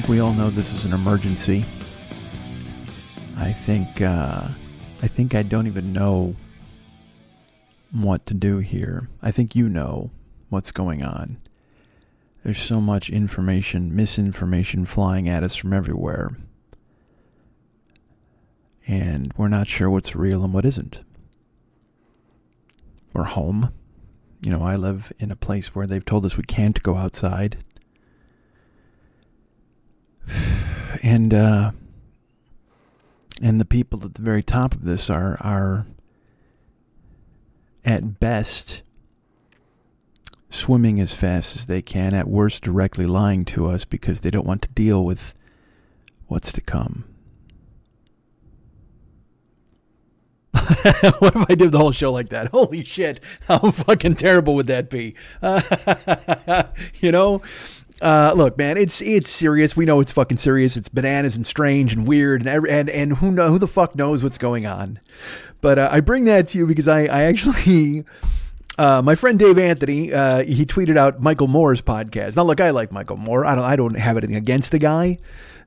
Think we all know this is an emergency. I think, uh, I think I don't even know what to do here. I think you know what's going on. There's so much information, misinformation flying at us from everywhere. And we're not sure what's real and what isn't. We're home. You know, I live in a place where they've told us we can't go outside. And uh and the people at the very top of this are are at best swimming as fast as they can, at worst directly lying to us because they don't want to deal with what's to come. what if I did the whole show like that? Holy shit. How fucking terrible would that be? you know? Uh, look, man, it's it's serious. We know it's fucking serious. It's bananas and strange and weird and every, and and who know who the fuck knows what's going on. But uh, I bring that to you because I I actually uh, my friend Dave Anthony uh, he tweeted out Michael Moore's podcast. Now, look, I like Michael Moore. I don't I don't have anything against the guy.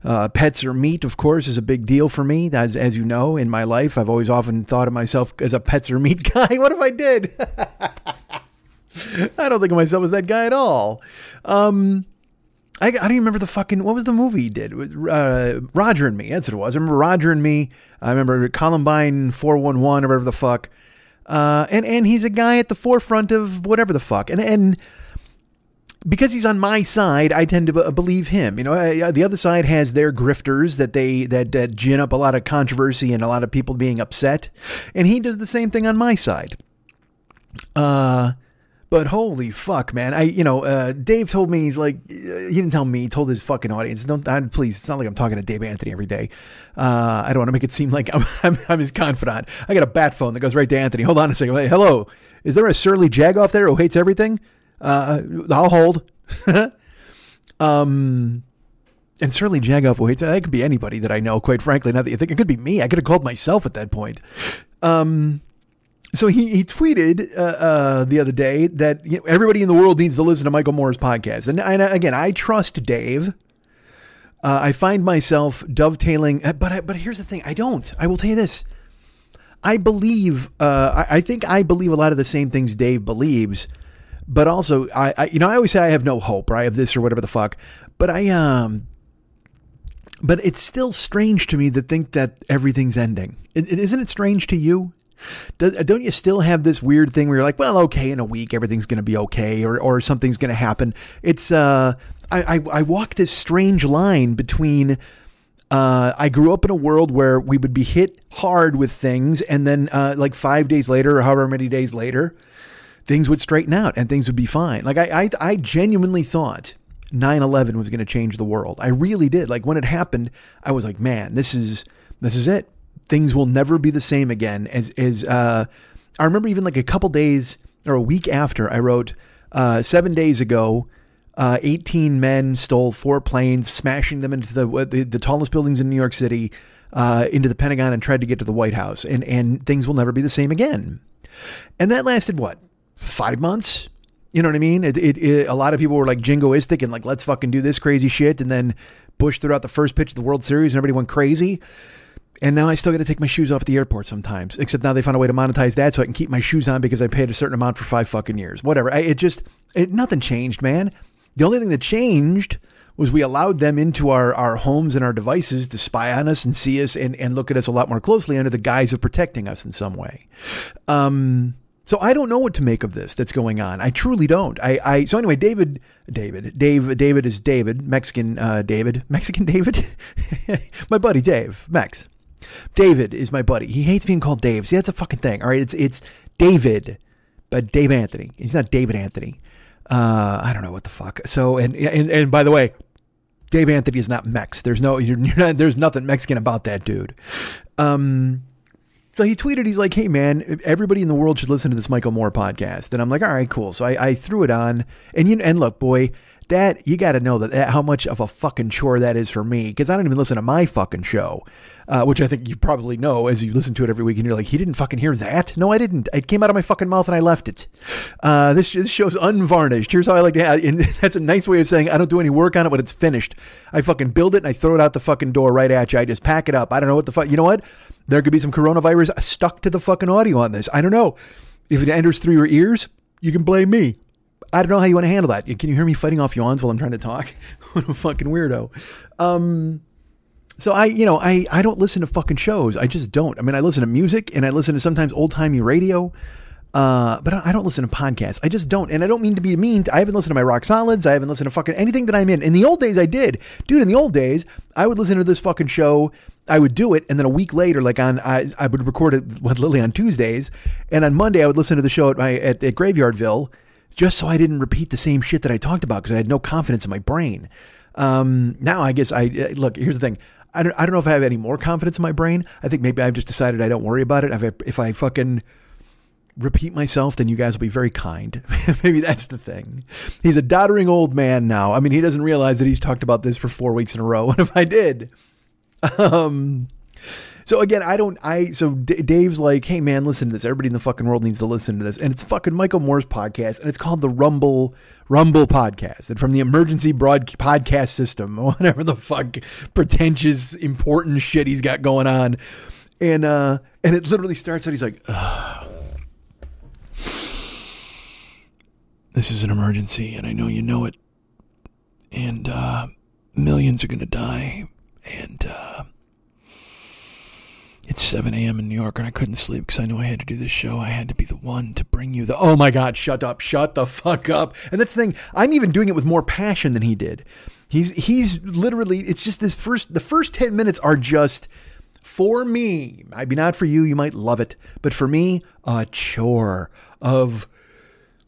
Uh, pets or meat, of course, is a big deal for me. As as you know, in my life, I've always often thought of myself as a pets or meat guy. what if I did? I don't think of myself as that guy at all. Um, I, I don't even remember the fucking what was the movie he did? Uh, Roger and Me. That's what it was. I remember Roger and Me. I remember Columbine four one one or whatever the fuck. Uh, and and he's a guy at the forefront of whatever the fuck. And and because he's on my side, I tend to b- believe him. You know, uh, the other side has their grifters that they that, that gin up a lot of controversy and a lot of people being upset, and he does the same thing on my side. Uh, but holy fuck, man! I you know, uh, Dave told me he's like, uh, he didn't tell me. He told his fucking audience. Don't I, please. It's not like I'm talking to Dave Anthony every day. Uh, I don't want to make it seem like I'm, I'm I'm his confidant. I got a bat phone that goes right to Anthony. Hold on a second. Hey, hello. Is there a surly jag off there who hates everything? Uh, I'll hold. um, and surly Jagoff who hates that could be anybody that I know. Quite frankly, now that you think it could be me, I could have called myself at that point. Um, so he, he tweeted uh, uh, the other day that you know, everybody in the world needs to listen to Michael Moore's podcast. And, and again, I trust Dave. Uh, I find myself dovetailing, uh, but I, but here's the thing: I don't. I will tell you this. I believe. Uh, I, I think I believe a lot of the same things Dave believes, but also I, I, you know, I always say I have no hope, or I have this or whatever the fuck. But I um, but it's still strange to me to think that everything's ending. is isn't it strange to you? Don't you still have this weird thing where you're like, well, okay, in a week everything's going to be okay, or or something's going to happen? It's uh, I, I I walk this strange line between. Uh, I grew up in a world where we would be hit hard with things, and then uh, like five days later, or however many days later, things would straighten out and things would be fine. Like I, I, I genuinely thought 9/11 was going to change the world. I really did. Like when it happened, I was like, man, this is this is it. Things will never be the same again. As as uh, I remember, even like a couple days or a week after, I wrote uh, seven days ago. Uh, 18 men stole four planes, smashing them into the the, the tallest buildings in New York City, uh, into the Pentagon, and tried to get to the White House. And and things will never be the same again. And that lasted what five months? You know what I mean? It, it, it, a lot of people were like jingoistic and like, let's fucking do this crazy shit. And then Bush threw out the first pitch of the World Series and everybody went crazy. And now I still got to take my shoes off at the airport sometimes. Except now they found a way to monetize that so I can keep my shoes on because I paid a certain amount for five fucking years. Whatever. I, it just, it, nothing changed, man. The only thing that changed was we allowed them into our, our homes and our devices to spy on us and see us and, and look at us a lot more closely under the guise of protecting us in some way. Um, so I don't know what to make of this that's going on. I truly don't. I, I so anyway, David, David, Dave, David is David, Mexican uh, David, Mexican David, my buddy Dave, Mex. David is my buddy. He hates being called Dave. See, that's a fucking thing. All right, it's it's David, but Dave Anthony. He's not David Anthony. Uh, I don't know what the fuck. So and and and by the way, Dave Anthony is not Mex. There's no you're, you're not, there's nothing Mexican about that dude. Um, so he tweeted, he's like, hey, man, everybody in the world should listen to this Michael Moore podcast. And I'm like, all right, cool. So I, I threw it on. And you and look, boy, that you got to know that, that, how much of a fucking chore that is for me because I don't even listen to my fucking show, uh, which I think you probably know as you listen to it every week and you're like, he didn't fucking hear that. No, I didn't. It came out of my fucking mouth and I left it. Uh, this, this show's unvarnished. Here's how I like to have, and that's a nice way of saying I don't do any work on it when it's finished. I fucking build it and I throw it out the fucking door right at you. I just pack it up. I don't know what the fuck. You know what? There could be some coronavirus stuck to the fucking audio on this. I don't know. If it enters through your ears, you can blame me. I don't know how you want to handle that. Can you hear me fighting off yawns while I'm trying to talk? what a fucking weirdo. Um, so I, you know, I, I don't listen to fucking shows. I just don't. I mean, I listen to music and I listen to sometimes old timey radio. Uh, but I don't listen to podcasts. I just don't. And I don't mean to be mean. I haven't listened to my rock solids. I haven't listened to fucking anything that I'm in. In the old days, I did. Dude, in the old days, I would listen to this fucking show. I would do it. And then a week later, like on, I, I would record it with Lily on Tuesdays. And on Monday, I would listen to the show at my, at, at Graveyardville just so I didn't repeat the same shit that I talked about because I had no confidence in my brain. Um, now I guess I, look, here's the thing. I don't, I don't know if I have any more confidence in my brain. I think maybe I've just decided I don't worry about it. If I, if I fucking, repeat myself, then you guys will be very kind. Maybe that's the thing. He's a doddering old man now. I mean, he doesn't realize that he's talked about this for four weeks in a row. What if I did? Um, so again, I don't, I, so D- Dave's like, hey man, listen to this. Everybody in the fucking world needs to listen to this. And it's fucking Michael Moore's podcast and it's called the Rumble, Rumble podcast and from the emergency broad podcast system, whatever the fuck pretentious, important shit he's got going on. And, uh, and it literally starts out, he's like, this is an emergency, and I know you know it. And uh, millions are going to die. And uh, it's 7 a.m. in New York, and I couldn't sleep because I knew I had to do this show. I had to be the one to bring you the. Oh my God, shut up, shut the fuck up. And that's the thing, I'm even doing it with more passion than he did. He's he's literally it's just this first the first 10 minutes are just for me, maybe not for you, you might love it, but for me, a chore of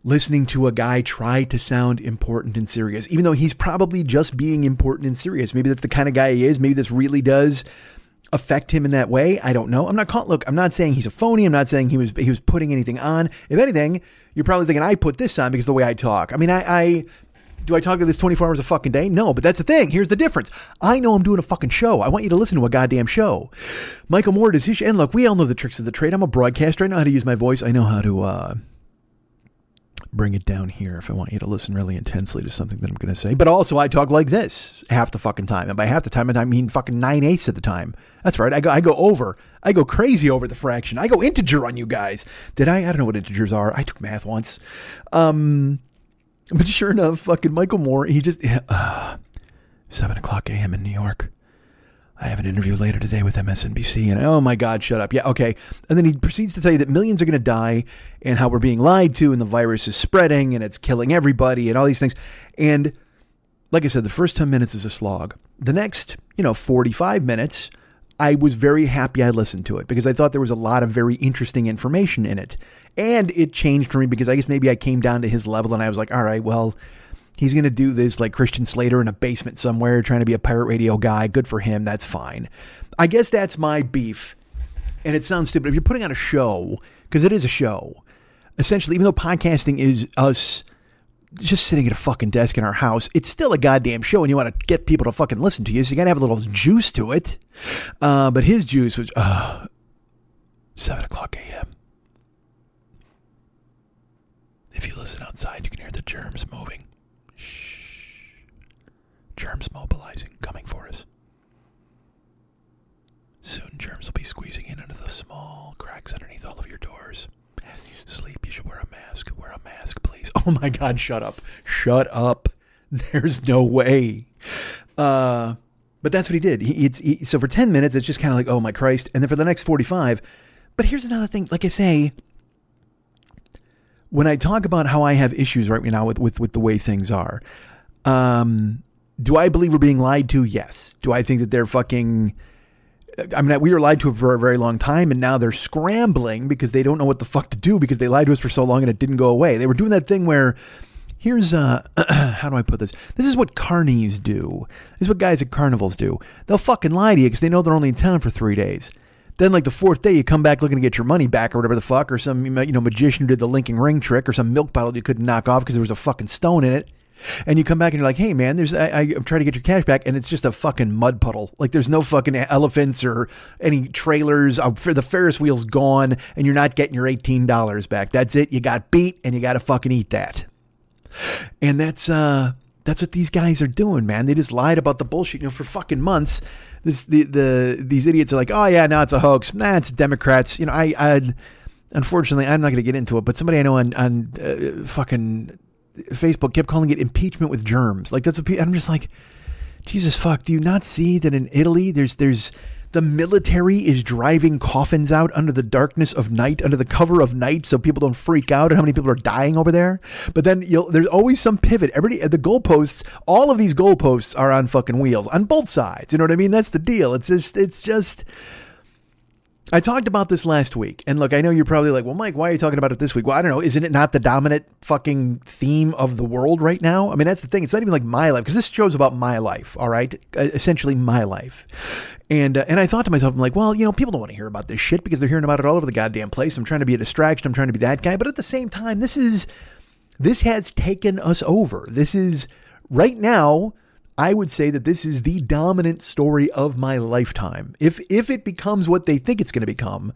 listening to a guy try to sound important and serious, even though he's probably just being important and serious. Maybe that's the kind of guy he is. Maybe this really does affect him in that way. I don't know. I'm not calling, look, I'm not saying he's a phony. I'm not saying he was he was putting anything on. If anything, you're probably thinking I put this on because the way I talk. I mean, I, I do I talk to this 24 hours a fucking day? No, but that's the thing. Here's the difference. I know I'm doing a fucking show. I want you to listen to a goddamn show. Michael Moore does his and look, we all know the tricks of the trade. I'm a broadcaster. I know how to use my voice. I know how to uh bring it down here if I want you to listen really intensely to something that I'm going to say. But also, I talk like this half the fucking time, and by half the time, I mean fucking nine eighths of the time. That's right. I go, I go over. I go crazy over the fraction. I go integer on you guys. Did I? I don't know what integers are. I took math once. Um, but sure enough, fucking Michael Moore. He just uh, seven o'clock a.m. in New York. I have an interview later today with MSNBC, and oh my God, shut up. Yeah, okay. And then he proceeds to tell you that millions are going to die and how we're being lied to, and the virus is spreading and it's killing everybody and all these things. And like I said, the first 10 minutes is a slog. The next, you know, 45 minutes, I was very happy I listened to it because I thought there was a lot of very interesting information in it. And it changed for me because I guess maybe I came down to his level and I was like, all right, well, He's going to do this like Christian Slater in a basement somewhere trying to be a pirate radio guy. Good for him. That's fine. I guess that's my beef and it sounds stupid. If you're putting on a show, because it is a show, essentially, even though podcasting is us just sitting at a fucking desk in our house, it's still a goddamn show, and you want to get people to fucking listen to you, so you got to have a little juice to it. Uh, but his juice was uh, seven o'clock a.m. If you listen outside, you can hear the germs moving. Germs mobilizing, coming for us. Soon germs will be squeezing in under the small cracks underneath all of your doors. As you sleep, you should wear a mask. Wear a mask, please. Oh my God, shut up. Shut up. There's no way. Uh, but that's what he did. He, he, so for 10 minutes, it's just kind of like, oh my Christ. And then for the next 45, but here's another thing. Like I say, when I talk about how I have issues right now with, with, with the way things are, um, do I believe we're being lied to? Yes. Do I think that they're fucking. I mean, we were lied to for a very long time, and now they're scrambling because they don't know what the fuck to do because they lied to us for so long and it didn't go away. They were doing that thing where here's uh how do I put this? This is what carnies do. This is what guys at carnivals do. They'll fucking lie to you because they know they're only in town for three days. Then, like the fourth day, you come back looking to get your money back or whatever the fuck, or some you know magician who did the linking ring trick, or some milk bottle you couldn't knock off because there was a fucking stone in it. And you come back and you're like, "Hey, man, there's I, I'm trying to get your cash back, and it's just a fucking mud puddle. Like there's no fucking elephants or any trailers. Uh, the Ferris wheel's gone, and you're not getting your eighteen dollars back. That's it. You got beat, and you got to fucking eat that. And that's uh that's what these guys are doing, man. They just lied about the bullshit, you know, for fucking months. This the the these idiots are like, oh yeah, no, it's a hoax. Nah, it's Democrats. You know, I I unfortunately I'm not going to get into it, but somebody I know on on uh, fucking Facebook kept calling it impeachment with germs. Like that's what people, I'm just like, Jesus fuck. Do you not see that in Italy there's there's the military is driving coffins out under the darkness of night, under the cover of night, so people don't freak out at how many people are dying over there. But then there's always some pivot. Everybody, uh, the goalposts, all of these goalposts are on fucking wheels on both sides. You know what I mean? That's the deal. It's just, it's just. I talked about this last week, and look, I know you're probably like, well, Mike, why are you talking about it this week? Well, I don't know. Isn't it not the dominant fucking theme of the world right now? I mean, that's the thing. It's not even like my life, because this show's about my life, all right? Essentially, my life. And uh, and I thought to myself, I'm like, well, you know, people don't want to hear about this shit because they're hearing about it all over the goddamn place. I'm trying to be a distraction. I'm trying to be that guy, but at the same time, this is this has taken us over. This is right now. I would say that this is the dominant story of my lifetime. If if it becomes what they think it's going to become,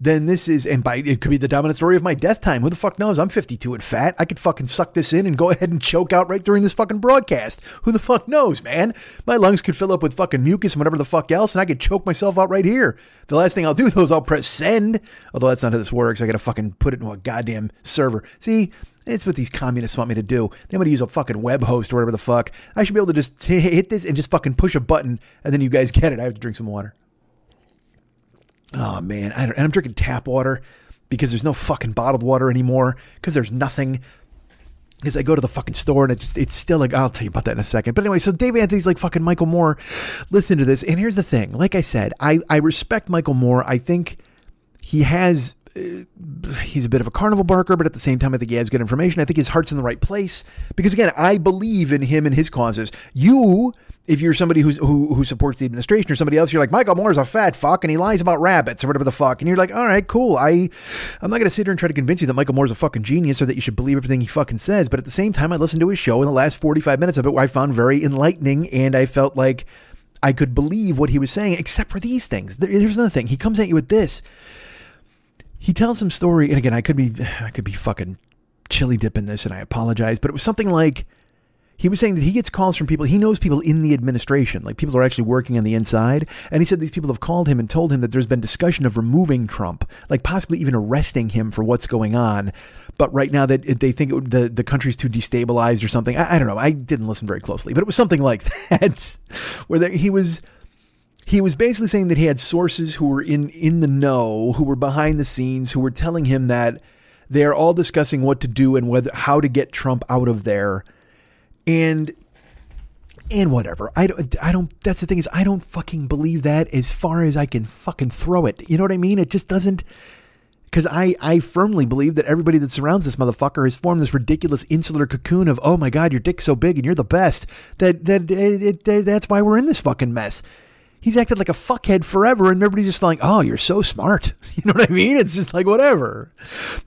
then this is, and by it could be the dominant story of my death time. Who the fuck knows? I'm 52 and fat. I could fucking suck this in and go ahead and choke out right during this fucking broadcast. Who the fuck knows, man? My lungs could fill up with fucking mucus and whatever the fuck else, and I could choke myself out right here. The last thing I'll do though is I'll press send. Although that's not how this works. I gotta fucking put it into a goddamn server. See, it's what these communists want me to do. They want to use a fucking web host or whatever the fuck. I should be able to just hit this and just fucking push a button, and then you guys get it. I have to drink some water. Oh man, I and I'm drinking tap water because there's no fucking bottled water anymore because there's nothing. Because I go to the fucking store and it just it's still like I'll tell you about that in a second. But anyway, so Dave Anthony's like fucking Michael Moore. Listen to this, and here's the thing. Like I said, I I respect Michael Moore. I think he has he's a bit of a carnival barker, but at the same time, I think he has good information. I think his heart's in the right place because again, I believe in him and his causes. You if you're somebody who's, who who supports the administration or somebody else, you're like Michael Moore's a fat fuck and he lies about rabbits or whatever the fuck, and you're like, all right, cool. I I'm not gonna sit here and try to convince you that Michael Moore's a fucking genius or that you should believe everything he fucking says. But at the same time, I listened to his show in the last 45 minutes of it, I found very enlightening, and I felt like I could believe what he was saying, except for these things. There's another thing. He comes at you with this. He tells some story, and again, I could be I could be fucking chili dipping this, and I apologize, but it was something like he was saying that he gets calls from people, he knows people in the administration, like people are actually working on the inside. And he said these people have called him and told him that there's been discussion of removing Trump, like possibly even arresting him for what's going on. But right now that they think would, the, the country's too destabilized or something. I, I, don't know. I didn't listen very closely, but it was something like that, where the, he was he was basically saying that he had sources who were in in the know, who were behind the scenes, who were telling him that they're all discussing what to do and whether how to get Trump out of there and and whatever. I don't, I don't, that's the thing is, I don't fucking believe that as far as I can fucking throw it. You know what I mean? It just doesn't, because I, I firmly believe that everybody that surrounds this motherfucker has formed this ridiculous insular cocoon of, oh my God, your dick's so big and you're the best. That, that, it, it, that's why we're in this fucking mess. He's acted like a fuckhead forever, and everybody's just like, "Oh, you're so smart." You know what I mean? It's just like whatever.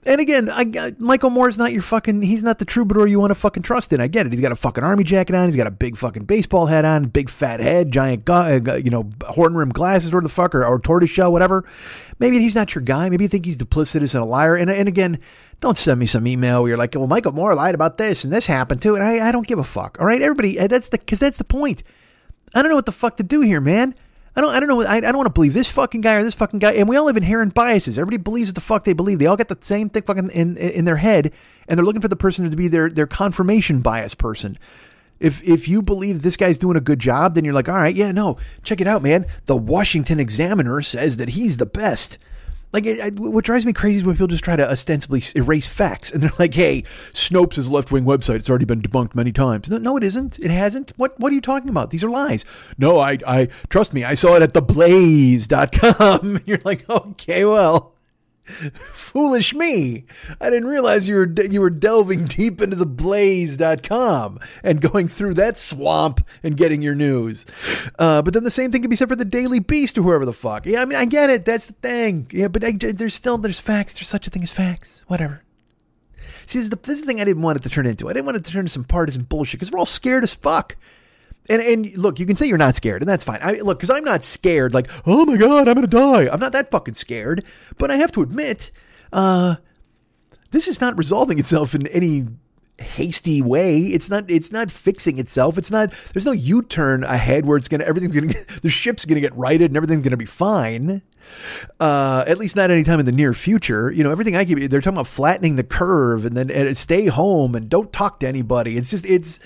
And again, I, Michael Moore's not your fucking. He's not the troubadour you want to fucking trust in. I get it. He's got a fucking army jacket on. He's got a big fucking baseball hat on, big fat head, giant, gu- uh, you know, horn rimmed glasses, or the fucker or, or tortoise shell, whatever. Maybe he's not your guy. Maybe you think he's duplicitous and a liar. And and again, don't send me some email where you're like, "Well, Michael Moore lied about this and this happened too," and I, I don't give a fuck. All right, everybody. Uh, that's the because that's the point. I don't know what the fuck to do here, man. I don't. I don't know. I, I don't want to believe this fucking guy or this fucking guy. And we all have inherent biases. Everybody believes what the fuck they believe. They all got the same thing fucking in in their head, and they're looking for the person to be their their confirmation bias person. If if you believe this guy's doing a good job, then you're like, all right, yeah, no, check it out, man. The Washington Examiner says that he's the best. Like, what drives me crazy is when people just try to ostensibly erase facts, and they're like, "Hey, Snopes is a left-wing website. It's already been debunked many times." No, no, it isn't. It hasn't. What What are you talking about? These are lies. No, I, I trust me. I saw it at theblaze.com. And you're like, okay, well, Foolish me. I didn't realize you were you were delving deep into the blaze.com and going through that swamp and getting your news. Uh, but then the same thing can be said for the Daily Beast or whoever the fuck. Yeah, I mean, I get it. That's the thing. Yeah, but I, there's still there's facts. There's such a thing as facts. Whatever. See, this is, the, this is the thing I didn't want it to turn into. I didn't want it to turn into some partisan bullshit because we're all scared as fuck. And and look, you can say you're not scared, and that's fine. I look because I'm not scared. Like, oh my god, I'm gonna die. I'm not that fucking scared. But I have to admit, uh, this is not resolving itself in any hasty way. It's not. It's not fixing itself. It's not. There's no U-turn ahead where it's gonna. Everything's gonna. Get, the ship's gonna get righted and everything's gonna be fine. Uh, at least not anytime in the near future. You know, everything I give they're talking about flattening the curve and then and stay home and don't talk to anybody. It's just it's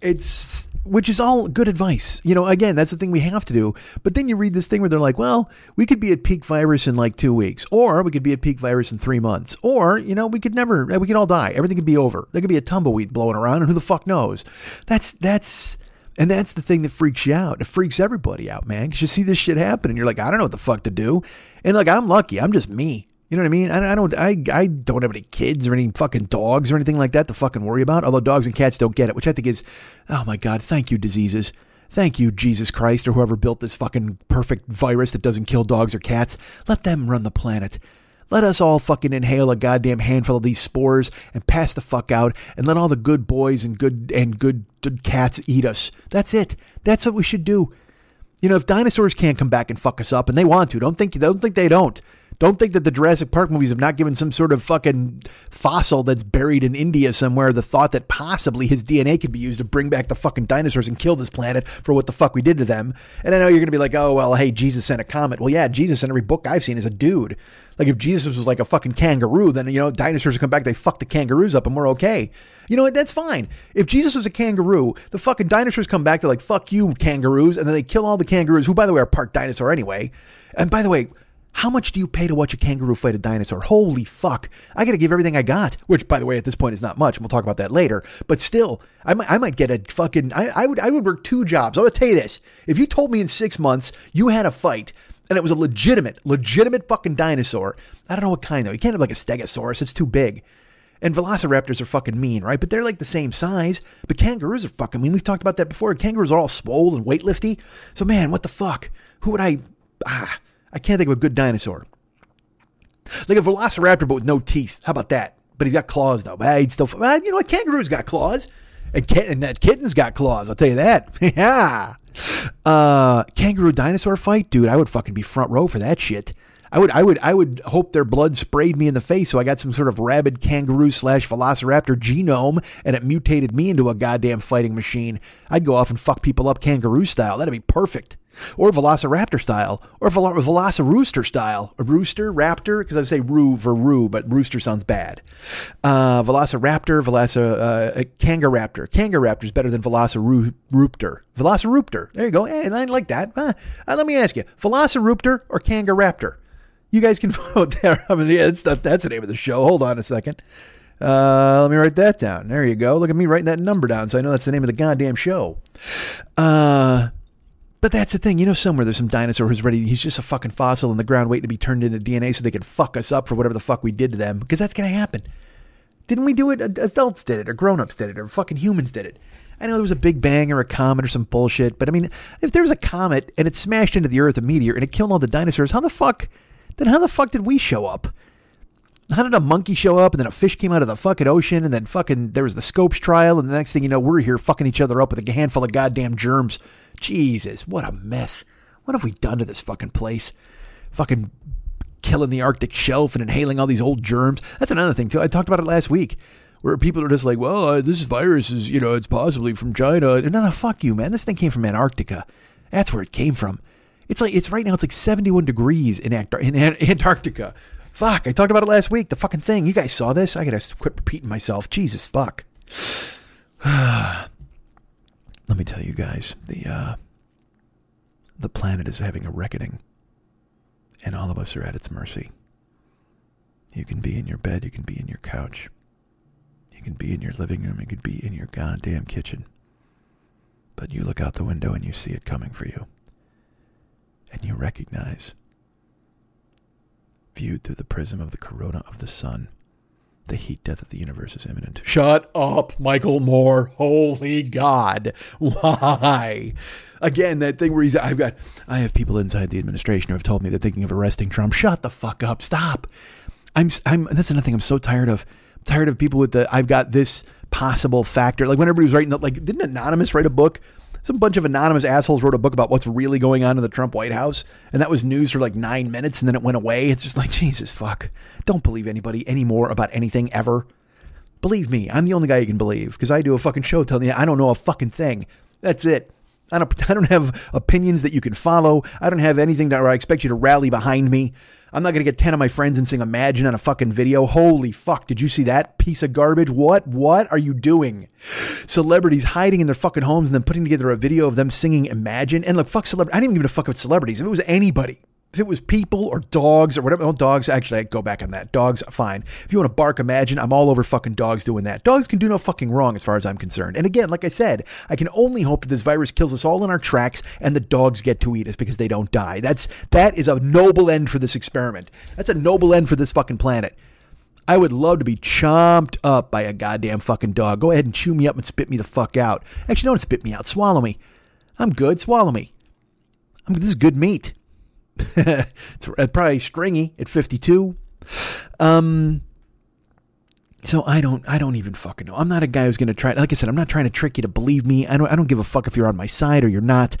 it's which is all good advice. You know, again, that's the thing we have to do. But then you read this thing where they're like, well, we could be at peak virus in like two weeks, or we could be at peak virus in three months, or, you know, we could never, eh, we could all die. Everything could be over. There could be a tumbleweed blowing around, and who the fuck knows? That's, that's, and that's the thing that freaks you out. It freaks everybody out, man, because you see this shit happen and you're like, I don't know what the fuck to do. And like, I'm lucky. I'm just me. You know what I mean? I, I, don't. I, I don't have any kids or any fucking dogs or anything like that to fucking worry about. Although dogs and cats don't get it, which I think is, oh my god, thank you diseases, thank you Jesus Christ or whoever built this fucking perfect virus that doesn't kill dogs or cats. Let them run the planet. Let us all fucking inhale a goddamn handful of these spores and pass the fuck out, and let all the good boys and good and good, good cats eat us. That's it. That's what we should do. You know, if dinosaurs can't come back and fuck us up, and they want to, don't think don't think they don't. Don't think that the Jurassic Park movies have not given some sort of fucking fossil that's buried in India somewhere the thought that possibly his DNA could be used to bring back the fucking dinosaurs and kill this planet for what the fuck we did to them. And I know you're going to be like, oh, well, hey, Jesus sent a comet. Well, yeah, Jesus in every book I've seen is a dude. Like if Jesus was like a fucking kangaroo, then, you know, dinosaurs come back, they fuck the kangaroos up and we're okay. You know what? That's fine. If Jesus was a kangaroo, the fucking dinosaurs come back, they're like, fuck you, kangaroos. And then they kill all the kangaroos, who, by the way, are part dinosaur anyway. And by the way, how much do you pay to watch a kangaroo fight a dinosaur? Holy fuck. I got to give everything I got, which, by the way, at this point is not much. And we'll talk about that later. But still, I might, I might get a fucking, I, I, would, I would work two jobs. I'm going to tell you this. If you told me in six months you had a fight and it was a legitimate, legitimate fucking dinosaur, I don't know what kind though. You can't have like a stegosaurus. It's too big. And velociraptors are fucking mean, right? But they're like the same size. But kangaroos are fucking mean. We've talked about that before. Kangaroos are all swole and weightlifty. So, man, what the fuck? Who would I. Ah. I can't think of a good dinosaur. Like a velociraptor, but with no teeth. How about that? But he's got claws, though. But he'd still, well, you know, a kangaroo's got claws. And, and that kitten's got claws. I'll tell you that. yeah. Uh, kangaroo dinosaur fight, dude. I would fucking be front row for that shit. I would, I would, I would hope their blood sprayed me in the face, so I got some sort of rabid kangaroo slash velociraptor genome, and it mutated me into a goddamn fighting machine. I'd go off and fuck people up kangaroo style. That'd be perfect or Velociraptor style, or Vel- Velocirooster style. A rooster, raptor, because I say roo for roo, but rooster sounds bad. Uh, Velociraptor, Veloci, uh, Kangaraptor. Kangaraptor is better than Velociraptor. Velociraptor. There you go. Hey, I like that. Uh, let me ask you, Velociraptor or Kangaraptor? You guys can vote there. I mean, yeah, that's, that's the name of the show. Hold on a second. Uh, let me write that down. There you go. Look at me writing that number down so I know that's the name of the goddamn show. Uh, but that's the thing, you know, somewhere there's some dinosaur who's ready. He's just a fucking fossil in the ground waiting to be turned into DNA so they can fuck us up for whatever the fuck we did to them. Because that's going to happen. Didn't we do it? Adults did it, or grown ups did it, or fucking humans did it. I know there was a big bang or a comet or some bullshit, but I mean, if there was a comet and it smashed into the Earth, a meteor, and it killed all the dinosaurs, how the fuck? Then how the fuck did we show up? How did a monkey show up and then a fish came out of the fucking ocean and then fucking there was the Scopes trial and the next thing you know we're here fucking each other up with a handful of goddamn germs. Jesus, what a mess. What have we done to this fucking place? Fucking killing the Arctic shelf and inhaling all these old germs. That's another thing too. I talked about it last week where people are just like, well, uh, this virus is, you know, it's possibly from China. No, no, fuck you, man. This thing came from Antarctica. That's where it came from. It's like, it's right now, it's like 71 degrees in, Antar- in Antarctica. Fuck, I talked about it last week. The fucking thing. You guys saw this? I gotta quit repeating myself. Jesus fuck. Let me tell you guys, the uh, the planet is having a reckoning, and all of us are at its mercy. You can be in your bed, you can be in your couch, you can be in your living room, you can be in your goddamn kitchen. But you look out the window and you see it coming for you. And you recognize viewed through the prism of the corona of the sun. The heat death of the universe is imminent. Shut up, Michael Moore. Holy God. Why? Again, that thing where he's, I've got, I have people inside the administration who have told me they're thinking of arresting Trump. Shut the fuck up. Stop. I'm, I'm, that's another thing I'm so tired of. I'm tired of people with the, I've got this possible factor. Like when everybody was writing, the, like, didn't Anonymous write a book some bunch of anonymous assholes wrote a book about what's really going on in the Trump White House, and that was news for like nine minutes, and then it went away. It's just like Jesus fuck. Don't believe anybody anymore about anything ever. Believe me, I'm the only guy you can believe because I do a fucking show telling you I don't know a fucking thing. That's it. I don't, I don't have opinions that you can follow. I don't have anything that I expect you to rally behind me. I'm not going to get 10 of my friends and sing Imagine on a fucking video. Holy fuck. Did you see that piece of garbage? What? What are you doing? Celebrities hiding in their fucking homes and then putting together a video of them singing Imagine. And look, fuck celebrities. I didn't even give a fuck with celebrities. If it was anybody, if it was people or dogs or whatever, well, dogs, actually, I go back on that. Dogs, fine. If you want to bark, imagine, I'm all over fucking dogs doing that. Dogs can do no fucking wrong as far as I'm concerned. And again, like I said, I can only hope that this virus kills us all in our tracks and the dogs get to eat us because they don't die. That's, that is a noble end for this experiment. That's a noble end for this fucking planet. I would love to be chomped up by a goddamn fucking dog. Go ahead and chew me up and spit me the fuck out. Actually, don't spit me out. Swallow me. I'm good. Swallow me. I'm, this is good meat. it's probably stringy at 52. Um, so I don't, I don't even fucking know. I'm not a guy who's going to try. Like I said, I'm not trying to trick you to believe me. I don't, I don't give a fuck if you're on my side or you're not.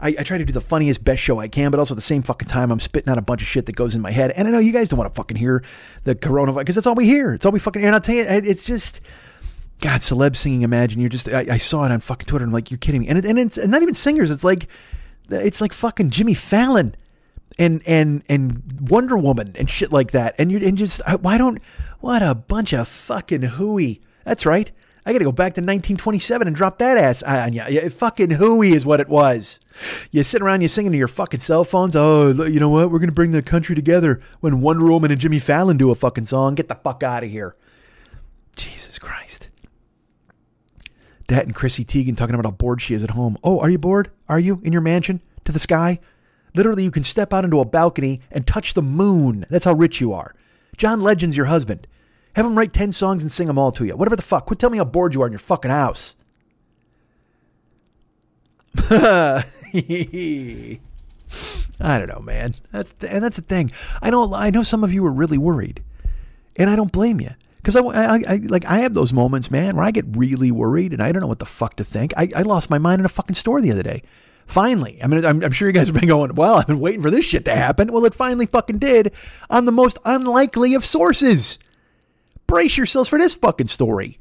I, I, try to do the funniest, best show I can, but also at the same fucking time, I'm spitting out a bunch of shit that goes in my head. And I know you guys don't want to fucking hear the coronavirus because that's all we hear. It's all we fucking hear. And I'll tell you, it's just. God, celeb singing Imagine. You're just, I, I saw it on fucking Twitter. And I'm like, you're kidding me. And, it, and it's not even singers. It's like, it's like fucking Jimmy Fallon and and and Wonder Woman and shit like that. And you and just why don't what a bunch of fucking hooey. That's right. I got to go back to 1927 and drop that ass on you. Fucking hooey is what it was. You sit around, you singing to your fucking cell phones. Oh, you know what? We're gonna bring the country together when Wonder Woman and Jimmy Fallon do a fucking song. Get the fuck out of here. Jesus Christ. That and Chrissy Teigen talking about how bored she is at home. Oh, are you bored? Are you in your mansion to the sky? Literally, you can step out into a balcony and touch the moon. That's how rich you are. John Legend's your husband. Have him write 10 songs and sing them all to you. Whatever the fuck. Quit telling me how bored you are in your fucking house. I don't know, man. That's and that's the thing. I know I know some of you are really worried, and I don't blame you because I, I, I, like I have those moments, man, where I get really worried and I don't know what the fuck to think. I, I lost my mind in a fucking store the other day. Finally, I mean, I'm, I'm, sure you guys have been going, well, I've been waiting for this shit to happen. Well, it finally fucking did on the most unlikely of sources. Brace yourselves for this fucking story.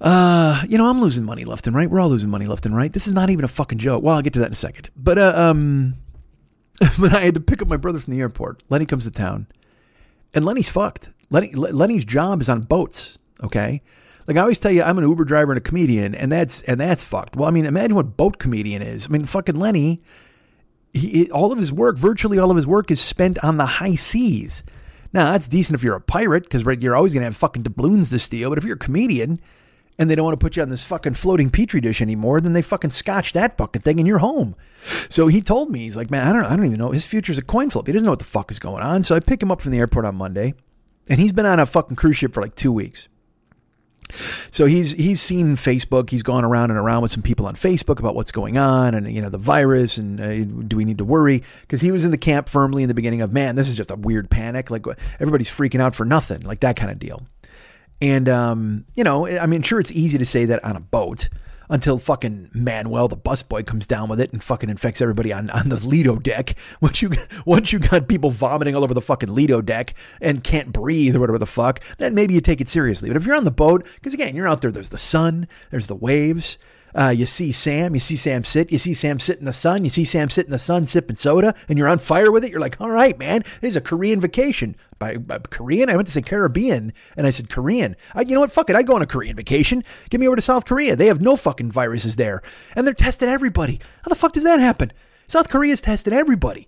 Uh, you know, I'm losing money left and right. We're all losing money left and right. This is not even a fucking joke. Well, I'll get to that in a second. But, uh, um, but I had to pick up my brother from the airport. Lenny comes to town, and Lenny's fucked. Lenny, Lenny's job is on boats. Okay. Like I always tell you, I'm an Uber driver and a comedian, and that's and that's fucked. Well, I mean, imagine what boat comedian is. I mean, fucking Lenny. He, all of his work, virtually all of his work, is spent on the high seas. Now that's decent if you're a pirate, because you're always gonna have fucking doubloons to steal. But if you're a comedian and they don't want to put you on this fucking floating petri dish anymore, then they fucking scotch that fucking thing and you're home. So he told me, he's like, man, I don't, I don't even know. His future's a coin flip. He doesn't know what the fuck is going on. So I pick him up from the airport on Monday, and he's been on a fucking cruise ship for like two weeks. So he's he's seen Facebook. He's gone around and around with some people on Facebook about what's going on and you know the virus and uh, do we need to worry? Because he was in the camp firmly in the beginning of man, this is just a weird panic. Like everybody's freaking out for nothing, like that kind of deal. And um, you know, I mean, sure, it's easy to say that on a boat until fucking Manuel, the busboy, comes down with it and fucking infects everybody on, on the Lido deck. Once you once you got people vomiting all over the fucking Lido deck and can't breathe or whatever the fuck, then maybe you take it seriously. But if you're on the boat, because again, you're out there, there's the sun, there's the waves. Uh, you see Sam, you see Sam sit, you see Sam sit in the sun, you see Sam sit in the sun sipping soda, and you're on fire with it. You're like, all right, man, this is a Korean vacation. By, by Korean, I went to say Caribbean, and I said Korean. I, you know what? Fuck it, I go on a Korean vacation. Get me over to South Korea. They have no fucking viruses there, and they're testing everybody. How the fuck does that happen? South Korea's tested everybody.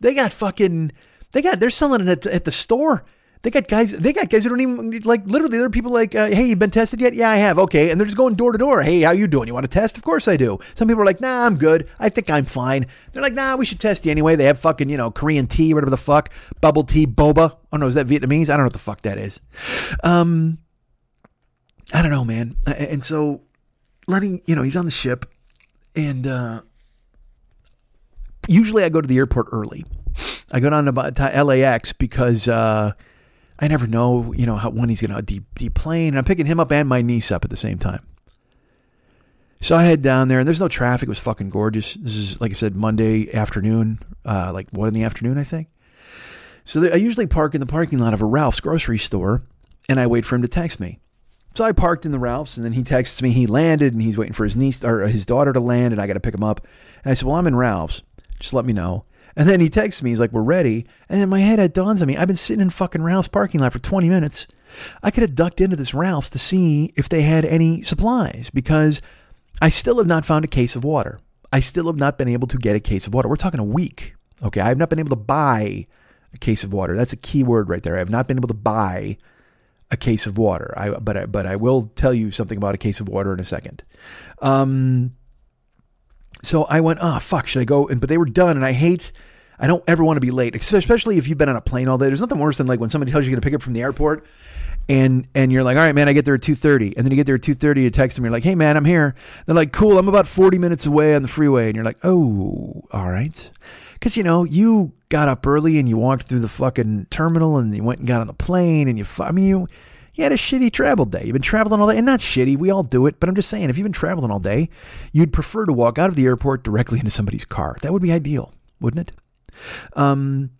They got fucking, they got, they're selling it at, at the store. They got guys. They got guys who don't even like. Literally, there are people like, uh, "Hey, you've been tested yet? Yeah, I have. Okay." And they're just going door to door. Hey, how you doing? You want to test? Of course I do. Some people are like, "Nah, I'm good. I think I'm fine." They're like, "Nah, we should test you anyway." They have fucking you know Korean tea, whatever the fuck, bubble tea, boba. Oh no, is that Vietnamese? I don't know what the fuck that is. Um, I don't know, man. And so, letting you know, he's on the ship, and uh, usually I go to the airport early. I go down to, LAX because. Uh, I never know, you know, how, when he's going to de- And I'm picking him up and my niece up at the same time. So I head down there, and there's no traffic. It was fucking gorgeous. This is, like I said, Monday afternoon, uh, like one in the afternoon, I think. So I usually park in the parking lot of a Ralph's grocery store, and I wait for him to text me. So I parked in the Ralph's, and then he texts me. He landed, and he's waiting for his niece or his daughter to land, and I got to pick him up. And I said, "Well, I'm in Ralph's. Just let me know." And then he texts me, he's like, We're ready. And in my head, it dawns on me, I've been sitting in fucking Ralph's parking lot for 20 minutes. I could have ducked into this Ralph's to see if they had any supplies because I still have not found a case of water. I still have not been able to get a case of water. We're talking a week. Okay. I have not been able to buy a case of water. That's a key word right there. I have not been able to buy a case of water. I, but I, but I will tell you something about a case of water in a second. Um, so I went, oh fuck, should I go? And but they were done, and I hate. I don't ever want to be late, especially if you've been on a plane all day. There's nothing worse than like when somebody tells you you're going to pick up from the airport, and and you're like, all right, man, I get there at two thirty, and then you get there at two thirty, you text them, you're like, hey, man, I'm here. They're like, cool, I'm about forty minutes away on the freeway, and you're like, oh, all right, because you know you got up early and you walked through the fucking terminal and you went and got on the plane and you, I mean, you you had a shitty travel day. You've been traveling all day, and not shitty. We all do it, but I'm just saying, if you've been traveling all day, you'd prefer to walk out of the airport directly into somebody's car. That would be ideal, wouldn't it? Um,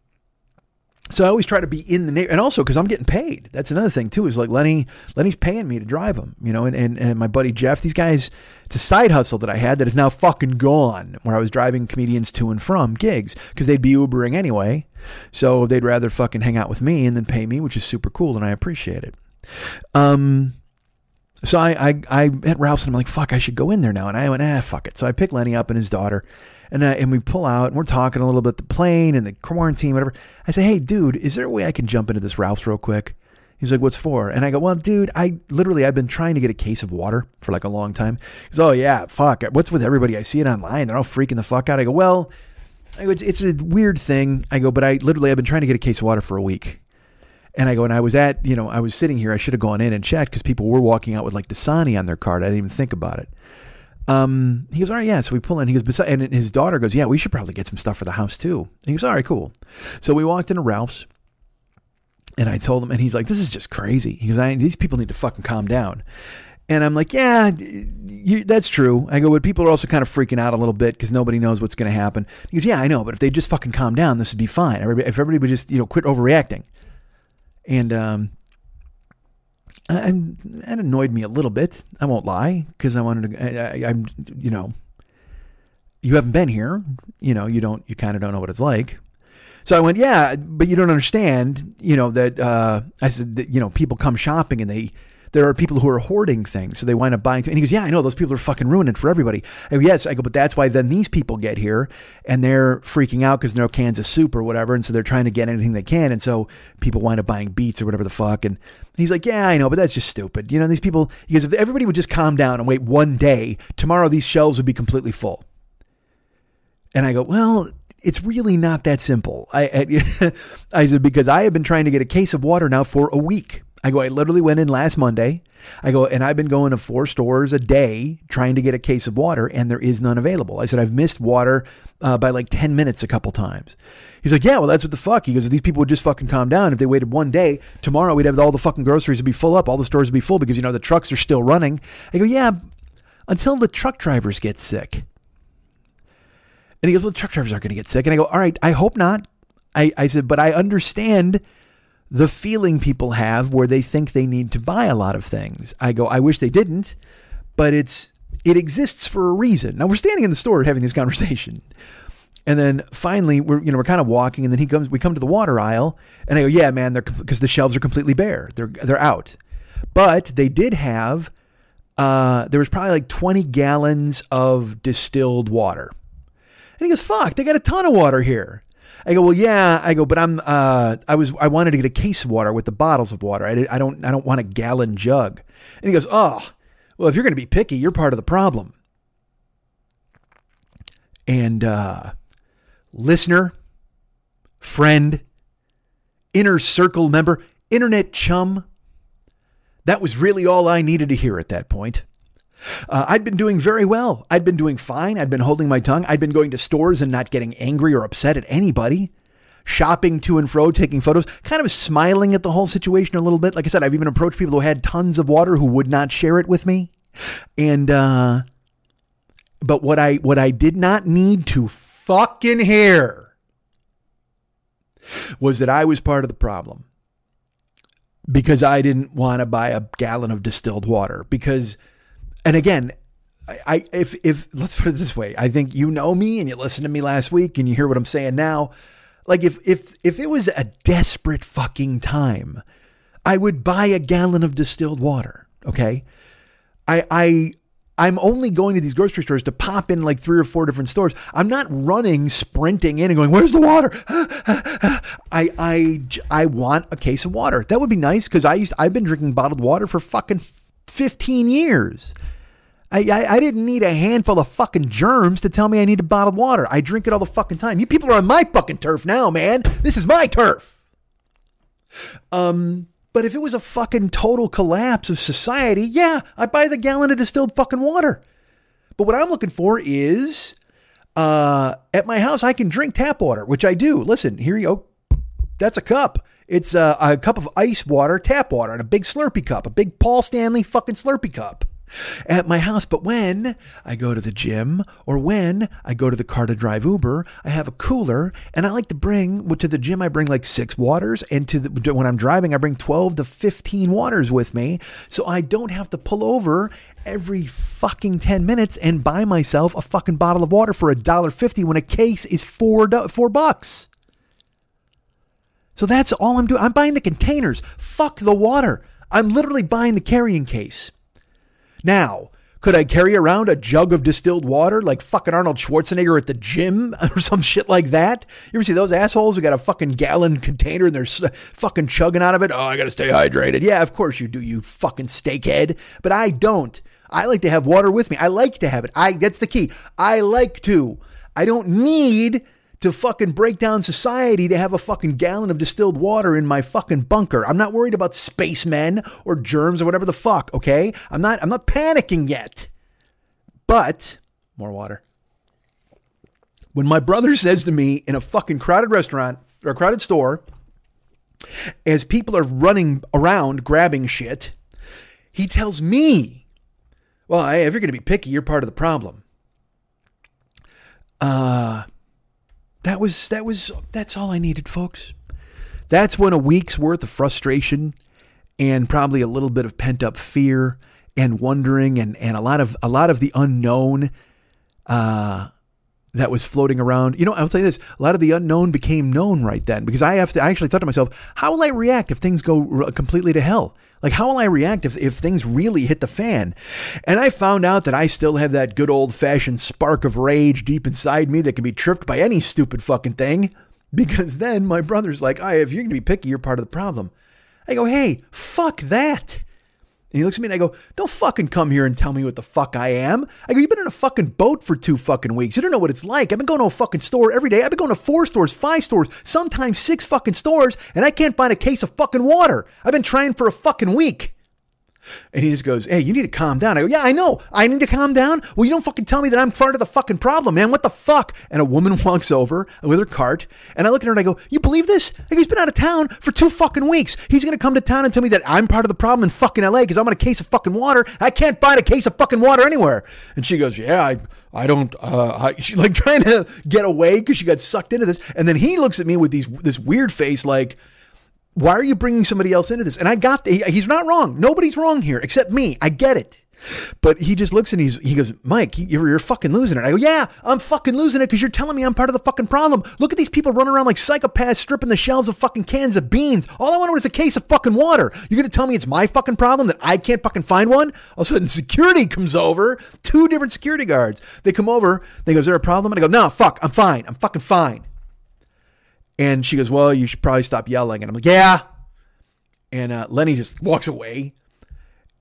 so I always try to be in the neighborhood, and also because I'm getting paid. That's another thing too. Is like Lenny, Lenny's paying me to drive him, you know, and, and and my buddy Jeff. These guys, it's a side hustle that I had that is now fucking gone. Where I was driving comedians to and from gigs because they'd be Ubering anyway, so they'd rather fucking hang out with me and then pay me, which is super cool, and I appreciate it. Um, so I, I, I at Ralph's and I'm like, fuck, I should go in there now. And I went, ah, fuck it. So I pick Lenny up and his daughter and, uh, and we pull out and we're talking a little bit the plane and the quarantine, whatever. I say, hey, dude, is there a way I can jump into this Ralph's real quick? He's like, what's for? And I go, well, dude, I literally, I've been trying to get a case of water for like a long time. He's, oh, yeah, fuck. What's with everybody? I see it online. They're all freaking the fuck out. I go, well, I it's, it's a weird thing. I go, but I literally, I've been trying to get a case of water for a week. And I go, and I was at, you know, I was sitting here. I should have gone in and checked because people were walking out with like Dasani on their card. I didn't even think about it. Um, he goes, all right, yeah. So we pull in. He goes, and his daughter goes, yeah, we should probably get some stuff for the house too. And he goes, all right, cool. So we walked into Ralph's, and I told him, and he's like, this is just crazy. He goes, I, these people need to fucking calm down. And I'm like, yeah, you, that's true. I go, but people are also kind of freaking out a little bit because nobody knows what's going to happen. He goes, yeah, I know, but if they just fucking calm down, this would be fine. Everybody, if everybody would just, you know, quit overreacting. And um, I, that annoyed me a little bit. I won't lie because I wanted to. I, am you know, you haven't been here. You know, you don't. You kind of don't know what it's like. So I went, yeah, but you don't understand. You know that uh, I said that you know people come shopping and they there are people who are hoarding things, so they wind up buying. And he goes, "Yeah, I know those people are fucking ruining it for everybody." Go, "Yes," I go, "But that's why then these people get here and they're freaking out because no cans of soup or whatever, and so they're trying to get anything they can, and so people wind up buying beets or whatever the fuck." And he's like, "Yeah, I know, but that's just stupid. You know, these people." He goes, "If everybody would just calm down and wait one day, tomorrow these shelves would be completely full." And I go, "Well." It's really not that simple. I, I, I said because I have been trying to get a case of water now for a week. I go, I literally went in last Monday I go, and I've been going to four stores a day trying to get a case of water, and there is none available. I said, I've missed water uh, by like 10 minutes a couple times. He's like, yeah, well, that's what the fuck. He goes, if these people would just fucking calm down, if they waited one day, tomorrow we'd have all the fucking groceries would be full up, all the stores would be full because, you know, the trucks are still running. I go, yeah, until the truck drivers get sick. And he goes, well, the truck drivers aren't going to get sick. And I go, all right, I hope not. I, I said, but I understand the feeling people have where they think they need to buy a lot of things. I go, I wish they didn't, but it's it exists for a reason. Now we're standing in the store having this conversation. And then finally, we're you know we're kind of walking, and then he comes. We come to the water aisle, and I go, "Yeah, man, they're because the shelves are completely bare. They're they're out, but they did have. Uh, there was probably like twenty gallons of distilled water, and he goes, "Fuck, they got a ton of water here." I go, well, yeah. I go, but I'm, uh, I was, I wanted to get a case of water with the bottles of water. I, I don't, I don't want a gallon jug. And he goes, oh, well, if you're going to be picky, you're part of the problem. And, uh, listener, friend, inner circle member, internet chum, that was really all I needed to hear at that point. Uh, I'd been doing very well. I'd been doing fine. I'd been holding my tongue. I'd been going to stores and not getting angry or upset at anybody. Shopping to and fro, taking photos, kind of smiling at the whole situation a little bit. Like I said, I've even approached people who had tons of water who would not share it with me. And, uh, but what I, what I did not need to fucking hear was that I was part of the problem because I didn't want to buy a gallon of distilled water because and again, I, if if let's put it this way, I think you know me and you listened to me last week and you hear what I'm saying now. Like if if if it was a desperate fucking time, I would buy a gallon of distilled water. Okay, I I I'm only going to these grocery stores to pop in like three or four different stores. I'm not running, sprinting in and going, "Where's the water?" I I I want a case of water. That would be nice because I used I've been drinking bottled water for fucking 15 years. I, I, I, didn't need a handful of fucking germs to tell me I need needed bottled water. I drink it all the fucking time. You people are on my fucking turf now, man. This is my turf. Um, but if it was a fucking total collapse of society, yeah, I'd buy the gallon of distilled fucking water. But what I'm looking for is uh, at my house, I can drink tap water, which I do. Listen, here you go. That's a cup. It's a, a cup of ice water, tap water, and a big Slurpee cup, a big Paul Stanley fucking Slurpee cup at my house. But when I go to the gym or when I go to the car to drive Uber, I have a cooler and I like to bring, to the gym, I bring like six waters. And to the, when I'm driving, I bring 12 to 15 waters with me. So I don't have to pull over every fucking 10 minutes and buy myself a fucking bottle of water for a dollar fifty when a case is four, four bucks. So that's all I'm doing. I'm buying the containers. Fuck the water. I'm literally buying the carrying case. Now, could I carry around a jug of distilled water like fucking Arnold Schwarzenegger at the gym or some shit like that? You ever see those assholes who got a fucking gallon container and they're fucking chugging out of it? Oh, I gotta stay hydrated. Yeah, of course you do, you fucking steakhead. But I don't. I like to have water with me. I like to have it. I that's the key. I like to. I don't need to fucking break down society to have a fucking gallon of distilled water in my fucking bunker. I'm not worried about spacemen or germs or whatever the fuck, okay? I'm not I'm not panicking yet. But more water. When my brother says to me in a fucking crowded restaurant or a crowded store, as people are running around grabbing shit, he tells me, well, if you're going to be picky, you're part of the problem. Uh, that was that was that's all I needed, folks. That's when a week's worth of frustration and probably a little bit of pent up fear and wondering and, and a lot of a lot of the unknown uh, that was floating around. You know, I'll tell you this: a lot of the unknown became known right then because I have to. I actually thought to myself, how will I react if things go completely to hell? Like, how will I react if, if things really hit the fan? And I found out that I still have that good old fashioned spark of rage deep inside me that can be tripped by any stupid fucking thing. Because then my brother's like, oh, if you're going to be picky, you're part of the problem. I go, hey, fuck that. And he looks at me and I go, Don't fucking come here and tell me what the fuck I am. I go, You've been in a fucking boat for two fucking weeks. You don't know what it's like. I've been going to a fucking store every day. I've been going to four stores, five stores, sometimes six fucking stores, and I can't find a case of fucking water. I've been trying for a fucking week. And he just goes, Hey, you need to calm down. I go, Yeah, I know. I need to calm down. Well, you don't fucking tell me that I'm part of the fucking problem, man. What the fuck? And a woman walks over with her cart. And I look at her and I go, You believe this? He's been out of town for two fucking weeks. He's going to come to town and tell me that I'm part of the problem in fucking LA because I'm on a case of fucking water. I can't find a case of fucking water anywhere. And she goes, Yeah, I. I don't. Uh, I, she's like trying to get away because she got sucked into this, and then he looks at me with these this weird face, like, why are you bringing somebody else into this? And I got, the, he's not wrong. Nobody's wrong here except me. I get it. But he just looks and he's, he goes, Mike, you're, you're fucking losing it. I go, yeah, I'm fucking losing it because you're telling me I'm part of the fucking problem. Look at these people running around like psychopaths stripping the shelves of fucking cans of beans. All I wanted was a case of fucking water. You're going to tell me it's my fucking problem that I can't fucking find one? All of a sudden, security comes over, two different security guards. They come over, they go, is there a problem? And I go, no, fuck, I'm fine. I'm fucking fine. And she goes, well, you should probably stop yelling. And I'm like, yeah. And uh, Lenny just walks away.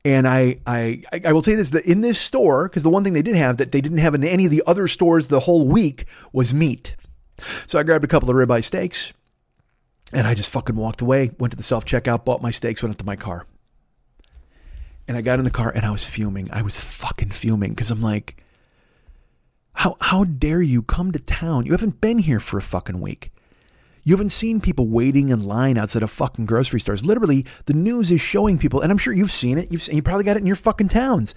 And I, I, I will tell you this: that in this store, because the one thing they did have that they didn't have in any of the other stores the whole week was meat. So I grabbed a couple of ribeye steaks, and I just fucking walked away. Went to the self checkout, bought my steaks, went up to my car, and I got in the car and I was fuming. I was fucking fuming because I'm like, how how dare you come to town? You haven't been here for a fucking week. You haven't seen people waiting in line outside of fucking grocery stores. Literally, the news is showing people, and I'm sure you've seen it. You've seen, you probably got it in your fucking towns.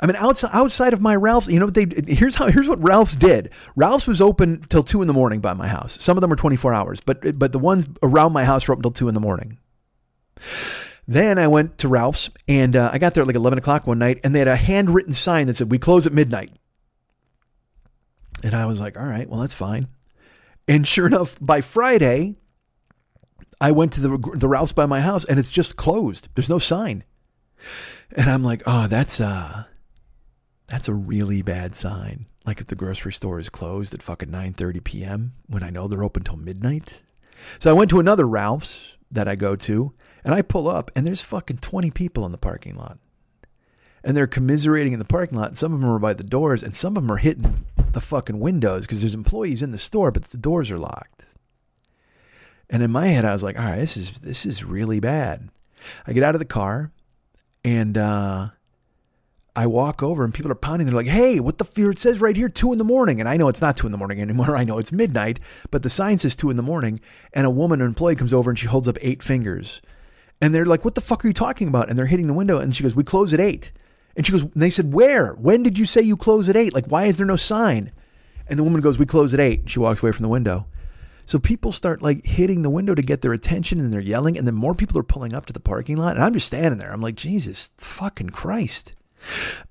I mean, outside outside of my Ralph's, you know what they here's how here's what Ralph's did. Ralph's was open till two in the morning by my house. Some of them were 24 hours, but but the ones around my house were open till two in the morning. Then I went to Ralph's and uh, I got there at like 11 o'clock one night, and they had a handwritten sign that said, "We close at midnight." And I was like, "All right, well that's fine." And sure enough, by Friday, I went to the the Ralph's by my house and it's just closed. There's no sign. And I'm like, "Oh, that's uh that's a really bad sign. Like if the grocery store is closed at fucking 9:30 p.m. when I know they're open till midnight." So I went to another Ralph's that I go to, and I pull up and there's fucking 20 people in the parking lot. And they're commiserating in the parking lot. Some of them are by the doors and some of them are hitting the fucking windows because there's employees in the store, but the doors are locked. And in my head, I was like, all right, this is this is really bad. I get out of the car and uh, I walk over and people are pounding. They're like, hey, what the fear? It says right here, two in the morning. And I know it's not two in the morning anymore. I know it's midnight, but the sign says two in the morning. And a woman, an employee, comes over and she holds up eight fingers. And they're like, what the fuck are you talking about? And they're hitting the window. And she goes, we close at eight. And she goes, and they said, where? When did you say you close at eight? Like, why is there no sign? And the woman goes, we close at eight. And she walks away from the window. So people start like hitting the window to get their attention and they're yelling. And then more people are pulling up to the parking lot. And I'm just standing there. I'm like, Jesus fucking Christ.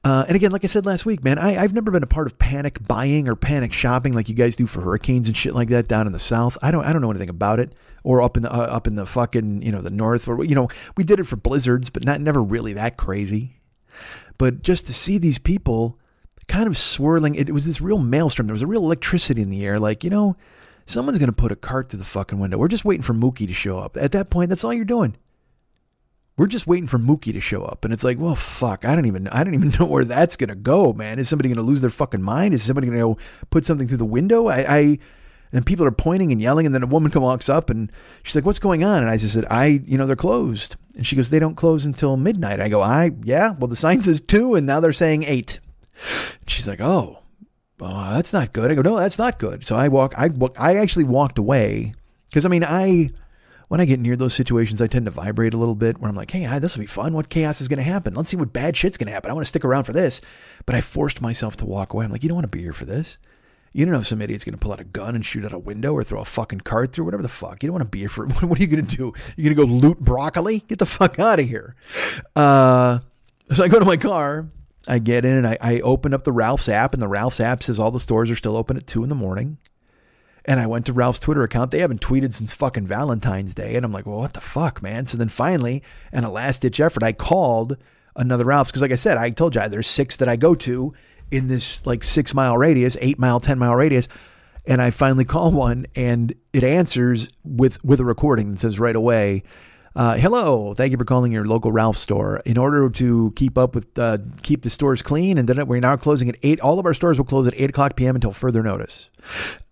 Uh, and again, like I said last week, man, I, I've never been a part of panic buying or panic shopping like you guys do for hurricanes and shit like that down in the south. I don't, I don't know anything about it. Or up in the uh, up in the fucking you know the north, or you know we did it for blizzards, but not never really that crazy. But just to see these people kind of swirling, it, was this real maelstrom. There was a real electricity in the air. Like you know, someone's going to put a cart through the fucking window. We're just waiting for Mookie to show up. At that point, that's all you're doing. We're just waiting for Mookie to show up, and it's like, well, fuck, I don't even, I don't even know where that's gonna go, man. Is somebody gonna lose their fucking mind? Is somebody gonna go put something through the window? I, I and people are pointing and yelling, and then a woman comes walks up, and she's like, "What's going on?" And I just said, "I, you know, they're closed." And she goes, "They don't close until midnight." I go, "I, yeah, well, the sign says two, and now they're saying eight. And she's like, "Oh, oh, that's not good." I go, "No, that's not good." So I walk, I, I actually walked away because I mean, I when I get near those situations, I tend to vibrate a little bit where I'm like, hey, this will be fun. What chaos is going to happen? Let's see what bad shit's going to happen. I want to stick around for this. But I forced myself to walk away. I'm like, you don't want to be here for this. You don't know if some idiot's going to pull out a gun and shoot out a window or throw a fucking card through, whatever the fuck. You don't want to be here for What are you going to do? You're going to go loot broccoli? Get the fuck out of here. Uh, so I go to my car. I get in and I, I open up the Ralph's app, and the Ralph's app says all the stores are still open at two in the morning. And I went to Ralph's Twitter account. They haven't tweeted since fucking Valentine's Day. And I'm like, well, what the fuck, man? So then finally, in a last ditch effort, I called another Ralph's. Because, like I said, I told you there's six that I go to in this like six mile radius, eight mile, 10 mile radius. And I finally call one and it answers with, with a recording that says right away, uh, hello, thank you for calling your local Ralph store. In order to keep up with, uh, keep the stores clean, and then we're now closing at eight. All of our stores will close at eight o'clock p.m. until further notice.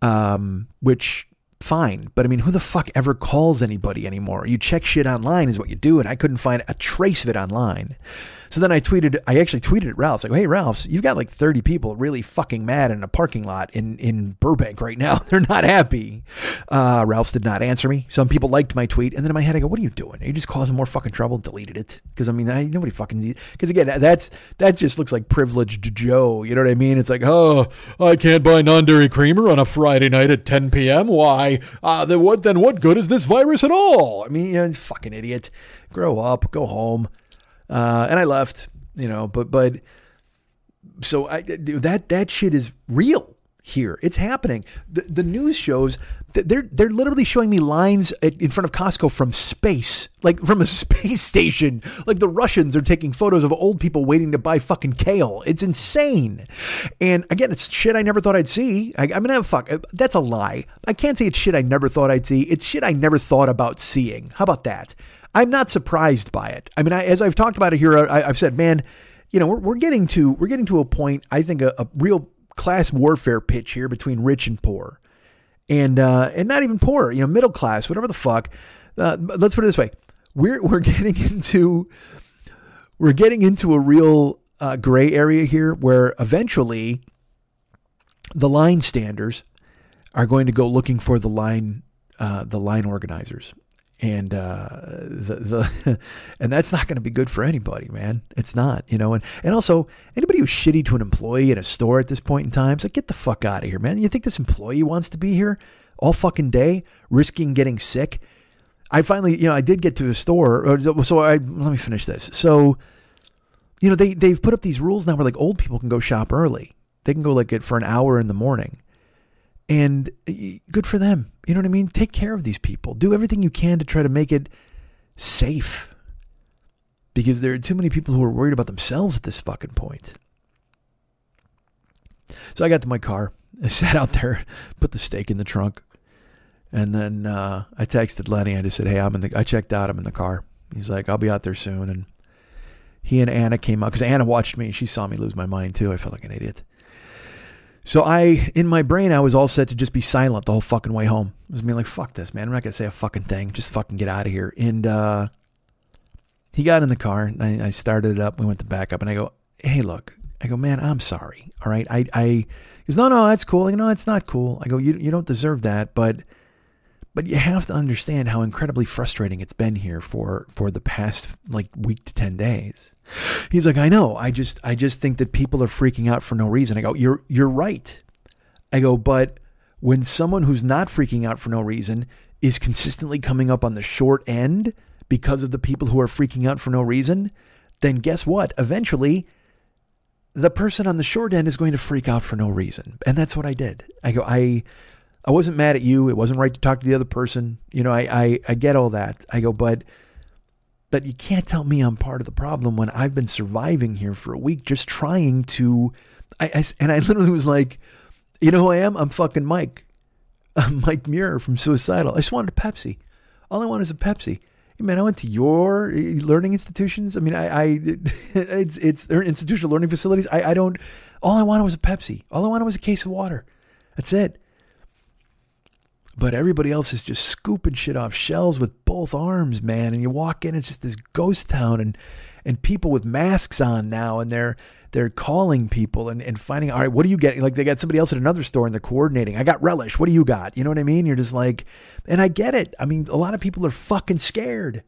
Um, which fine. But I mean, who the fuck ever calls anybody anymore? You check shit online is what you do, and I couldn't find a trace of it online. So then I tweeted, I actually tweeted at Ralph's, like, hey, Ralph's, you've got like 30 people really fucking mad in a parking lot in, in Burbank right now. They're not happy. Uh, Ralph's did not answer me. Some people liked my tweet. And then in my head, I go, what are you doing? Are you just causing more fucking trouble? Deleted it. Because I mean, I, nobody fucking, because again, that's, that just looks like privileged Joe. You know what I mean? It's like, oh, I can't buy non dairy creamer on a Friday night at 10 p.m. Why? Uh, then what, then what good is this virus at all? I mean, you fucking idiot. Grow up, go home. Uh, and I left, you know, but, but, so I, that, that shit is real here. It's happening. The, the news shows they're, they're literally showing me lines in front of Costco from space, like from a space station. Like the Russians are taking photos of old people waiting to buy fucking kale. It's insane. And again, it's shit I never thought I'd see. I, I mean, fuck, that's a lie. I can't say it's shit I never thought I'd see. It's shit I never thought about seeing. How about that? I'm not surprised by it. I mean, I, as I've talked about it here, I, have said, man, you know, we're, we're getting to we're getting to a point. I think a, a real class warfare pitch here between rich and poor, and uh, and not even poor, you know, middle class, whatever the fuck. Uh, let's put it this way: we're we're getting into we're getting into a real uh, gray area here, where eventually the line standers are going to go looking for the line uh, the line organizers and uh, the the and that's not going to be good for anybody, man. It's not, you know. And and also anybody who's shitty to an employee in a store at this point in time, it's like get the fuck out of here, man. You think this employee wants to be here all fucking day, risking getting sick? I finally, you know, I did get to a store, so I let me finish this. So, you know, they they've put up these rules now where like old people can go shop early. They can go like it for an hour in the morning and good for them. You know what I mean? Take care of these people. Do everything you can to try to make it safe. Because there are too many people who are worried about themselves at this fucking point. So I got to my car. I sat out there, put the steak in the trunk. And then uh, I texted Lenny. I just said, "Hey, I'm in the." I checked out. I'm in the car. He's like, "I'll be out there soon." And he and Anna came out because Anna watched me. She saw me lose my mind too. I felt like an idiot. So I, in my brain, I was all set to just be silent the whole fucking way home. I was being like, fuck this, man. I'm not going to say a fucking thing. Just fucking get out of here. And uh, he got in the car and I, I started it up. We went to back up and I go, hey, look. I go, man, I'm sorry. All right. I, I, he goes, no, no, that's cool. I go, no, it's not cool. I go, you, you don't deserve that. But, but you have to understand how incredibly frustrating it's been here for, for the past like week to 10 days. He's like, I know. I just I just think that people are freaking out for no reason. I go, You're you're right. I go, but when someone who's not freaking out for no reason is consistently coming up on the short end because of the people who are freaking out for no reason, then guess what? Eventually the person on the short end is going to freak out for no reason. And that's what I did. I go, I I wasn't mad at you. It wasn't right to talk to the other person. You know, I I, I get all that. I go, but but you can't tell me I'm part of the problem when I've been surviving here for a week just trying to. I, I and I literally was like, you know who I am? I'm fucking Mike. I'm Mike Muir from Suicidal. I just wanted a Pepsi. All I want is a Pepsi. Man, I went to your eh, learning institutions. I mean, I, I it's it's institutional learning facilities. I, I don't. All I wanted was a Pepsi. All I wanted was a case of water. That's it. But everybody else is just scooping shit off shelves with both arms, man. And you walk in, it's just this ghost town and and people with masks on now and they're they're calling people and, and finding all right, what do you get? Like they got somebody else at another store and they're coordinating. I got relish. What do you got? You know what I mean? You're just like and I get it. I mean, a lot of people are fucking scared.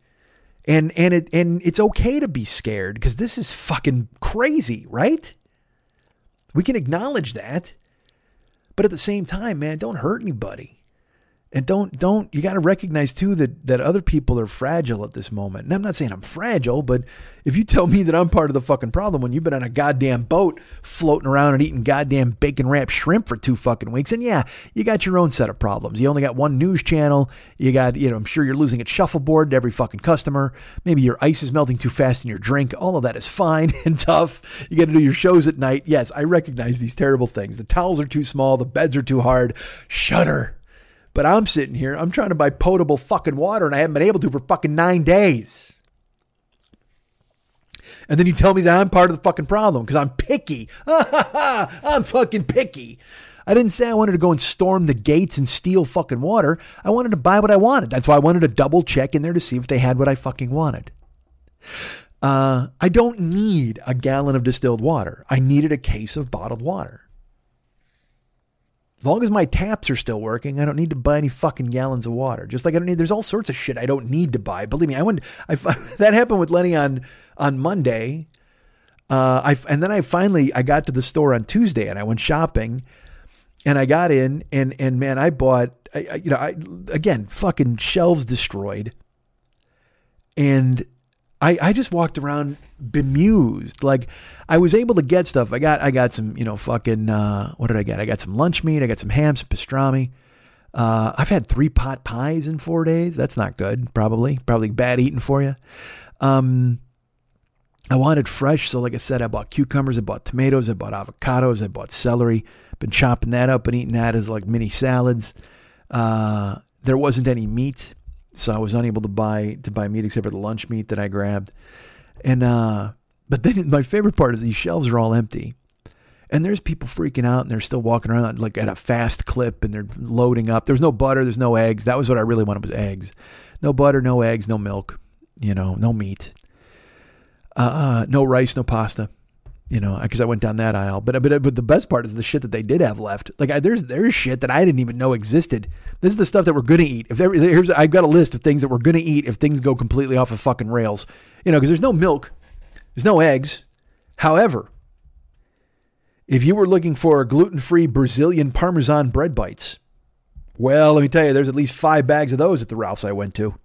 And and it and it's okay to be scared because this is fucking crazy, right? We can acknowledge that. But at the same time, man, don't hurt anybody and don't don't you got to recognize too that that other people are fragile at this moment. And I'm not saying I'm fragile, but if you tell me that I'm part of the fucking problem when you've been on a goddamn boat floating around and eating goddamn bacon wrapped shrimp for two fucking weeks, and yeah, you got your own set of problems. You only got one news channel. You got you know I'm sure you're losing at shuffleboard to every fucking customer. Maybe your ice is melting too fast in your drink. All of that is fine and tough. You got to do your shows at night. Yes, I recognize these terrible things. The towels are too small. The beds are too hard. Shudder but I'm sitting here, I'm trying to buy potable fucking water and I haven't been able to for fucking nine days. And then you tell me that I'm part of the fucking problem because I'm picky. I'm fucking picky. I didn't say I wanted to go and storm the gates and steal fucking water. I wanted to buy what I wanted. That's why I wanted to double check in there to see if they had what I fucking wanted. Uh, I don't need a gallon of distilled water. I needed a case of bottled water. As long as my taps are still working, I don't need to buy any fucking gallons of water. Just like I don't need. There's all sorts of shit I don't need to buy. Believe me, I went. I that happened with Lenny on on Monday. Uh, I and then I finally I got to the store on Tuesday and I went shopping, and I got in and and man, I bought. I, I you know I again fucking shelves destroyed, and I, I just walked around bemused. Like I was able to get stuff. I got I got some, you know, fucking uh, what did I get? I got some lunch meat, I got some ham, some pastrami. Uh, I've had three pot pies in four days. That's not good, probably. Probably bad eating for you. Um, I wanted fresh, so like I said, I bought cucumbers, I bought tomatoes, I bought avocados, I bought celery. Been chopping that up and eating that as like mini salads. Uh, there wasn't any meat so I was unable to buy to buy meat except for the lunch meat that I grabbed. And uh, but then my favorite part is these shelves are all empty. And there's people freaking out and they're still walking around like at a fast clip and they're loading up. There's no butter, there's no eggs. That was what I really wanted was eggs. No butter, no eggs, no milk, you know, no meat. Uh, uh no rice, no pasta you know, because I went down that aisle. But but but the best part is the shit that they did have left. Like I, there's there's shit that I didn't even know existed. This is the stuff that we're gonna eat. If there, here's I've got a list of things that we're gonna eat if things go completely off of fucking rails. You know, because there's no milk, there's no eggs. However, if you were looking for gluten-free Brazilian Parmesan bread bites, well, let me tell you, there's at least five bags of those at the Ralph's I went to.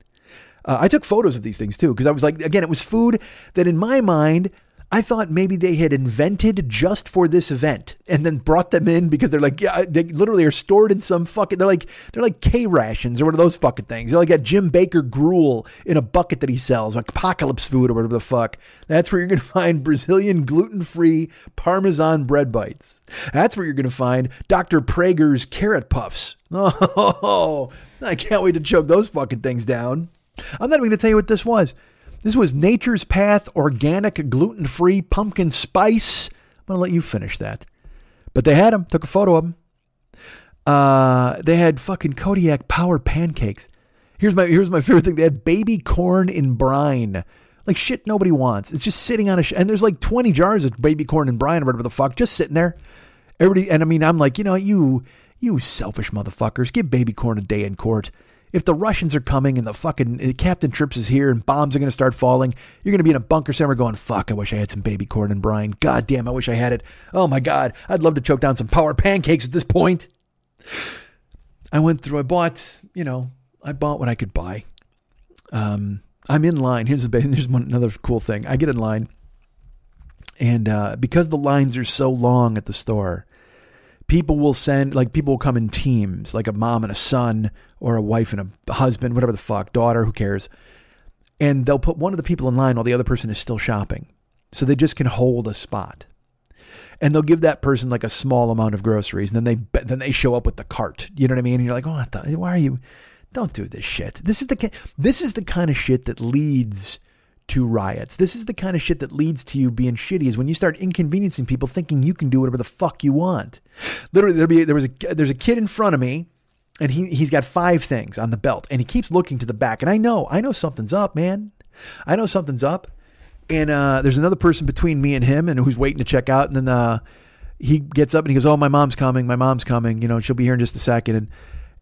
Uh, I took photos of these things too because I was like, again, it was food that in my mind I thought maybe they had invented just for this event and then brought them in because they're like, yeah, they literally are stored in some fucking, they're like, they're like K rations or one of those fucking things. They're like a Jim Bakker gruel in a bucket that he sells, like apocalypse food or whatever the fuck. That's where you're going to find Brazilian gluten free Parmesan bread bites. That's where you're going to find Dr. Praeger's carrot puffs. Oh, I can't wait to choke those fucking things down. I'm not even going to tell you what this was. This was Nature's Path organic gluten free pumpkin spice. I'm going to let you finish that. But they had them, took a photo of them. Uh, they had fucking Kodiak power pancakes. Here's my here's my favorite thing. They had baby corn in brine. Like shit nobody wants. It's just sitting on a sh- and there's like 20 jars of baby corn in brine or whatever the fuck just sitting there. Everybody and I mean I'm like, you know, you you selfish motherfuckers, give baby corn a day in court if the Russians are coming and the fucking uh, Captain Trips is here and bombs are going to start falling, you're going to be in a bunker somewhere going, fuck, I wish I had some baby corn and brine. God damn, I wish I had it. Oh my God, I'd love to choke down some power pancakes at this point. I went through, I bought, you know, I bought what I could buy. Um, I'm in line. Here's, a, here's one, another cool thing. I get in line, and uh, because the lines are so long at the store, people will send like people will come in teams like a mom and a son or a wife and a husband whatever the fuck daughter who cares? And they'll put one of the people in line while the other person is still shopping. So they just can hold a spot. And they'll give that person like a small amount of groceries and then they then they show up with the cart. You know what i mean? And you're like oh why are you don't do this shit. This is the this is the kind of shit that leads to riots. This is the kind of shit that leads to you being shitty is when you start inconveniencing people thinking you can do whatever the fuck you want. Literally there be there was a there's a kid in front of me and he he's got five things on the belt and he keeps looking to the back and I know I know something's up, man. I know something's up. And uh, there's another person between me and him and who's waiting to check out and then uh, he gets up and he goes, "Oh, my mom's coming. My mom's coming. You know, she'll be here in just a second. And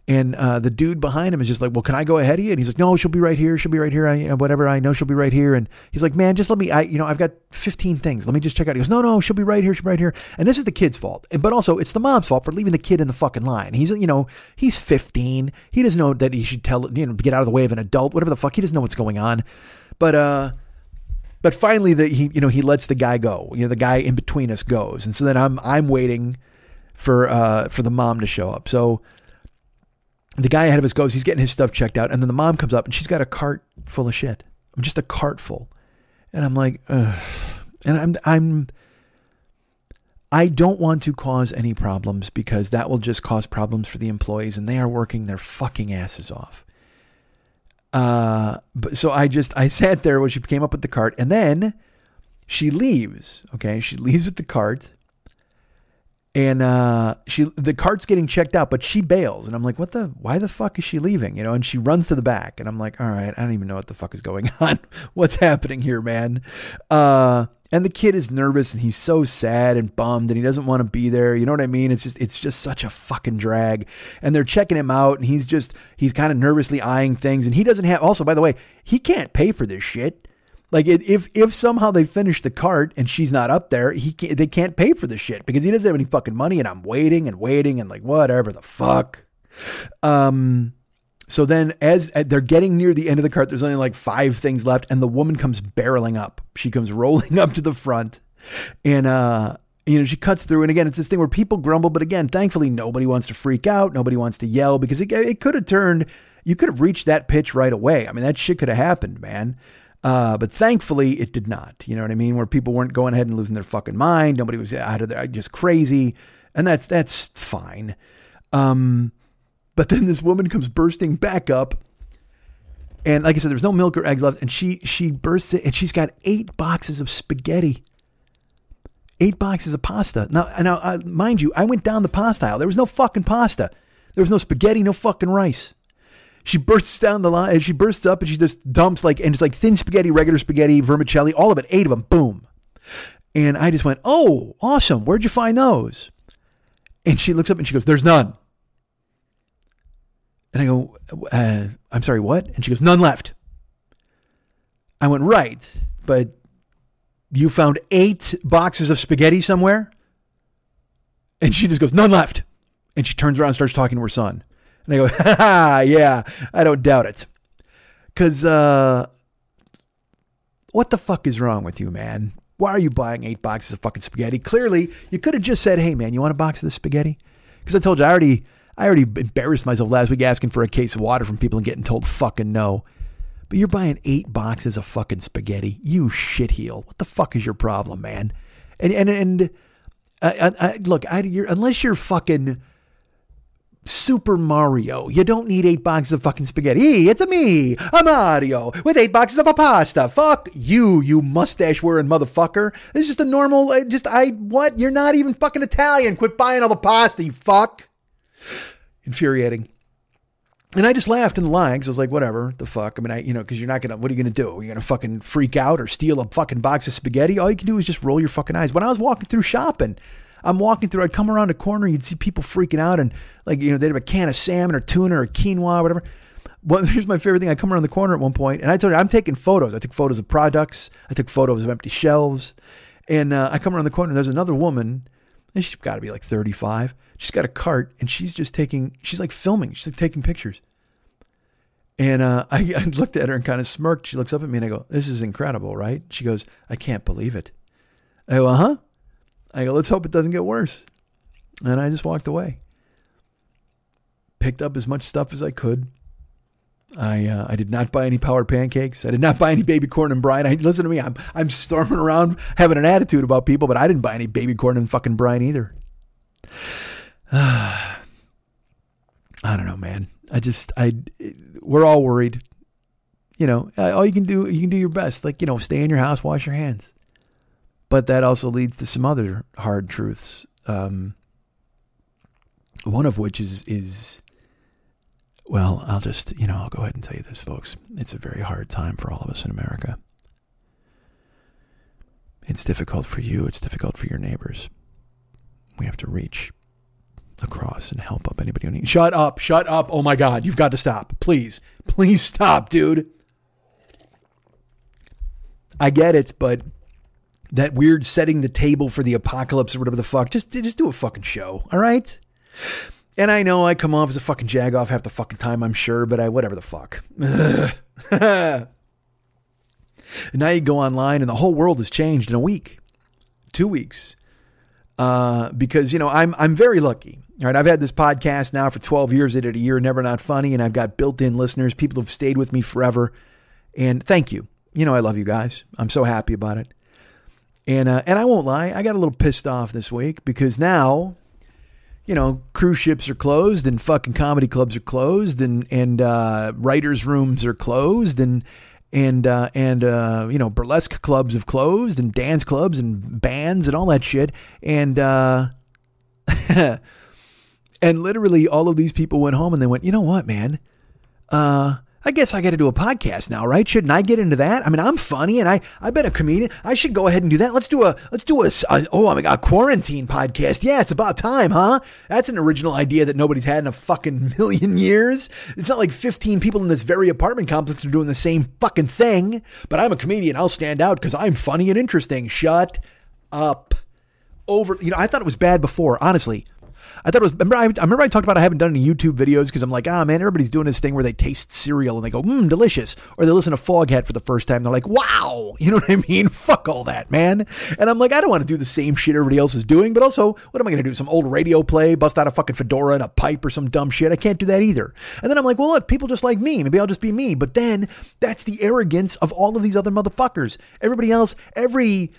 and uh, the dude behind him is just like, well, can I go ahead of you? And he's like, no, she'll be right here. She'll be right here. I, whatever. I know she'll be right here. And he's like, man, just let me, I, you know, I've got 15 things. Let me just check out. He goes, no, no, she'll be right here. She'll be right here. And this is the kid's fault. But also it's the mom's fault for leaving the kid in the fucking line. He's, you know, he's 15. He doesn't know that he should tell, you know, get out of the way of an adult, whatever the fuck. He doesn't know what's going on. But, uh, but finally the, he, you know, he lets the guy go, you know, the guy in between us goes. And so then I'm, I'm waiting for, uh, for the mom to show up. So, the guy ahead of us goes, he's getting his stuff checked out, and then the mom comes up and she's got a cart full of shit. I'm just a cart full, and I'm like, Ugh. and I'm I'm I don't want to cause any problems because that will just cause problems for the employees, and they are working their fucking asses off. Uh, but so I just I sat there when she came up with the cart, and then she leaves. Okay, she leaves with the cart, and uh, she the cart's getting checked out, but she bails, and I'm like, what the? Why the fuck is she leaving? You know, and she runs to the back, and I'm like, all right, I don't even know what the fuck is going on. What's happening here, man? Uh, and the kid is nervous, and he's so sad and bummed, and he doesn't want to be there. You know what I mean? It's just it's just such a fucking drag. And they're checking him out, and he's just he's kind of nervously eyeing things, and he doesn't have. Also, by the way, he can't pay for this shit. Like if if somehow they finish the cart and she's not up there, he can't, they can't pay for the shit because he doesn't have any fucking money, and I'm waiting and waiting and like whatever the fuck. Um, so then as they're getting near the end of the cart, there's only like five things left, and the woman comes barreling up. She comes rolling up to the front, and uh, you know, she cuts through. And again, it's this thing where people grumble, but again, thankfully, nobody wants to freak out. Nobody wants to yell because it, it could have turned, you could have reached that pitch right away. I mean, that shit could have happened, man. Uh, but thankfully, it did not. You know what I mean? Where people weren't going ahead and losing their fucking mind. Nobody was out of there just crazy, and that's that's fine. Um, but then this woman comes bursting back up, and like I said, there's no milk or eggs left, and she she bursts it, and she's got eight boxes of spaghetti, eight boxes of pasta. Now, now, uh, mind you, I went down the pasta aisle. There was no fucking pasta. There was no spaghetti, no fucking rice. She bursts down the line and she bursts up and she just dumps like, and it's like thin spaghetti, regular spaghetti, vermicelli, all of it, eight of them, boom. And I just went, oh, awesome. Where'd you find those? And she looks up and she goes, there's none. And I go, uh, I'm sorry, what? And she goes, none left. I went, right, but you found eight boxes of spaghetti somewhere? And she just goes, none left. And she turns around and starts talking to her son. And I go, ha, yeah, I don't doubt it. Because, uh, what the fuck is wrong with you, man? Why are you buying eight boxes of fucking spaghetti? Clearly, you could have just said, hey, man, you want a box of this spaghetti? Because I told you, I already, I already embarrassed myself last week asking for a case of water from people and getting told fucking no. But you're buying eight boxes of fucking spaghetti. You shitheel. What the fuck is your problem, man? And, and, and, uh, I, I, look, I, you're, unless you're fucking Super Mario. You don't need eight boxes of fucking spaghetti. It's a me, a Mario, with eight boxes of a pasta. Fuck you, you mustache wearing motherfucker. It's just a normal, uh, just, I, what? You're not even fucking Italian. Quit buying all the pasta, you fuck. Infuriating. And I just laughed in the line because I was like, whatever, the fuck. I mean, I, you know, because you're not going to, what are you going to do? Are You're going to fucking freak out or steal a fucking box of spaghetti? All you can do is just roll your fucking eyes. When I was walking through shopping, I'm walking through, I'd come around a corner, you'd see people freaking out and like, you know, they'd have a can of salmon or tuna or quinoa or whatever. Well, here's my favorite thing. I come around the corner at one point and I told you, I'm taking photos. I took photos of products. I took photos of empty shelves. And uh, I come around the corner and there's another woman and she's got to be like 35. She's got a cart and she's just taking, she's like filming. She's like taking pictures. And uh, I, I looked at her and kind of smirked. She looks up at me and I go, This is incredible, right? She goes, I can't believe it. I go, Uh huh. I go, let's hope it doesn't get worse. And I just walked away. Picked up as much stuff as I could. I uh, I did not buy any power pancakes. I did not buy any baby corn and brine. I listen to me. I'm I'm storming around having an attitude about people, but I didn't buy any baby corn and fucking brine either. I don't know, man. I just I we're all worried. You know, all you can do you can do your best. Like you know, stay in your house, wash your hands. But that also leads to some other hard truths. Um, one of which is is well, I'll just you know I'll go ahead and tell you this, folks. It's a very hard time for all of us in America. It's difficult for you. It's difficult for your neighbors. We have to reach across and help up anybody who needs. Shut up! Shut up! Oh my God! You've got to stop, please, please stop, dude. I get it, but that weird setting the table for the apocalypse or whatever the fuck. Just just do a fucking show, all right? And I know I come off as a fucking jagoff half the fucking time, I'm sure, but I whatever the fuck. now you go online and the whole world has changed in a week, two weeks. Uh, because you know I'm I'm very lucky. All right, I've had this podcast now for 12 years. I did a year, never not funny, and I've got built-in listeners, people who've stayed with me forever. And thank you. You know I love you guys. I'm so happy about it. And uh, and I won't lie, I got a little pissed off this week because now, you know, cruise ships are closed and fucking comedy clubs are closed and and uh, writers' rooms are closed and and uh, and uh, you know burlesque clubs have closed and dance clubs and bands and all that shit and uh, and literally all of these people went home and they went, you know what, man? I guess I got to do a podcast now, right? Shouldn't I get into that? I mean, I'm funny and I I've been a comedian. I should go ahead and do that. Let's do a let's do a, a oh my god, quarantine podcast. Yeah, it's about time, huh? That's an original idea that nobody's had in a fucking million years. It's not like 15 people in this very apartment complex are doing the same fucking thing. But I'm a comedian. I'll stand out because I'm funny and interesting. Shut up. Over, you know, I thought it was bad before, honestly. I thought it was. Remember, I, I remember I talked about I haven't done any YouTube videos because I'm like, ah, man, everybody's doing this thing where they taste cereal and they go, mmm, delicious, or they listen to Foghat for the first time. They're like, wow, you know what I mean? Fuck all that, man. And I'm like, I don't want to do the same shit everybody else is doing, but also, what am I going to do? Some old radio play, bust out a fucking fedora and a pipe or some dumb shit? I can't do that either. And then I'm like, well, look, people just like me. Maybe I'll just be me. But then that's the arrogance of all of these other motherfuckers. Everybody else, every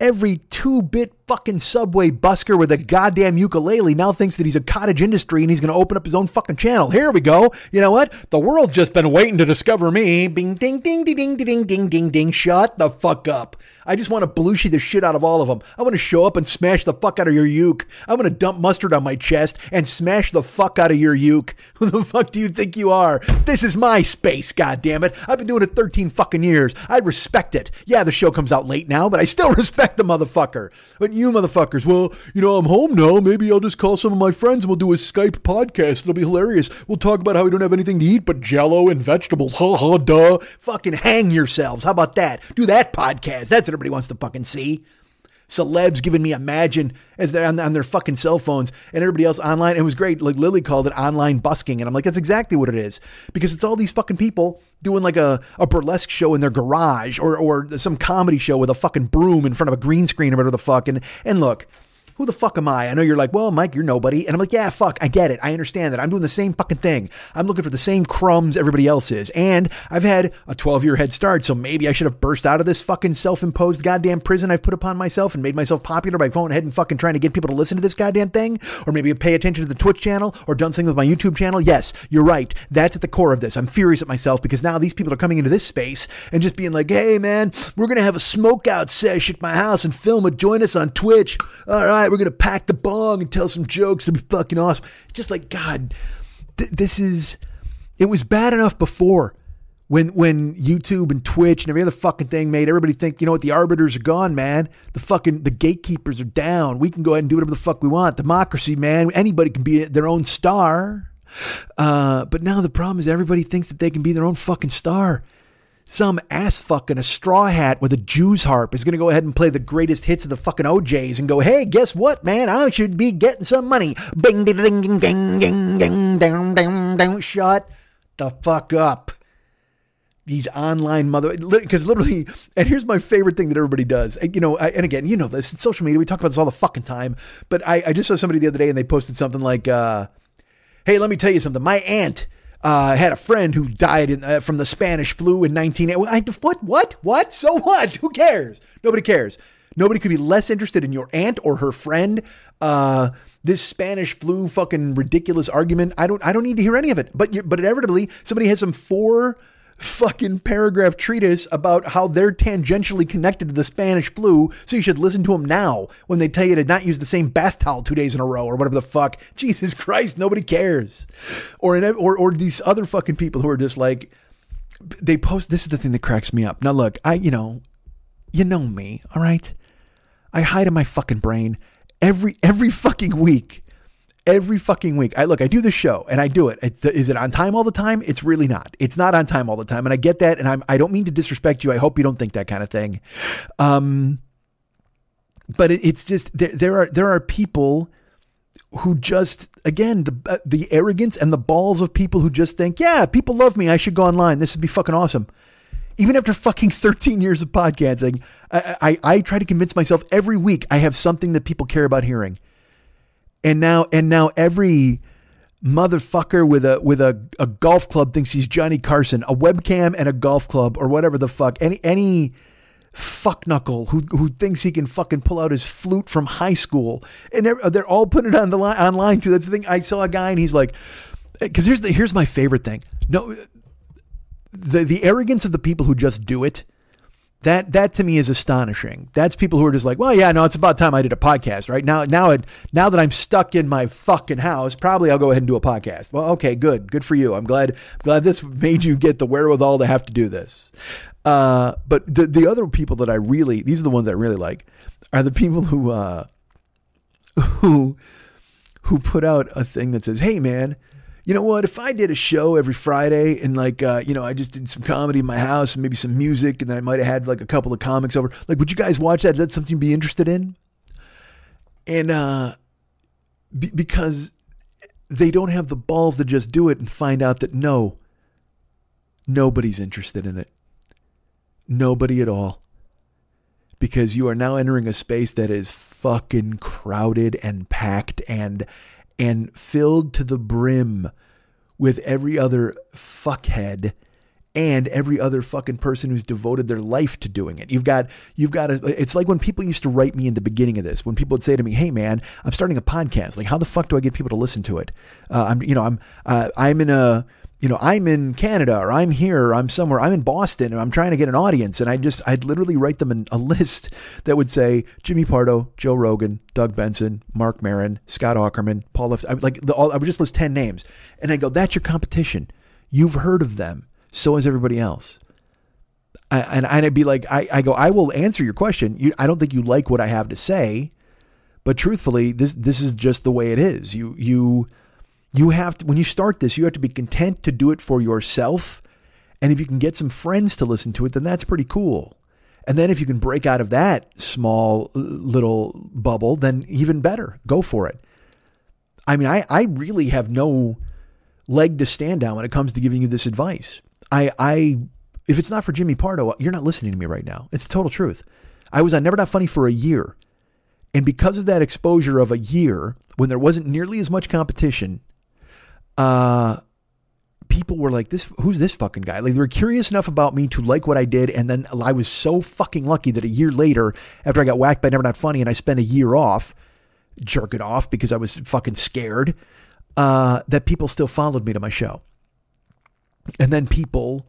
every two bit fucking subway busker with a goddamn ukulele now thinks that he's a cottage industry and he's going to open up his own fucking channel. Here we go. You know what? The world's just been waiting to discover me. Bing, ding, ding, ding, ding, ding, ding, ding, ding. Shut the fuck up. I just want to belushi the shit out of all of them. I want to show up and smash the fuck out of your uke. I want to dump mustard on my chest and smash the fuck out of your uke. Who the fuck do you think you are? This is my space, goddammit. I've been doing it 13 fucking years. I respect it. Yeah, the show comes out late now, but I still respect the motherfucker. But you motherfuckers, well, you know, I'm home now. Maybe I'll just call some of my friends and we'll do a Skype podcast. It'll be hilarious. We'll talk about how we don't have anything to eat but jello and vegetables. Ha ha duh. Fucking hang yourselves. How about that? Do that podcast. That's everybody wants to fucking see. Celebs giving me imagine as they're on, on their fucking cell phones and everybody else online. It was great. Like Lily called it online busking. And I'm like, that's exactly what it is. Because it's all these fucking people doing like a, a burlesque show in their garage or, or some comedy show with a fucking broom in front of a green screen or whatever the fuck. And, and look, who the fuck am I? I know you're like, well, Mike, you're nobody. And I'm like, yeah, fuck, I get it. I understand that. I'm doing the same fucking thing. I'm looking for the same crumbs everybody else is. And I've had a 12 year head start. So maybe I should have burst out of this fucking self imposed goddamn prison I've put upon myself and made myself popular by going ahead and fucking trying to get people to listen to this goddamn thing. Or maybe pay attention to the Twitch channel or done something with my YouTube channel. Yes, you're right. That's at the core of this. I'm furious at myself because now these people are coming into this space and just being like, hey, man, we're going to have a smoke out sesh at my house and film it. Join us on Twitch. All right, we're going to pack the bong and tell some jokes. It'll be fucking awesome. Just like, God, th- this is, it was bad enough before when when YouTube and Twitch and every other fucking thing made everybody think, you know what, the arbiters are gone, man. The fucking the gatekeepers are down. We can go ahead and do whatever the fuck we want. Democracy, man. Anybody can be their own star. Uh, but now the problem is everybody thinks that they can be their own fucking star. Some ass fuck in a straw hat with a Jew's harp is going to go ahead and play the greatest hits of the fucking O'Jays and go, hey, guess what, man? I should be getting some money. Bing, ding, ding, ding, ding, ding, ding, ding, ding, ding. Shut the fuck up these online mother because literally and here's my favorite thing that everybody does you know I, and again you know this in social media we talk about this all the fucking time but I, I just saw somebody the other day and they posted something like uh, hey let me tell you something my aunt uh, had a friend who died in, uh, from the Spanish flu in 19. I, what? What? What? So what? Who cares? Nobody cares. Nobody could be less interested in your aunt or her friend. Uh, this Spanish flu fucking ridiculous argument. I don't. I don't need to hear any of it. But but inevitably, somebody has some four fucking paragraph treatise about how they're tangentially connected to the Spanish flu. So you should listen to them now when they tell you to not use the same bath towel two days in a row or whatever the fuck. Jesus Christ, nobody cares. Or in, or or these other fucking people who are just like they post. This is the thing that cracks me up. Now look, I you know, you know me, all right. I hide in my fucking brain every every fucking week every fucking week. I look, I do the show and I do it. Is it on time all the time? It's really not. It's not on time all the time. And I get that. And I'm, I don't mean to disrespect you. I hope you don't think that kind of thing. Um, but it, it's just, there, there are, there are people who just, again, the, uh, the arrogance and the balls of people who just think, yeah, people love me. I should go online. This would be fucking awesome. Even after fucking 13 years of podcasting, I, I, I try to convince myself every week I have something that people care about hearing and now and now every motherfucker with a with a, a golf club thinks he's Johnny Carson, a webcam and a golf club or whatever the fuck. Any any fuck knuckle who who thinks he can fucking pull out his flute from high school, and they're, they're all putting it on the line online too. That's the thing. I saw a guy and he's like, eh, because here's the here's my favorite thing. No, the the arrogance of the people who just do it That that to me is astonishing. That's people who are just like, well, yeah, no, it's about time I did a podcast, right? Now now it now that I'm stuck in my fucking house, probably I'll go ahead and do a podcast. Well, okay, good. Good for you. I'm glad glad this made you get the wherewithal to have to do this. Uh, but the the other people that I really these are the ones I really like are the people who uh who who put out a thing that says, "Hey man, you know what? If I did a show every Friday and like, uh, you know, I just did some comedy in my house and maybe some music, and then I might have had like a couple of comics over. Like, would you guys watch that? Is that something you'd be interested in? And uh, be- because they don't have the balls to just do it and find out that no, nobody's interested in it. Nobody at all. Because you are now entering a space that is fucking crowded and packed and and filled to the brim with every other fuckhead and every other fucking person who's devoted their life to doing it. You've got you've got a, it's like when people used to write me in the beginning of this, when people would say to me, "Hey man, I'm starting a podcast. Like how the fuck do I get people to listen to it?" Uh, I'm you know, I'm uh, I'm in a you know, I'm in Canada or I'm here or I'm somewhere, I'm in Boston and I'm trying to get an audience. And I just, I'd literally write them a list that would say Jimmy Pardo, Joe Rogan, Doug Benson, Marc Maron, Scott Aukerman, Paul Left. I, like the, all, I would just list 10 names. And I go, that's your competition. You've heard of them. So has everybody else. I, and I'd be like, I, I go, I will answer your question. You, I don't think you like what I have to say, but truthfully, this, this is just the way it is. You, you, you have to, when you start this, you have to be content to do it for yourself. And if you can get some friends to listen to it, then that's pretty cool. And then if you can break out of that small uh, little bubble, then even better. Go for it. I mean, I, I really have no leg to stand on when it comes to giving you this advice. I, I, if it's not for Jimmy Pardo, you're not listening to me right now. It's the total truth. I was on Never Not Funny for a year. And because of that exposure of a year, when there wasn't nearly as much competition, uh, people were like, "This, who's this fucking guy?" Like they were curious enough about me to like what I did, and then I was so fucking lucky that a year later, after I got whacked by Never Not Funny, and I spent a year off, jerking off because I was fucking scared, uh, that people still followed me to my show, and then people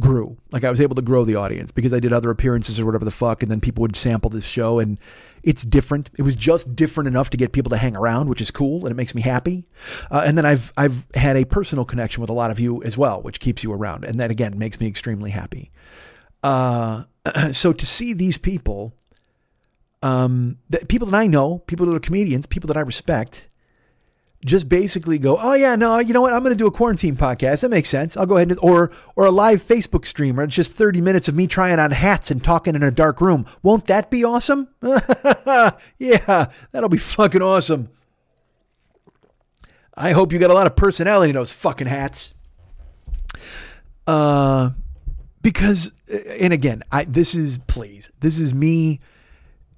grew. Like I was able to grow the audience because I did other appearances or whatever the fuck, and then people would sample this show and it's different. It was just different enough to get people to hang around, which is cool and it makes me happy. Uh, and then I've I've had a personal connection with a lot of you as well, which keeps you around, and that again makes me extremely happy. Uh, so to see these people, um, that people that I know, people that are comedians, people that I respect, just basically go, oh yeah, no, you know what? I'm going to do a quarantine podcast. That makes sense. I'll go ahead and or or a live Facebook stream where it's just 30 minutes of me trying on hats and talking in a dark room. Won't that be awesome? yeah, that'll be fucking awesome. I hope you got a lot of personality in those fucking hats. Uh, because and again, I this is please, this is me.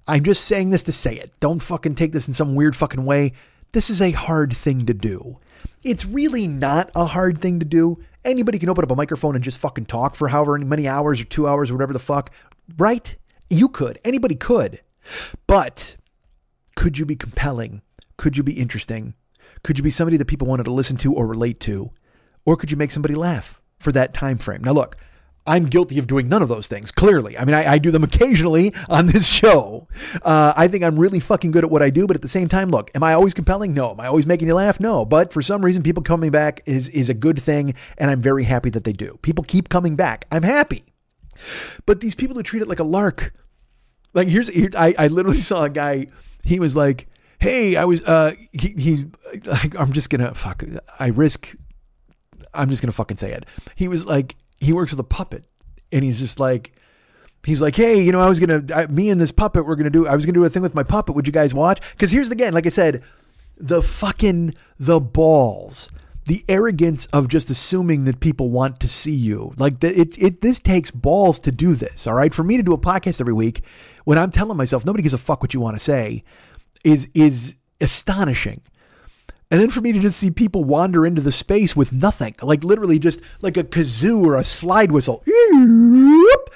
I'm just saying this to say it. Don't fucking take this in some weird fucking way. This is a hard thing to do. It's really not a hard thing to do. Anybody can open up a microphone and just fucking talk for however many hours or two hours or whatever the fuck, right? You could. Anybody could. But could you be compelling? Could you be interesting? Could you be somebody that people wanted to listen to or relate to? Or could you make somebody laugh for that time frame? Now, look, I'm guilty of doing none of those things, clearly. I mean, I, I do them occasionally on this show. Uh, I think I'm really fucking good at what I do, but at the same time, look, am I always compelling? No. Am I always making you laugh? No. But for some reason, people coming back is, is a good thing, and I'm very happy that they do. People keep coming back. I'm happy. But these people who treat it like a lark, like here's, here, I, I literally saw a guy, he was like, hey, I was, uh, he, he's, like, I'm just gonna, fuck, I risk, I'm just gonna fucking say it. He was like, he works with a puppet and he's just like he's like hey you know i was gonna I, me and this puppet we're gonna do i was gonna do a thing with my puppet. Would you guys watch? Because here's the again like i said the fucking the balls the arrogance of just assuming that people want to see you. Like the, it, it this takes balls to do this all right? For me to do a podcast every week when i'm telling myself nobody gives a fuck what you want to say is is astonishing and then for me to just see people wander into the space with nothing, like literally just like a kazoo or a slide whistle.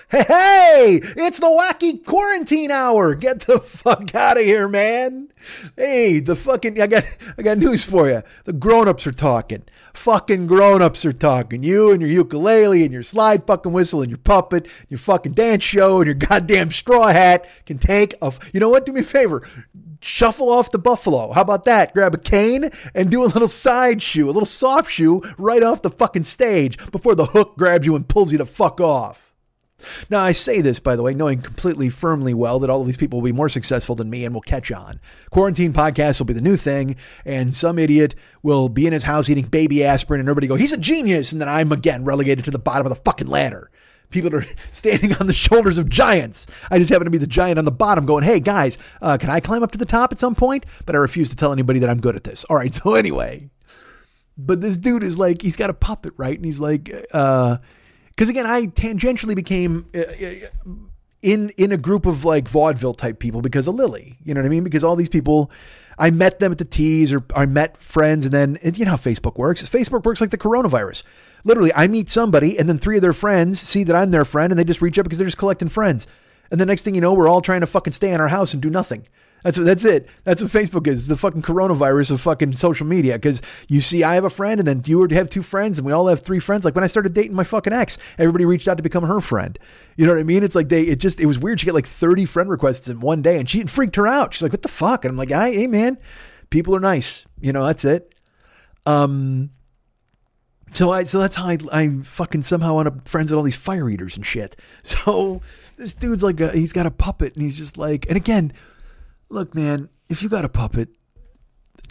Hey, hey, it's the wacky quarantine hour. Get the fuck out of here, man. Hey, the fucking I got I got news for you. The grown-ups are talking. fucking grown-ups are talking. You and your ukulele and your slide fucking whistle and your puppet, your fucking dance show and your goddamn straw hat can take a. You know what? Do me a favor. Shuffle off the buffalo. How about that? Grab a cane and do a little side shoe, a little soft shoe right off the fucking stage before the hook grabs you and pulls you the fuck off. Now, I say this, by the way, knowing completely firmly well that all of these people will be more successful than me and will catch on. Quarantine podcasts will be the new thing, and some idiot will be in his house eating baby aspirin, and everybody go, he's a genius. And then I'm again relegated to the bottom of the fucking ladder. People are standing on the shoulders of giants. I just happen to be the giant on the bottom going, hey, guys, uh, can I climb up to the top at some point? But I refuse to tell anybody that I'm good at this. All right, so anyway. But this dude is like, he's got a puppet, right? And he's like, uh, because again, I tangentially became uh, uh, in in a group of like vaudeville type people because of Lily. You know what I mean? Because all these people, I met them at the teas or I met friends, and then and you know how Facebook works. Facebook works like the coronavirus. Literally, I meet somebody, and then three of their friends see that I'm their friend, and they just reach out because they're just collecting friends. And the next thing you know, we're all trying to fucking stay in our house and do nothing. That's that's it. That's what Facebook is. The fucking coronavirus of fucking social media. Because you see, I have a friend, and then you have two friends, and we all have three friends. Like when I started dating my fucking ex, everybody reached out to become her friend. You know what I mean? It's like they. It just. It was weird. She got like thirty friend requests in one day, and she freaked her out. She's like, "What the fuck?" And I'm like, "I, "Hey, man, people are nice. You know, that's it." Um. So I so that's how I, I fucking somehow end up friends with all these fire eaters and shit. So this dude's like a, he's got a puppet and he's just like and again look, man, if you got a puppet,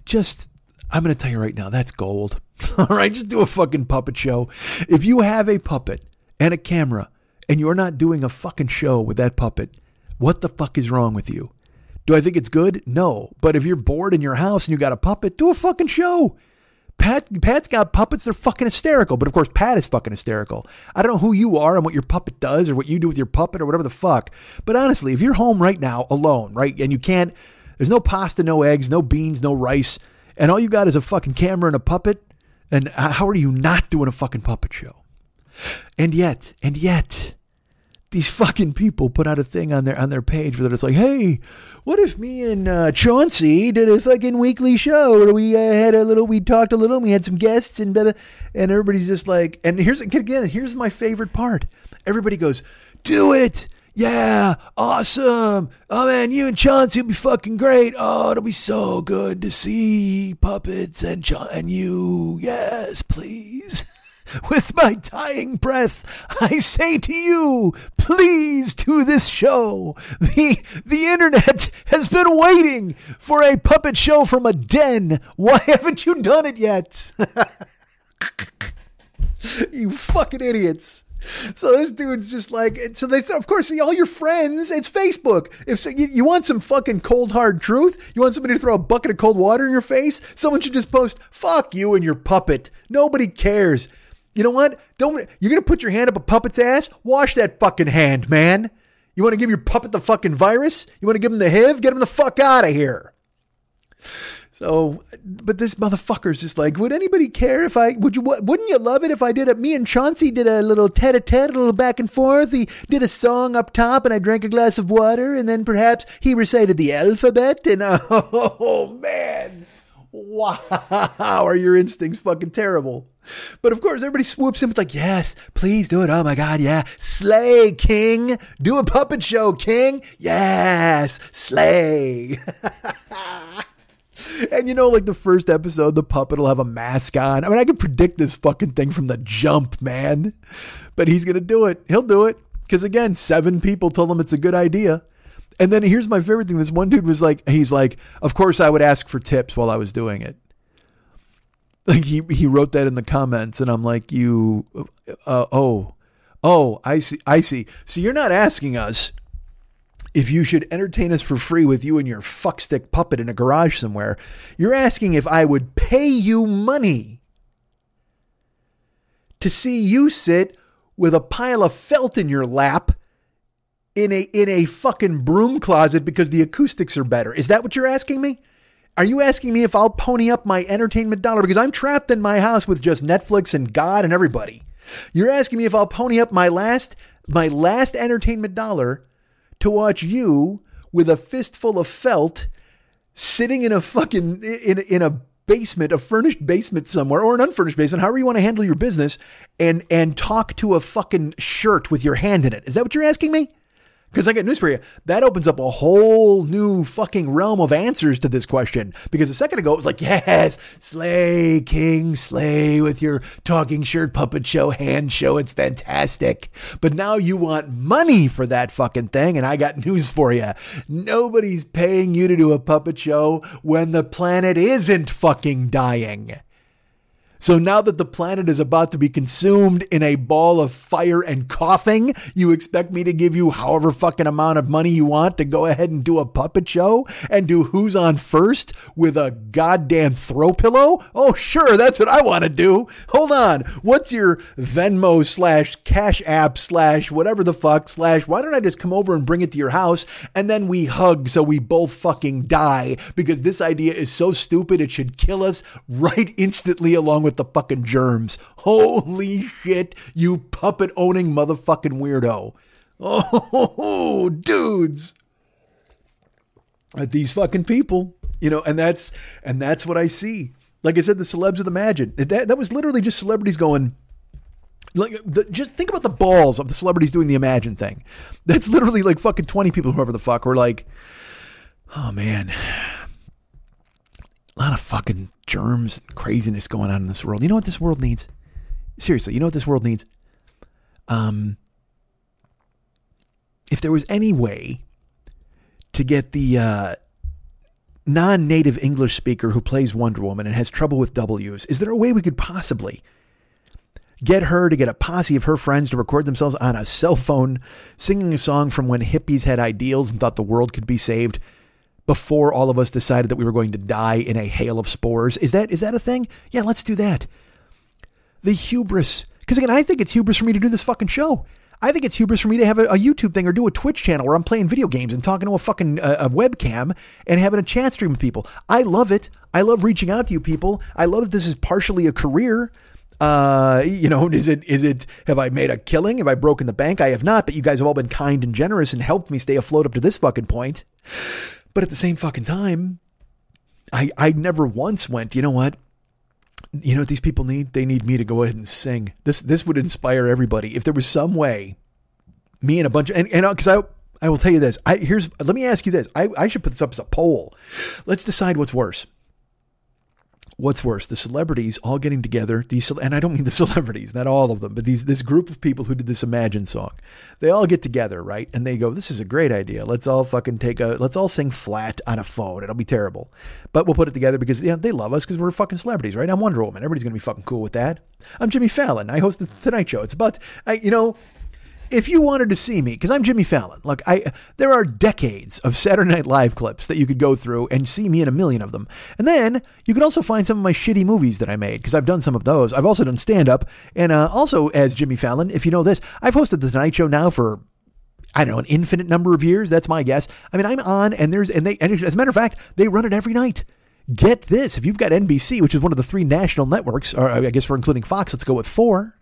just I'm going to tell you right now, that's gold. All right, just do a fucking puppet show. If you have a puppet and a camera and you're not doing a fucking show with that puppet, what the fuck is wrong with you? Do I think it's good? No. But if you're bored in your house and you got a puppet, do a fucking show. Pat Pat's got puppets, they're fucking hysterical. But of course, Pat is fucking hysterical. I don't know who you are and what your puppet does or what you do with your puppet or whatever the fuck. But honestly, if you're home right now alone, right, and you can't there's no pasta, no eggs, no beans, no rice, and all you got is a fucking camera and a puppet, and how are you not doing a fucking puppet show? And yet, and yet, these fucking people put out a thing on their on their page where it's like, hey, what if me and uh, Chauncey did a fucking weekly show where we uh, had a little, we talked a little, and we had some guests, and blah, blah, and everybody's just like, and here's again, here's my favorite part. Everybody goes, do it. Yeah, awesome. Oh man, you and Chauncey will be fucking great. Oh, it'll be so good to see puppets and Ch- and you. Yes, please. With my dying breath, I say to you, please do this show. The, the internet has been waiting for a puppet show from a den. Why haven't you done it yet? you fucking idiots. So this dude's just like, so they, of course, all your friends, it's Facebook. If so, you, you, want some fucking cold hard truth, you want somebody to throw a bucket of cold water in your face, someone should just post, fuck you and your puppet. Nobody cares. You know what? Don't you're gonna put your hand up a puppet's ass? Wash that fucking hand, man. You want to give your puppet the fucking virus? You want to give him the HIV? Get him the fuck out of here. So, but this motherfucker's just like, would anybody care if I would you wouldn't you love it if I did it? Me and Chauncey did a little tete-a-tete, a little back and forth. He did a song up top, and I drank a glass of water, and then perhaps he recited the alphabet. And oh man, wow, are your instincts fucking terrible? But of course, everybody swoops in with like, yes, please do it. Oh my God, yeah. Slay, King. Do a puppet show, King. Yes, slay. and you know, like the first episode, the puppet will have a mask on. I mean, I can predict this fucking thing from the jump, man. But he's going to do it. He'll do it. Because again, seven people told him it's a good idea. And then here's my favorite thing. This one dude was like, he's like, of course I would ask for tips while I was doing it. Like he he wrote that in the comments, and I'm like, you, uh, oh, oh, I see, I see. So you're not asking us if you should entertain us for free with you and your fuckstick puppet in a garage somewhere. You're asking if I would pay you money to see you sit with a pile of felt in your lap in a in a fucking broom closet because the acoustics are better. Is that what you're asking me? Are you asking me if I'll pony up my entertainment dollar because I'm trapped in my house with just Netflix and God and everybody? You're asking me if I'll pony up my last my last entertainment dollar to watch you with a fistful of felt sitting in a fucking in in a basement, a furnished basement somewhere, or an unfurnished basement, however you want to handle your business, and and talk to a fucking shirt with your hand in it. Is that what you're asking me? Because I got news for you. That opens up a whole new fucking realm of answers to this question. Because a second ago it was like, yes, slay, king, slay with your talking shirt puppet show, hand show. It's fantastic. But now you want money for that fucking thing. And I got news for you. Nobody's paying you to do a puppet show when the planet isn't fucking dying. So now that the planet is about to be consumed in a ball of fire and coughing, you expect me to give you however fucking amount of money you want to go ahead and do a puppet show and do who's on first with a goddamn throw pillow? Oh, sure, that's what I want to do. Hold on. What's your Venmo slash Cash App slash whatever the fuck slash why don't I just come over and bring it to your house and then we hug so we both fucking die because this idea is so stupid it should kill us right instantly along with the fucking germs. Holy shit, you puppet owning motherfucking weirdo. Oh, dudes. At these fucking people, you know, and that's and that's what I see. Like I said, the celebs of the Imagine. That that was literally just celebrities going. Like, the, just think about the balls of the celebrities doing the Imagine thing. That's literally like fucking twenty people, whoever the fuck, were like, oh man, a lot of fucking germs and craziness going on in this world. You know what this world needs? Seriously, you know what this world needs? Um, if there was any way to get the uh, non-native English speaker who plays Wonder Woman and has trouble with W's, is there a way we could possibly get her to get a posse of her friends to record themselves on a cell phone singing a song from when hippies had ideals and thought the world could be saved? Before all of us decided that we were going to die in a hail of spores. Is that is that a thing? Yeah, let's do that. The hubris. Because again, I think it's hubris for me to do this fucking show. I think it's hubris for me to have a, a, YouTube thing or do a Twitch channel where I'm playing video games and talking to a fucking uh, a webcam and having a chat stream with people. I love it. I love reaching out to you people. I love that this is partially a career. Uh, you know, is it is it have I made a killing? Have I broken the bank? I have not, but you guys have all been kind and generous and helped me stay afloat up to this fucking point. But at the same fucking time, I I never once went, you know what? You know what these people need? They need me to go ahead and sing. This this would inspire everybody. If there was some way, me and a bunch of and and because uh, I I will tell you this. I here's let me ask you this. I, I should put this up as a poll. Let's decide what's worse what's worse, the celebrities all getting together, these and I don't mean the celebrities, not all of them, but these this group of people who did this Imagine song. They all get together, right? And they go, "This is a great idea. Let's all fucking take a let's all sing flat on a phone. It'll be terrible, but we'll put it together because they love us because we're fucking celebrities, right? I'm Wonder Woman. Everybody's gonna be fucking cool with that. I'm Jimmy Fallon. I host the Tonight Show. It's about I, you know." If you wanted to see me, because I'm Jimmy Fallon, look, I there are decades of Saturday Night Live clips that you could go through and see me in a million of them. And then you could also find some of my shitty movies that I made, because I've done some of those. I've also done stand up, and uh, also as Jimmy Fallon, if you know this, I've hosted the Tonight Show now for I don't know, an infinite number of years. That's my guess. I mean, I'm on, and there's, and they, and as a matter of fact, they run it every night. Get this: if you've got NBC, which is one of the three national networks, or I guess we're including Fox, let's go with four.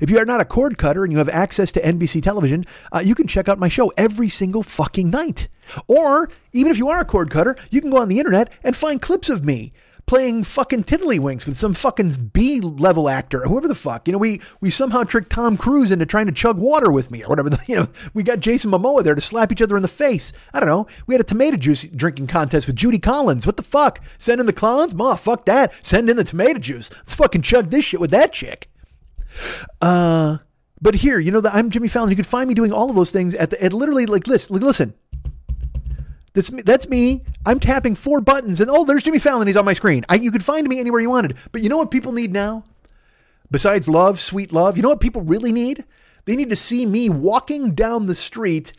If you are not a cord cutter and you have access to NBC television, uh, you can check out my show every single fucking night. Or even if you are a cord cutter, you can go on the internet and find clips of me playing fucking tiddlywinks with some fucking B level actor, or whoever the fuck. You know, we we somehow tricked Tom Cruise into trying to chug water with me or whatever. You know, we got Jason Momoa there to slap each other in the face. I don't know. We had a tomato juice drinking contest with Judy Collins. What the fuck? Send in the clowns? Ma, fuck that. Send in the tomato juice. Let's fucking chug this shit with that chick. Uh, but here, you know that I'm Jimmy Fallon. You can find me doing all of those things at the at literally like listen, listen. That's me, that's me. I'm tapping four buttons and oh, there's Jimmy Fallon. He's on my screen. I, you could find me anywhere you wanted. But you know what people need now? Besides love, sweet love, you know what people really need? They need to see me walking down the street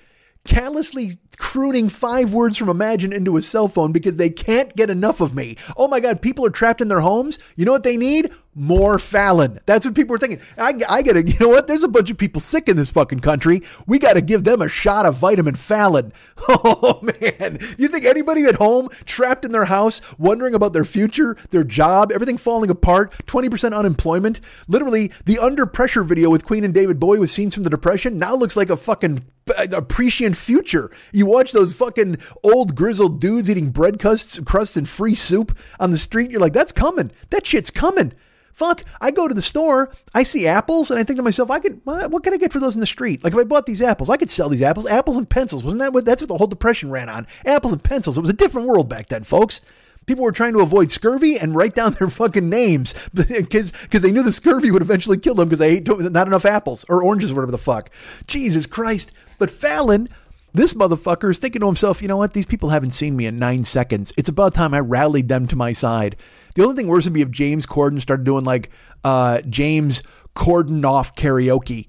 callously crooning five words from Imagine into a cell phone because they can't get enough of me. Oh my God, people are trapped in their homes. You know what they need? More Fallon. That's what people are thinking. I, I gotta, you know what? There's a bunch of people sick in this fucking country. We gotta give them a shot of vitamin Fallon. Oh man, you think anybody at home trapped in their house, wondering about their future, their job, everything falling apart, 20% unemployment? Literally, the under pressure video with Queen and David Bowie with scenes from the Depression now looks like a fucking uh, a prescient future. You watch those fucking old grizzled dudes eating bread crusts, crusts and free soup on the street. You're like, that's coming. That shit's coming. Fuck, I go to the store, I see apples, and I think to myself, I can, what can I get for those in the street? Like if I bought these apples, I could sell these apples, apples and pencils. Wasn't that what, that's what the whole depression ran on? Apples and pencils. It was a different world back then, folks. People were trying to avoid scurvy and write down their fucking names because because they knew the scurvy would eventually kill them because they ate not enough apples or oranges or whatever the fuck. Jesus Christ. But Fallon, this motherfucker is thinking to himself, you know what? These people haven't seen me in nine seconds. It's about time I rallied them to my side. The only thing worse would be if James Corden started doing like uh, James Corden off karaoke.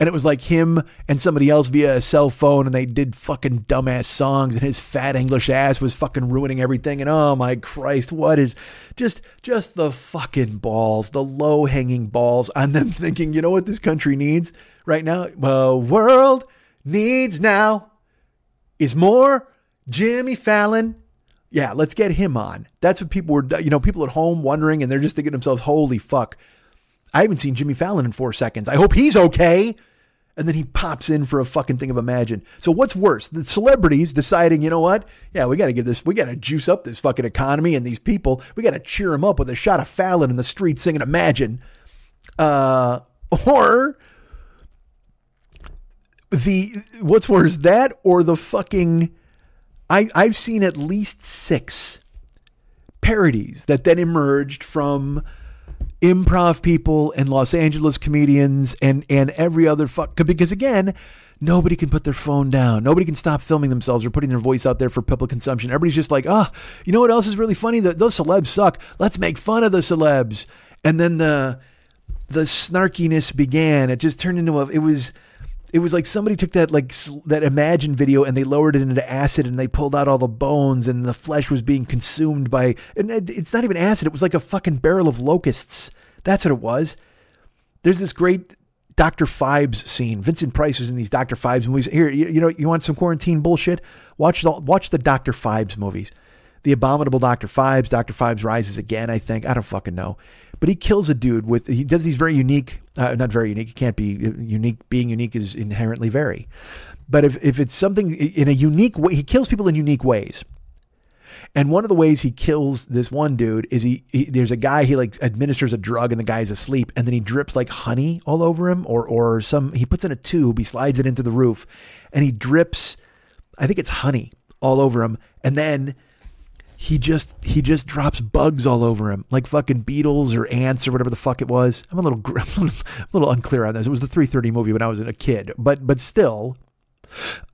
And it was like him and somebody else via a cell phone, and they did fucking dumbass songs, and his fat English ass was fucking ruining everything. And oh my Christ, what is just just the fucking balls, the low hanging balls on them thinking, you know what this country needs right now? The world needs now is more Jimmy Fallon yeah, let's get him on. That's what people were, you know, people at home wondering, and they're just thinking to themselves, holy fuck. I haven't seen Jimmy Fallon in four seconds. I hope he's okay. And then he pops in for a fucking thing of Imagine. So what's worse? The celebrities deciding, you know what? Yeah, we got to give this, we got to juice up this fucking economy and these people. We got to cheer them up with a shot of Fallon in the street singing Imagine. Uh, or the, what's worse, that or the fucking I, I've seen at least six parodies that then emerged from improv people and Los Angeles comedians and and every other fuck because again nobody can put their phone down. Nobody can stop filming themselves or putting their voice out there for public consumption. Everybody's just like ah oh, you know what else is really funny? That those celebs suck. Let's make fun of the celebs. And then the the snarkiness began. It just turned into a it was it was like somebody took that like that Imagine video and they lowered it into acid and they pulled out all the bones and the flesh was being consumed by. And it's not even acid. It was like a fucking barrel of locusts. That's what it was. There's this great Dr. Phibes scene. Vincent Price is in these Dr. Phibes movies. Here, you, you know, you want some quarantine bullshit? Watch the watch the Dr. Phibes movies. The Abominable Dr. Phibes, Dr. Phibes Rises Again, I think. I don't fucking know. But he kills a dude with, he does these very unique, uh, not very unique, it can't be unique. Being unique is inherently very. But if, if it's something in a unique way, he kills people in unique ways. And one of the ways he kills this one dude is he, he, there's a guy he like administers a drug and the guy's asleep and then he drips like honey all over him or or some he puts in a tube he slides it into the roof and he drips I think it's honey all over him and then he just he just drops bugs all over him, like fucking beetles or ants or whatever the fuck it was. I'm a little I'm a little, unclear on this. It was the 3:30 movie when I was a kid, but but still.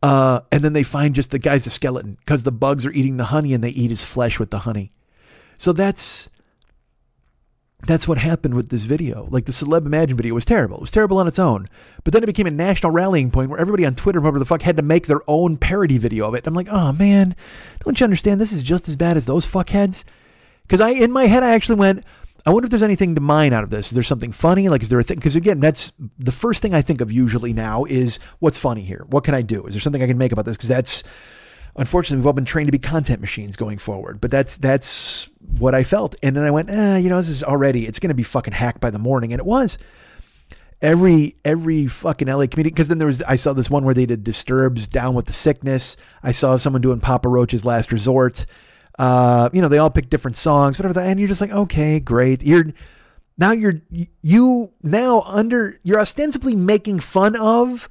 Uh, and then they find just the guy's a skeleton because the bugs are eating the honey and they eat his flesh with the honey. So that's that's what happened with this video. Like the Celeb Imagine video was terrible. It was terrible on its own. But then it became a national rallying point where everybody on Twitter, whatever the fuck, had to make their own parody video of it. I'm like, oh man, don't you understand? This is just as bad as those fuckheads. Because I, in my head, I actually went, I wonder if there's anything to mine out of this. Is there something funny? Like, is there a thing? Because again, that's the first thing I think of usually now is what's funny here? What can I do? Is there something I can make about this? Because that's unfortunately, we've all been trained to be content machines going forward. But that's that's what I felt. And then I went, eh, you know, this is already it's going to be fucking hacked by the morning, and it was. Every every fucking LA comedian because then there was I saw this one where they did Disturbed's down with the sickness. I saw someone doing Papa Roach's Last Resort. Uh, you know, they all pick different songs, whatever that, and you're just like, okay, great. You're now you're you now under you're ostensibly making fun of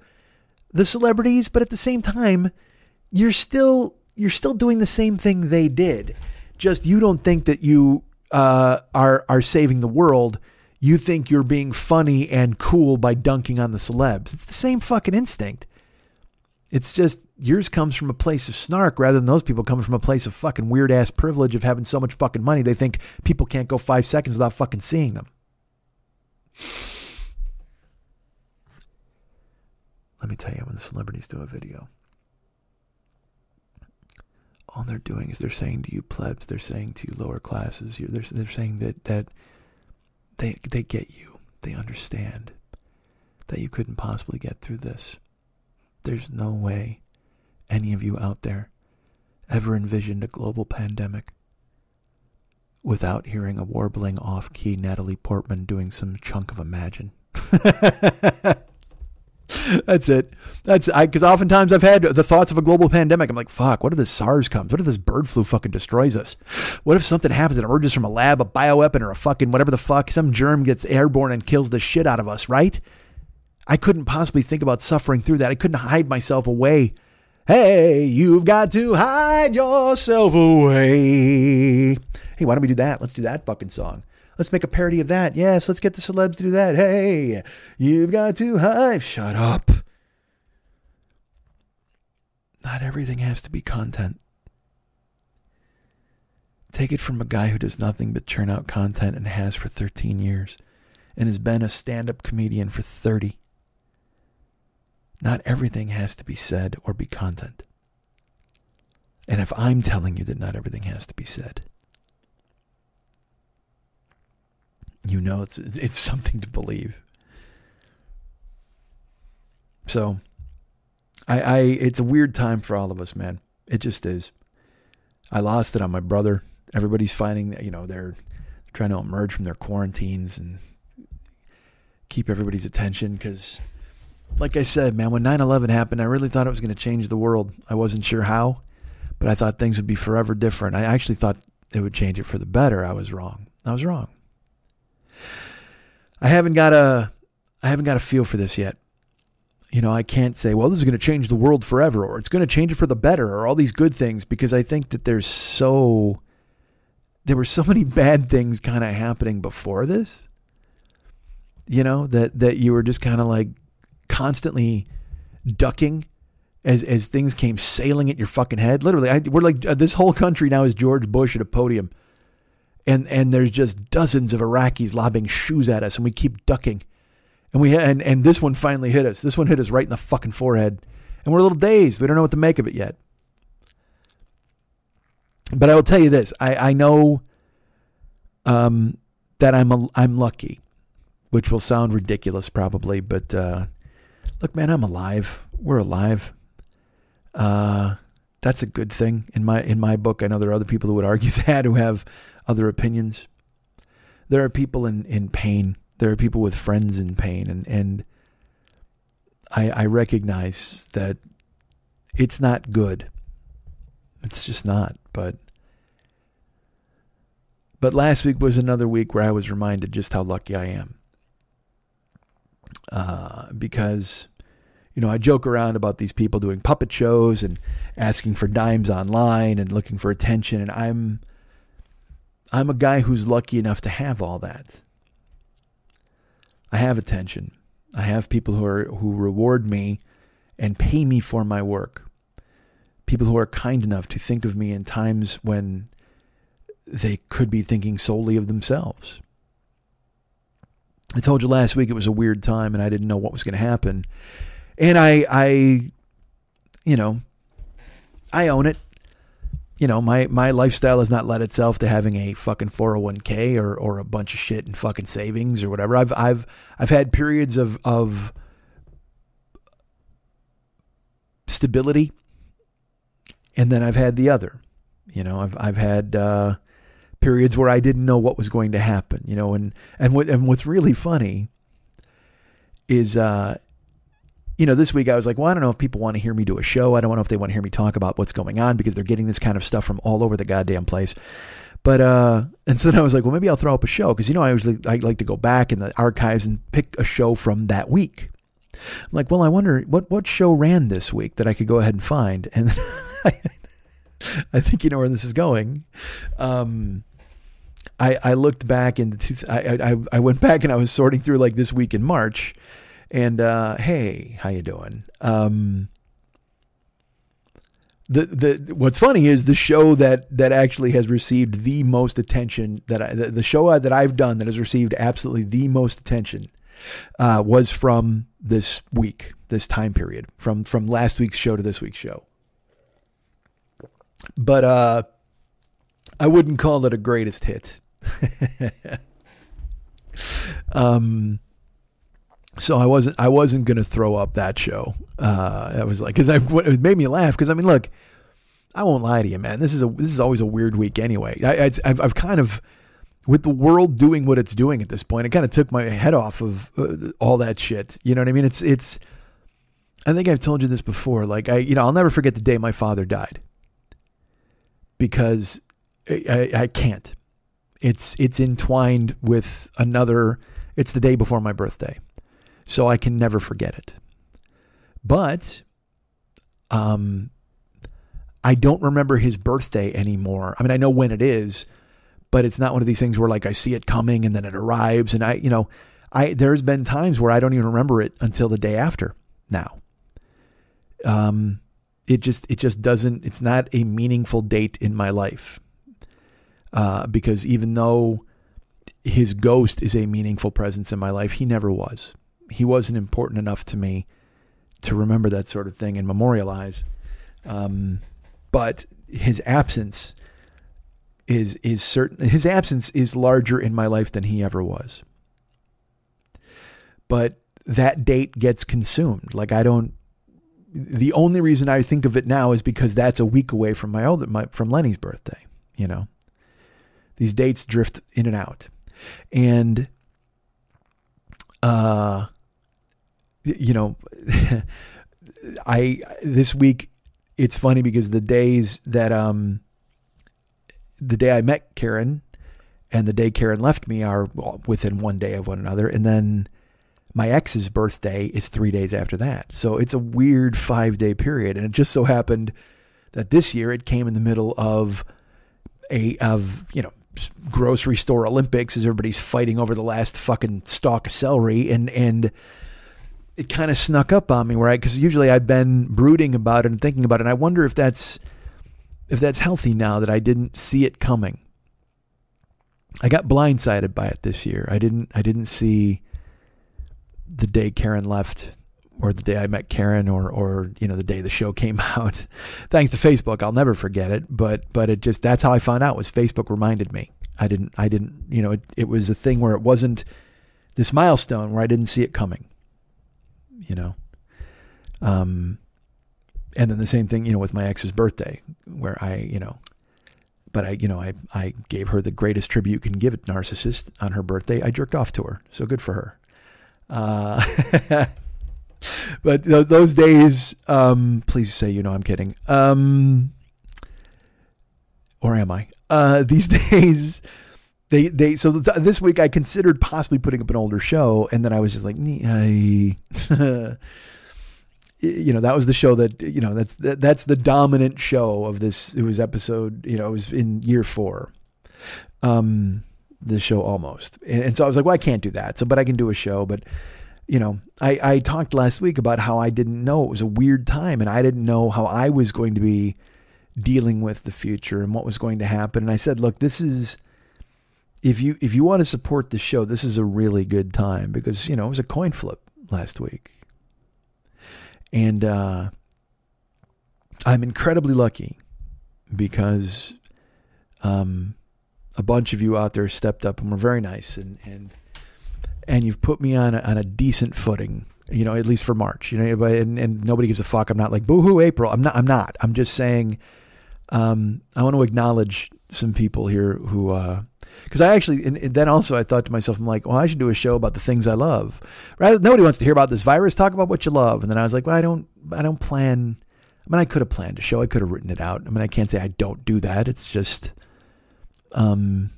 the celebrities, but at the same time, you're still you're still doing the same thing they did. Just you don't think that you uh, are are saving the world. You think you're being funny and cool by dunking on the celebs. It's the same fucking instinct. It's just yours comes from a place of snark rather than those people coming from a place of fucking weird ass privilege of having so much fucking money. They think people can't go five seconds without fucking seeing them. Let me tell you when the celebrities do a video all they're doing is they're saying to you plebs, they're saying to you lower classes, they're, they're saying that that they they get you. They understand that you couldn't possibly get through this. There's no way any of you out there ever envisioned a global pandemic without hearing a warbling off key Natalie Portman doing some chunk of Imagine. That's it. That's I because oftentimes I've had the thoughts of a global pandemic. I'm like, fuck, what if this SARS comes? What if this bird flu fucking destroys us? What if something happens that emerges from a lab, a bioweapon, or a fucking whatever the fuck, some germ gets airborne and kills the shit out of us, right? I couldn't possibly think about suffering through that. I couldn't hide myself away. Hey, you've got to hide yourself away. Hey, why don't we do that? Let's do that fucking song. Let's make a parody of that. Yes, let's get the celebs to do that. Hey, you've got to hide. Shut up. Not everything has to be content. Take it from a guy who does nothing but churn out content and has for 13 years and has been a stand up comedian for 30. Not everything has to be said or be content. And if I'm telling you that not everything has to be said, you know it's it's something to believe. So, I, I it's a weird time for all of us, man. It just is. I lost it on my brother. Everybody's finding, you know, they're trying to emerge from their quarantines and keep everybody's attention because, like I said, man, when 9 11 happened, I really thought it was going to change the world. I wasn't sure how, but I thought things would be forever different. I actually thought it would change it for the better. I was wrong. I was wrong. I haven't got a I haven't got a feel for this yet. You know, I can't say, well, this is going to change the world forever or it's going to change it for the better or all these good things because I think that there's so there were so many bad things kind of happening before this. You know, that that you were just kind of like constantly ducking as as things came sailing at your fucking head. Literally, I, we're like uh, this whole country now is George Bush at a podium and and there's just dozens of Iraqis lobbing shoes at us, and we keep ducking, and we and and this one finally hit us. This one hit us right in the fucking forehead, and we're a little dazed. We don't know what to make of it yet. But I will tell you this: I I know, um, that I'm a, I'm lucky, which will sound ridiculous probably, but uh, look, man, I'm alive. We're alive. Uh, that's a good thing in my in my book. I know there are other people who would argue that who have other opinions. There are people in, in pain. There are people with friends in pain. And, and I, I recognize that it's not good. It's just not. But but last week was another week where I was reminded just how lucky I am. Uh, because, you know, I joke around about these people doing puppet shows and asking for dimes online and looking for attention. And I'm I'm a guy who's lucky enough to have all that. I have attention. I have people who are who reward me and pay me for my work. People who are kind enough to think of me in times when they could be thinking solely of themselves. I told you last week it was a weird time and I didn't know what was going to happen. And I I you know, I own it you know, my, my lifestyle has not led itself to having a fucking 401k or, or a bunch of shit in fucking savings or whatever. I've, I've, I've had periods of, of stability and then I've had the other, you know, I've, I've had, uh, periods where I didn't know what was going to happen, you know, and, and what, and what's really funny is, uh, you know, this week I was like, well, I don't know if people want to hear me do a show. I don't know if they want to hear me talk about what's going on because they're getting this kind of stuff from all over the goddamn place. But uh, and so then I was like, well, maybe I'll throw up a show because you know I usually I like to go back in the archives and pick a show from that week. I'm like, well, I wonder what what show ran this week that I could go ahead and find, and I, I think you know where this is going. Um, I I looked back into I, I I went back and I was sorting through like this week in March and uh, hey, how you doing? Um, the the what's funny is the show that that actually has received the most attention that I, the, the show that I've done that has received absolutely the most attention uh, was from this week, this time period, from from last week's show to this week's show. But uh, I wouldn't call it a greatest hit. Um, so I wasn't I wasn't gonna throw up that show. Uh, I was like, because it made me laugh. Because I mean, look, I won't lie to you, man. This is a this is always a weird week anyway. I, I've I've kind of with the world doing what it's doing at this point, it kind of took my head off of uh, all that shit. You know what I mean? It's it's. I think I've told you this before. Like I, you know, I'll never forget the day my father died. Because I, I, I can't. It's it's entwined with another. It's the day before my birthday, so I can never forget it. But, um, I don't remember his birthday anymore. I mean, I know when it is, but it's not one of these things where like I see it coming and then it arrives and I, you know, I there's been times where I don't even remember it until the day after now. Um it just it just doesn't it's not a meaningful date in my life. Uh because even though his ghost is a meaningful presence in my life, he never was. He wasn't important enough to me to remember that sort of thing and memorialize. Um but his absence is is certain his absence is larger in my life than he ever was. But that date gets consumed. Like I don't the only reason I think of it now is because that's a week away from my old my, from Lenny's birthday, you know. These dates drift in and out. And uh you know I this week it's funny because the days that um the day I met Karen and the day Karen left me are within one day of one another. And then my ex's birthday is three days after that. So it's a weird five day period. And it just so happened that this year it came in the middle of a, of, you know, grocery store Olympics as everybody's fighting over the last fucking stalk of celery. And, and, it kind of snuck up on me, right? Because usually I've been brooding about it and thinking about it. And I wonder if that's if that's healthy now that I didn't see it coming. I got blindsided by it this year. I didn't I didn't see the day Karen left or the day I met Karen or or you know the day the show came out. Thanks to Facebook, I'll never forget it, but but it just that's how I found out was Facebook reminded me. I didn't I didn't, you know, it, it was a thing where it wasn't this milestone where I didn't see it coming. You know. Um and then the same thing, you know, with my ex's birthday, where I, you know, but I, you know, I, I gave her the greatest tribute you can give a narcissist on her birthday. I jerked off to her, so good for her. Uh, but th- those days, um, please say you know I'm kidding. Um, or am I? Uh, these days, they they so th- this week I considered possibly putting up an older show, and then I was just like, I. you know that was the show that you know that's that, that's the dominant show of this it was episode you know it was in year four um the show almost and, and so i was like well i can't do that so but i can do a show but you know i i talked last week about how i didn't know it was a weird time and i didn't know how i was going to be dealing with the future and what was going to happen and i said look this is if you if you want to support the show this is a really good time because you know it was a coin flip last week and uh, I'm incredibly lucky because um, a bunch of you out there stepped up and were very nice and and and you've put me on a, on a decent footing. You know, at least for March. You know, and, and nobody gives a fuck. I'm not like boohoo April. I'm not. I'm not. I'm just saying. Um, I want to acknowledge some people here who uh, because I actually, and, then also I thought to myself, I'm like, well, I should do a show about the things I love. Rather, nobody wants to hear about this virus. Talk about what you love. And then I was like, well, I don't, I don't plan. I mean, I could have planned a show. I could have written it out. I mean, I can't say I don't do that. It's just, um,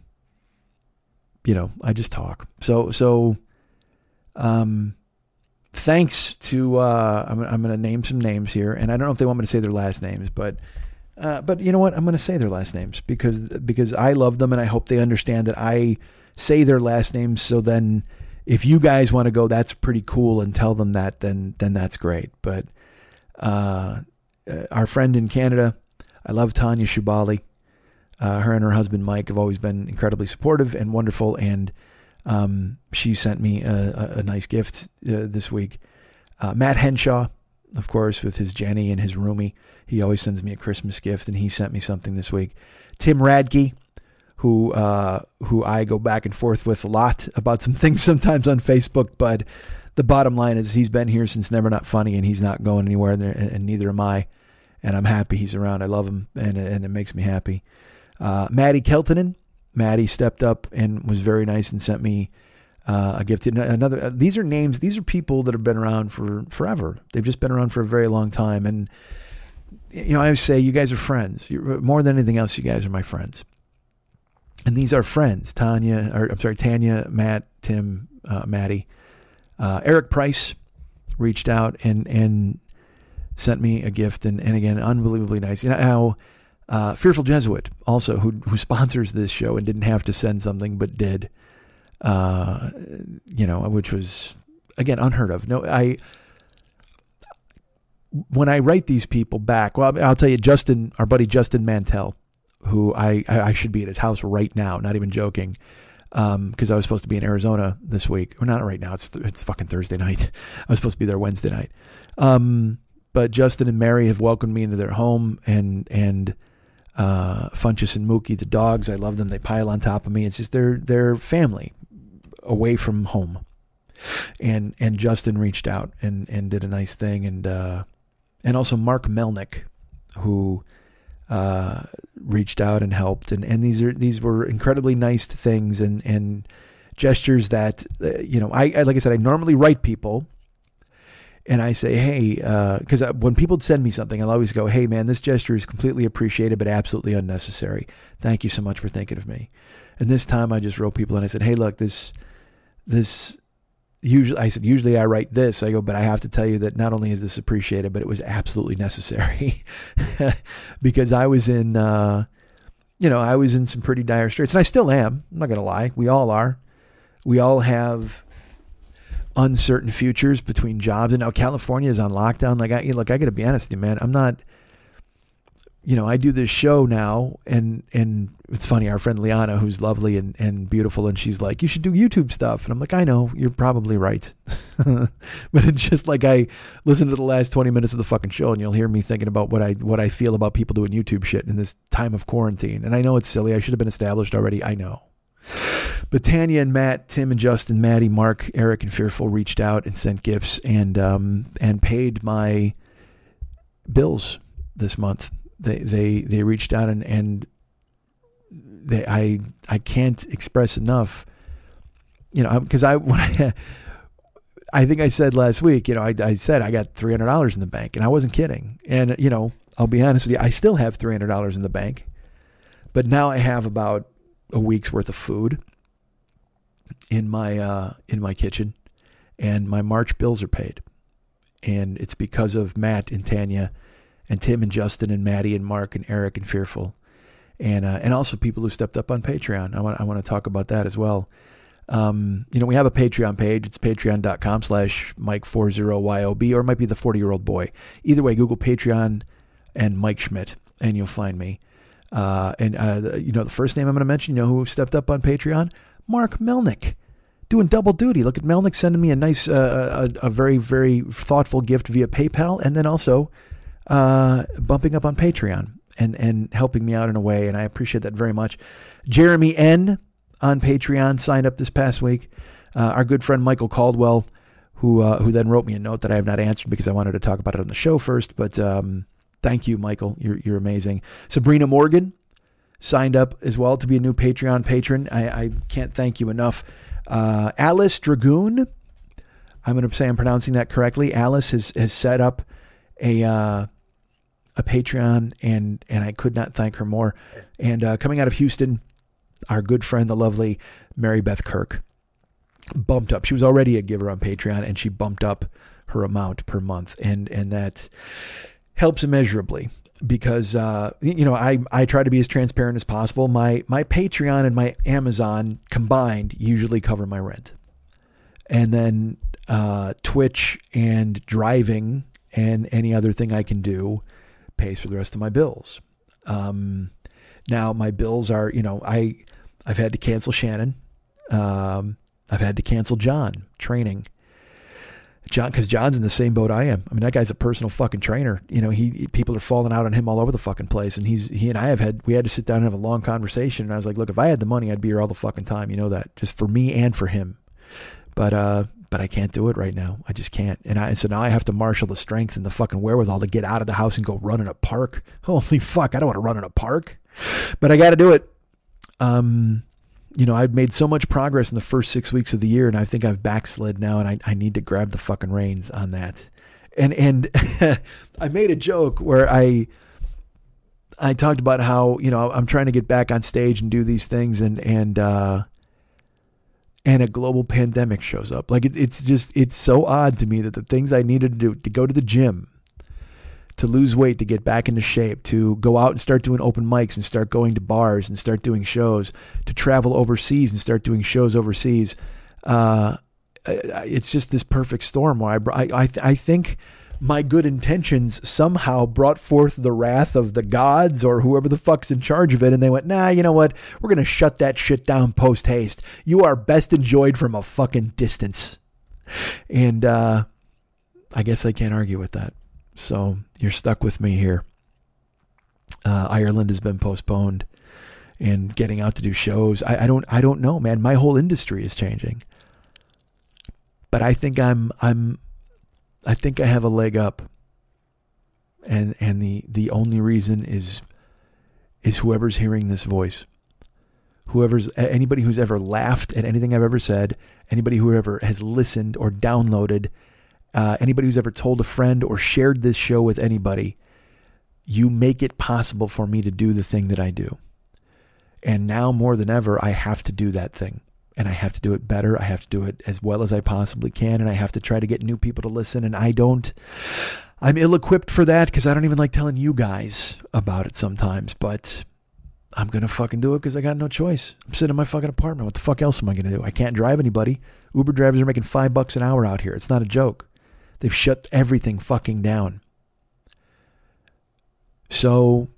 you know, I just talk. So, so, um, thanks to, uh, I'm, I'm going to name some names here, and I don't know if they want me to say their last names, but uh, but you know what? I'm going to say their last names because because I love them and I hope they understand that I say their last names. So then, if you guys want to go, that's pretty cool, and tell them that, then then that's great. But uh, uh our friend in Canada, I love Tanya Shubali. Uh, her and her husband Mike have always been incredibly supportive and wonderful, and um, she sent me a, a, nice gift uh, this week. Matt Henshaw, of course, with his Jenny and his roomie. He always sends me a Christmas gift, and he sent me something this week. Tim Radke, who uh, who I go back and forth with a lot about some things sometimes on Facebook. But the bottom line is he's been here since Never Not Funny, and he's not going anywhere, and, and neither am I. And I'm happy he's around. I love him, and and it makes me happy. Uh, Maddie Keltonen, Maddie stepped up and was very nice and sent me uh, a gift. Another. Uh, these are names. These are people that have been around for forever. They've just been around for a very long time, and you know I always say you guys are friends. You're, more than anything else, you guys are my friends. And these are friends. Tanya, or I'm sorry, Tanya, Matt, Tim, uh, Maddie, uh, Eric Price reached out and and sent me a gift, and and again, unbelievably nice. You know how. Uh, Fearful Jesuit also, who who sponsors this show and didn't have to send something but did, uh, you know, which was again unheard of. No, I when I write these people back, well, I'll tell you, Justin, our buddy Justin Mantell, who I, I should be at his house right now, not even joking, because um, I was supposed to be in Arizona this week. Or not right now. It's it's fucking Thursday night. I was supposed to be there Wednesday night. Um, but Justin and Mary have welcomed me into their home, and and uh, Funchess and Mookie, the dogs, I love them. They pile on top of me. It's just their their family away from home. And and Justin reached out and and did a nice thing, and uh, and also Mark Melnick, who uh, reached out and helped, and, and these are these were incredibly nice things and and gestures that uh, you know I, I, like I said I normally write people, and I say hey because uh, when people send me something I'll always go hey man this gesture is completely appreciated but absolutely unnecessary. Thank you so much for thinking of me, and this time I just wrote people and I said hey look this this usually I said usually I write this. I go but I have to tell you that not only is this appreciated but it was absolutely necessary because I was in uh, you know I was in some pretty dire straits and I still am I'm not to lie. We all are. We all have uncertain futures between jobs and now California is on lockdown. Like I look I got to be honest with you man. I'm not you know, I do this show now, and and it's funny. Our friend Liana, who's lovely and, and beautiful, and she's like, "You should do YouTube stuff." And I'm like, "I know, you're probably right," but it's just like I listen to the last 20 minutes of the fucking show, and you'll hear me thinking about what I what I feel about people doing YouTube shit in this time of quarantine. And I know it's silly. I should have been established already. I know. But Tanya and Matt, Tim and Justin, Maddie, Mark, Eric, and Fearful reached out and sent gifts and um, and paid my bills this month they they they reached out and and they I I can't express enough. You know, because I when I I think I said last week, you know, I, I said I got three hundred dollars in the bank, and I wasn't kidding. And you know, I'll be honest with you, I still have three hundred dollars in the bank, but now I have about a week's worth of food in my uh, in my kitchen, and my March bills are paid, and it's because of Matt and Tanya and Tim and Justin and Maddie and Mark and Eric and Fearful, and uh, and also people who stepped up on Patreon. I want I want to talk about that as well. Um, you know, we have a Patreon page. It's patreon.com slash Mike40YOB, or it might be the 40 year old boy. Either way, Google Patreon and Mike Schmidt, and you'll find me. Uh, and, uh, you know, the first name I'm going to mention, you know who stepped up on Patreon? Mark Melnick. Doing double duty. Look at Melnick sending me a nice, uh, a, a very, very thoughtful gift via PayPal, and then also uh, bumping up on Patreon and, and helping me out in a way. And I appreciate that very much. Jeremy N. on Patreon signed up this past week. Uh, our good friend Michael Caldwell, who uh, who then wrote me a note that I have not answered because I wanted to talk about it on the show first. But um, thank you, Michael. You're you're amazing. Sabrina Morgan signed up as well to be a new Patreon patron. I, I can't thank you enough. Uh, Alice Dragoon. I'm going to say I'm pronouncing that correctly. Alice has has set up a uh, a Patreon, and and I could not thank her more. And uh, coming out of Houston, our good friend, the lovely Mary Beth Kirk, bumped up. She was already a giver on Patreon, and she bumped up her amount per month, and and that helps immeasurably because uh, you know I I try to be as transparent as possible. My my Patreon and my Amazon combined usually cover my rent, and then uh, Twitch and driving and any other thing I can do pays for the rest of my bills. Um, now my bills are, you know, I I've had to cancel Shannon. Um, I've had to cancel John training. John, because John's in the same boat I am. I mean, that guy's a personal fucking trainer. You know, he people are falling out on him all over the fucking place, and he's he and I have had we had to sit down and have a long conversation. And I was like, look, if I had the money, I'd be here all the fucking time. You know that, just for me and for him. But uh, but I can't do it right now. I just can't. And I so now I have to marshal the strength and the fucking wherewithal to get out of the house and go run in a park. Holy fuck, I don't want to run in a park, but I got to do it. Um, you know, I've made so much progress in the first six weeks of the year, and I think I've backslid now, and I, I need to grab the fucking reins on that. And and I made a joke where I I talked about how you know I'm trying to get back on stage and do these things, and and uh, and a global pandemic shows up. Like it, it's just it's so odd to me that the things I needed to do to go to the gym to lose weight, to get back into shape, to go out and start doing open mics and start going to bars and start doing shows, to travel overseas and start doing shows overseas. Uh, it's just this perfect storm where I, I, I think my good intentions somehow brought forth the wrath of the gods or whoever the fuck's in charge of it. And they went, nah, you know what? We're going to shut that shit down post haste. You are best enjoyed from a fucking distance. And, uh, I guess I can't argue with that. So you're stuck with me here. Uh, Ireland has been postponed, and getting out to do shows. I, I don't. I don't know, man. My whole industry is changing, but I think I'm. I'm. I think I have a leg up. And and the the only reason is is whoever's hearing this voice whoever's anybody who's ever laughed at anything I've ever said, anybody who ever has listened or downloaded uh, anybody who's ever told a friend or shared this show with anybody, you make it possible for me to do the thing that I do. And now more than ever, I have to do that thing. And I have to do it better. I have to do it as well as I possibly can. And I have to try to get new people to listen. And I don't, I'm ill equipped for that because I don't even like telling you guys about it sometimes. But I'm going to fucking do it because I got no choice. I'm sitting in my fucking apartment. What the fuck else am I going to do? I can't drive anybody. Uber drivers are making five bucks an hour out here. It's not a joke. They've shut everything fucking down. So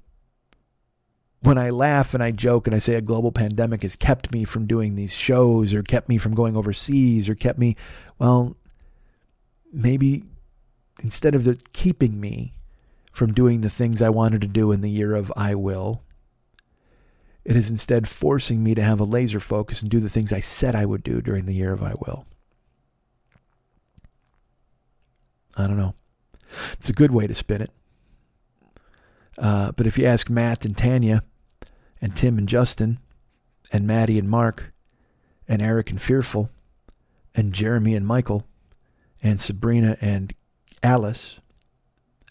when I laugh and I joke and I say a global pandemic has kept me from doing these shows or kept me from going overseas or kept me, well, maybe instead of the keeping me from doing the things I wanted to do in the year of I will, it is instead forcing me to have a laser focus and do the things I said I would do during the year of I will. I don't know. It's a good way to spin it. Uh, but if you ask Matt and Tanya, and Tim and Justin, and Maddie and Mark, and Eric and Fearful, and Jeremy and Michael, and Sabrina and Alice,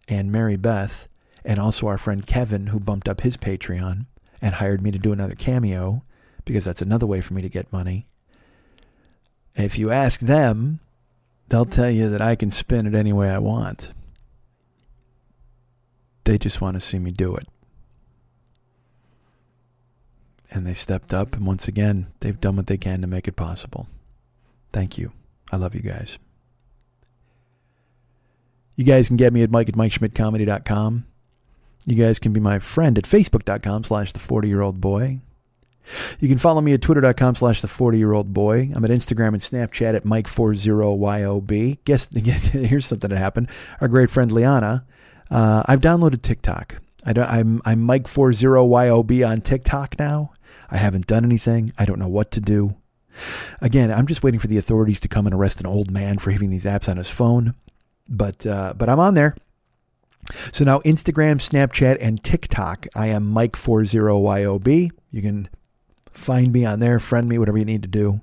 and Mary Beth, and also our friend Kevin, who bumped up his Patreon and hired me to do another cameo, because that's another way for me to get money. if you ask them, they'll tell you that I can spin it any way I want. They just want to see me do it. And they stepped up, and once again, they've done what they can to make it possible. Thank you. I love you guys. You guys can get me at mike at mikeschmidtcomedy.com. You guys can be my friend at facebook.com slash the 40 year old boy. You can follow me at twitter.com slash the 40 year old boy. I'm at Instagram and Snapchat at Mike40YOB. Guess, here's something that happened. Our great friend Liana, uh, I've downloaded TikTok. I I'm, I'm Mike40YOB on TikTok now. I haven't done anything. I don't know what to do. Again, I'm just waiting for the authorities to come and arrest an old man for having these apps on his phone. But, uh, but I'm on there. So now Instagram, Snapchat, and TikTok, I am Mike40YOB. You can Find me on there, friend me, whatever you need to do.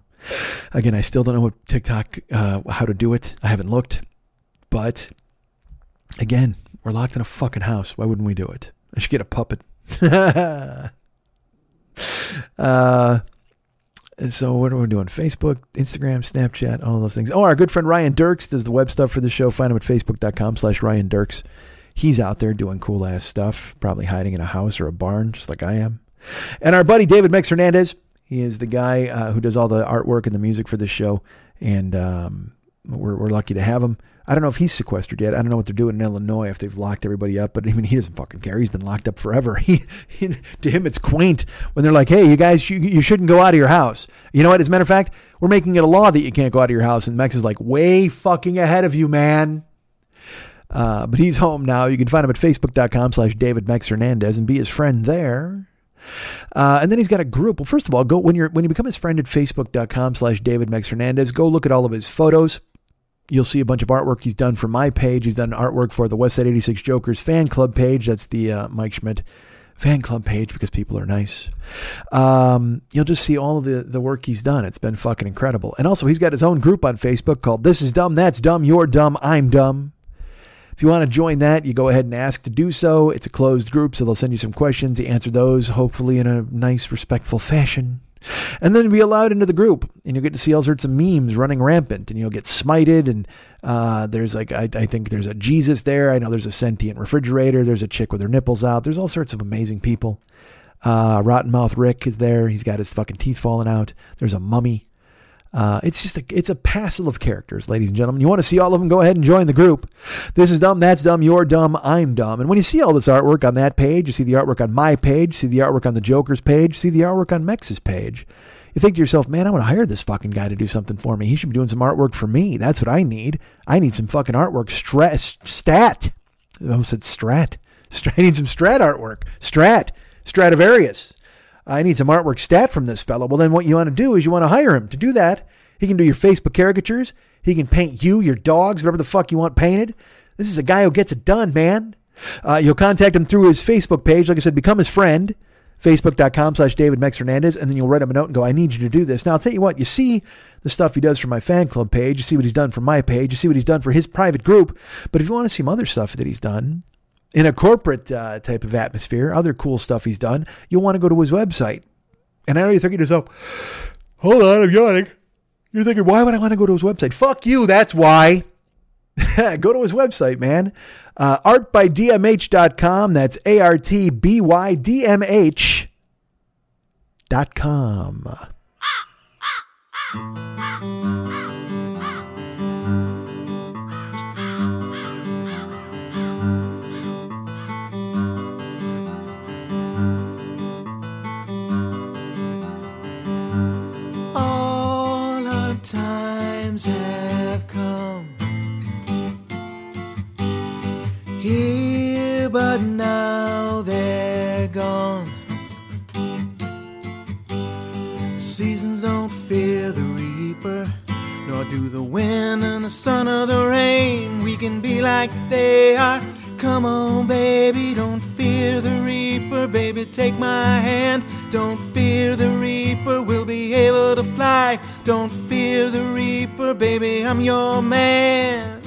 Again, I still don't know what TikTok, uh, how to do it. I haven't looked. But again, we're locked in a fucking house. Why wouldn't we do it? I should get a puppet. uh, so what are we doing? Facebook, Instagram, Snapchat, all those things. Oh, our good friend Ryan Dirks does the web stuff for the show. Find him at facebook.com slash Ryan Dirks. He's out there doing cool ass stuff, probably hiding in a house or a barn, just like I am. And our buddy David Mex Hernandez, he is the guy uh, who does all the artwork and the music for this show, and um, we're, we're lucky to have him. I don't know if he's sequestered yet. I don't know what they're doing in Illinois if they've locked everybody up. But I mean, he doesn't fucking care. He's been locked up forever. He, he to him, it's quaint when they're like, "Hey, you guys, you, you shouldn't go out of your house." You know what? As a matter of fact, we're making it a law that you can't go out of your house. And Mex is like, "Way fucking ahead of you, man." Uh, but he's home now. You can find him at facebook.com slash David Mex Hernandez and be his friend there. Uh, and then he's got a group. Well, first of all, go when you're when you become his friend at facebook.com slash David Mex Hernandez, go look at all of his photos. You'll see a bunch of artwork he's done for my page. He's done artwork for the Westside 86 Jokers fan club page. That's the uh, Mike Schmidt fan club page because people are nice. Um, you'll just see all of the, the work he's done. It's been fucking incredible. And also, he's got his own group on Facebook called This Is Dumb, That's Dumb, You're Dumb, I'm Dumb. If you want to join that, you go ahead and ask to do so. It's a closed group, so they'll send you some questions. You answer those, hopefully in a nice, respectful fashion. And then be allowed into the group, and you'll get to see all sorts of memes running rampant, and you'll get smited. And uh, there's like, I, I think there's a Jesus there. I know there's a sentient refrigerator. There's a chick with her nipples out. There's all sorts of amazing people. Uh, Rotten Mouth Rick is there. He's got his fucking teeth falling out. There's a mummy. Uh, it's just a it's a passel of characters, ladies and gentlemen. You want to see all of them? Go ahead and join the group. This is dumb. That's dumb. You're dumb. I'm dumb. And when you see all this artwork on that page, you see the artwork on my page, see the artwork on the Joker's page, see the artwork on Mex's page. You think to yourself, man, I want to hire this fucking guy to do something for me. He should be doing some artwork for me. That's what I need. I need some fucking artwork. Strat, stat. Said strat. I need some strat artwork. Strat. Stradivarius. I need some artwork stat from this fellow. Well, then what you want to do is you want to hire him to do that. He can do your Facebook caricatures. He can paint you, your dogs, whatever the fuck you want painted. This is a guy who gets it done, man. Uh, you'll contact him through his Facebook page. Like I said, become his friend. Facebook.com slash David Mex Hernandez. And then you'll write him a note and go, I need you to do this. Now, I'll tell you what, you see the stuff he does for my fan club page. You see what he's done for my page. You see what he's done for his private group. But if you want to see some other stuff that he's done, in a corporate uh, type of atmosphere, other cool stuff he's done, you'll want to go to his website. And I know you're thinking to yourself, hold on, I'm yawning. You're thinking, why would I want to go to his website? Fuck you, that's why. go to his website, man. Uh, artbydmh.com. That's A R T B Y D M H here, but now they're gone. Seasons don't fear the reaper, nor do the wind and the sun or the rain. We can be like they are. Come on, baby, don't fear the reaper, baby, take my hand. Don't fear the reaper, we'll be able to fly. Don't fear the reaper, baby, I'm your man.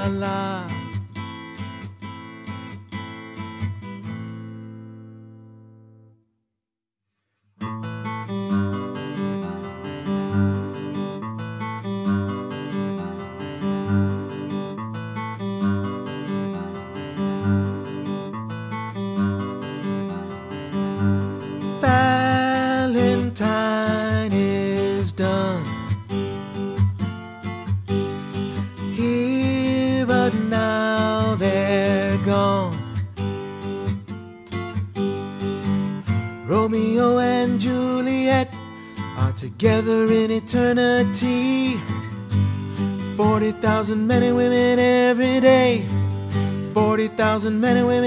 40,000 men and women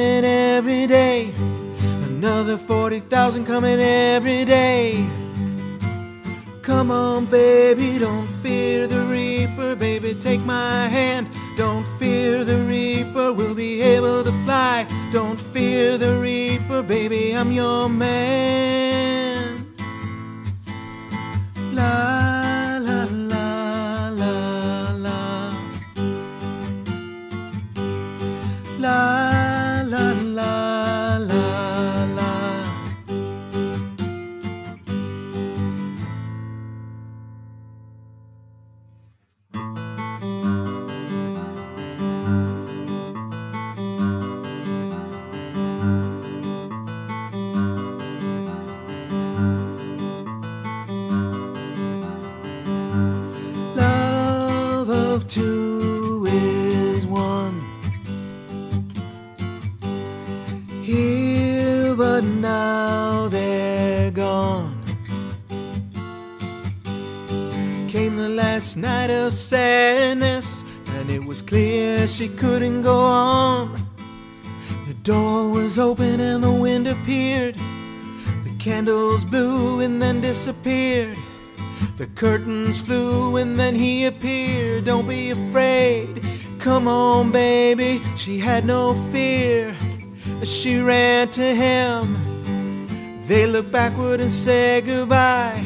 backward and said goodbye.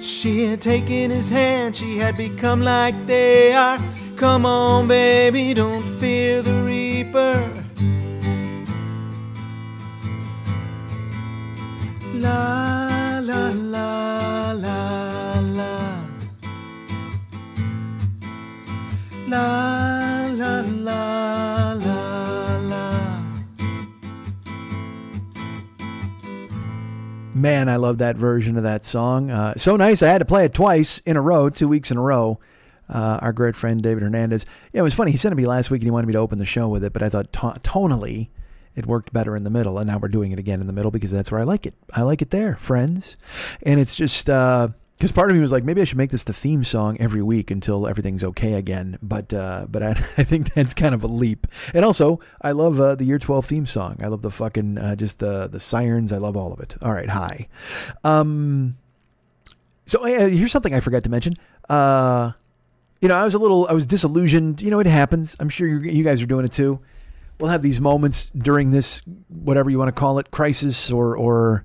She had taken his hand. She had become like they are. Come on, baby. Don't Man, I love that version of that song. Uh, so nice. I had to play it twice in a row, two weeks in a row. Uh, our great friend David Hernandez. Yeah, it was funny. He sent it me last week and he wanted me to open the show with it, but I thought to- tonally it worked better in the middle. And now we're doing it again in the middle because that's where I like it. I like it there, friends. And it's just because part of me was like, maybe I should make this the theme song every week until everything's okay again. But uh, but I, I think that's kind of a leap. And also, I love uh, the Year 12 theme song. I love the fucking uh, just the the sirens. I love all of it. All right, hi. Um, so uh, here's something I forgot to mention. Uh, you know, I was a little, I was disillusioned. You know, it happens. I'm sure you, you guys are doing it too. We'll have these moments during this, whatever you want to call it, crisis, or or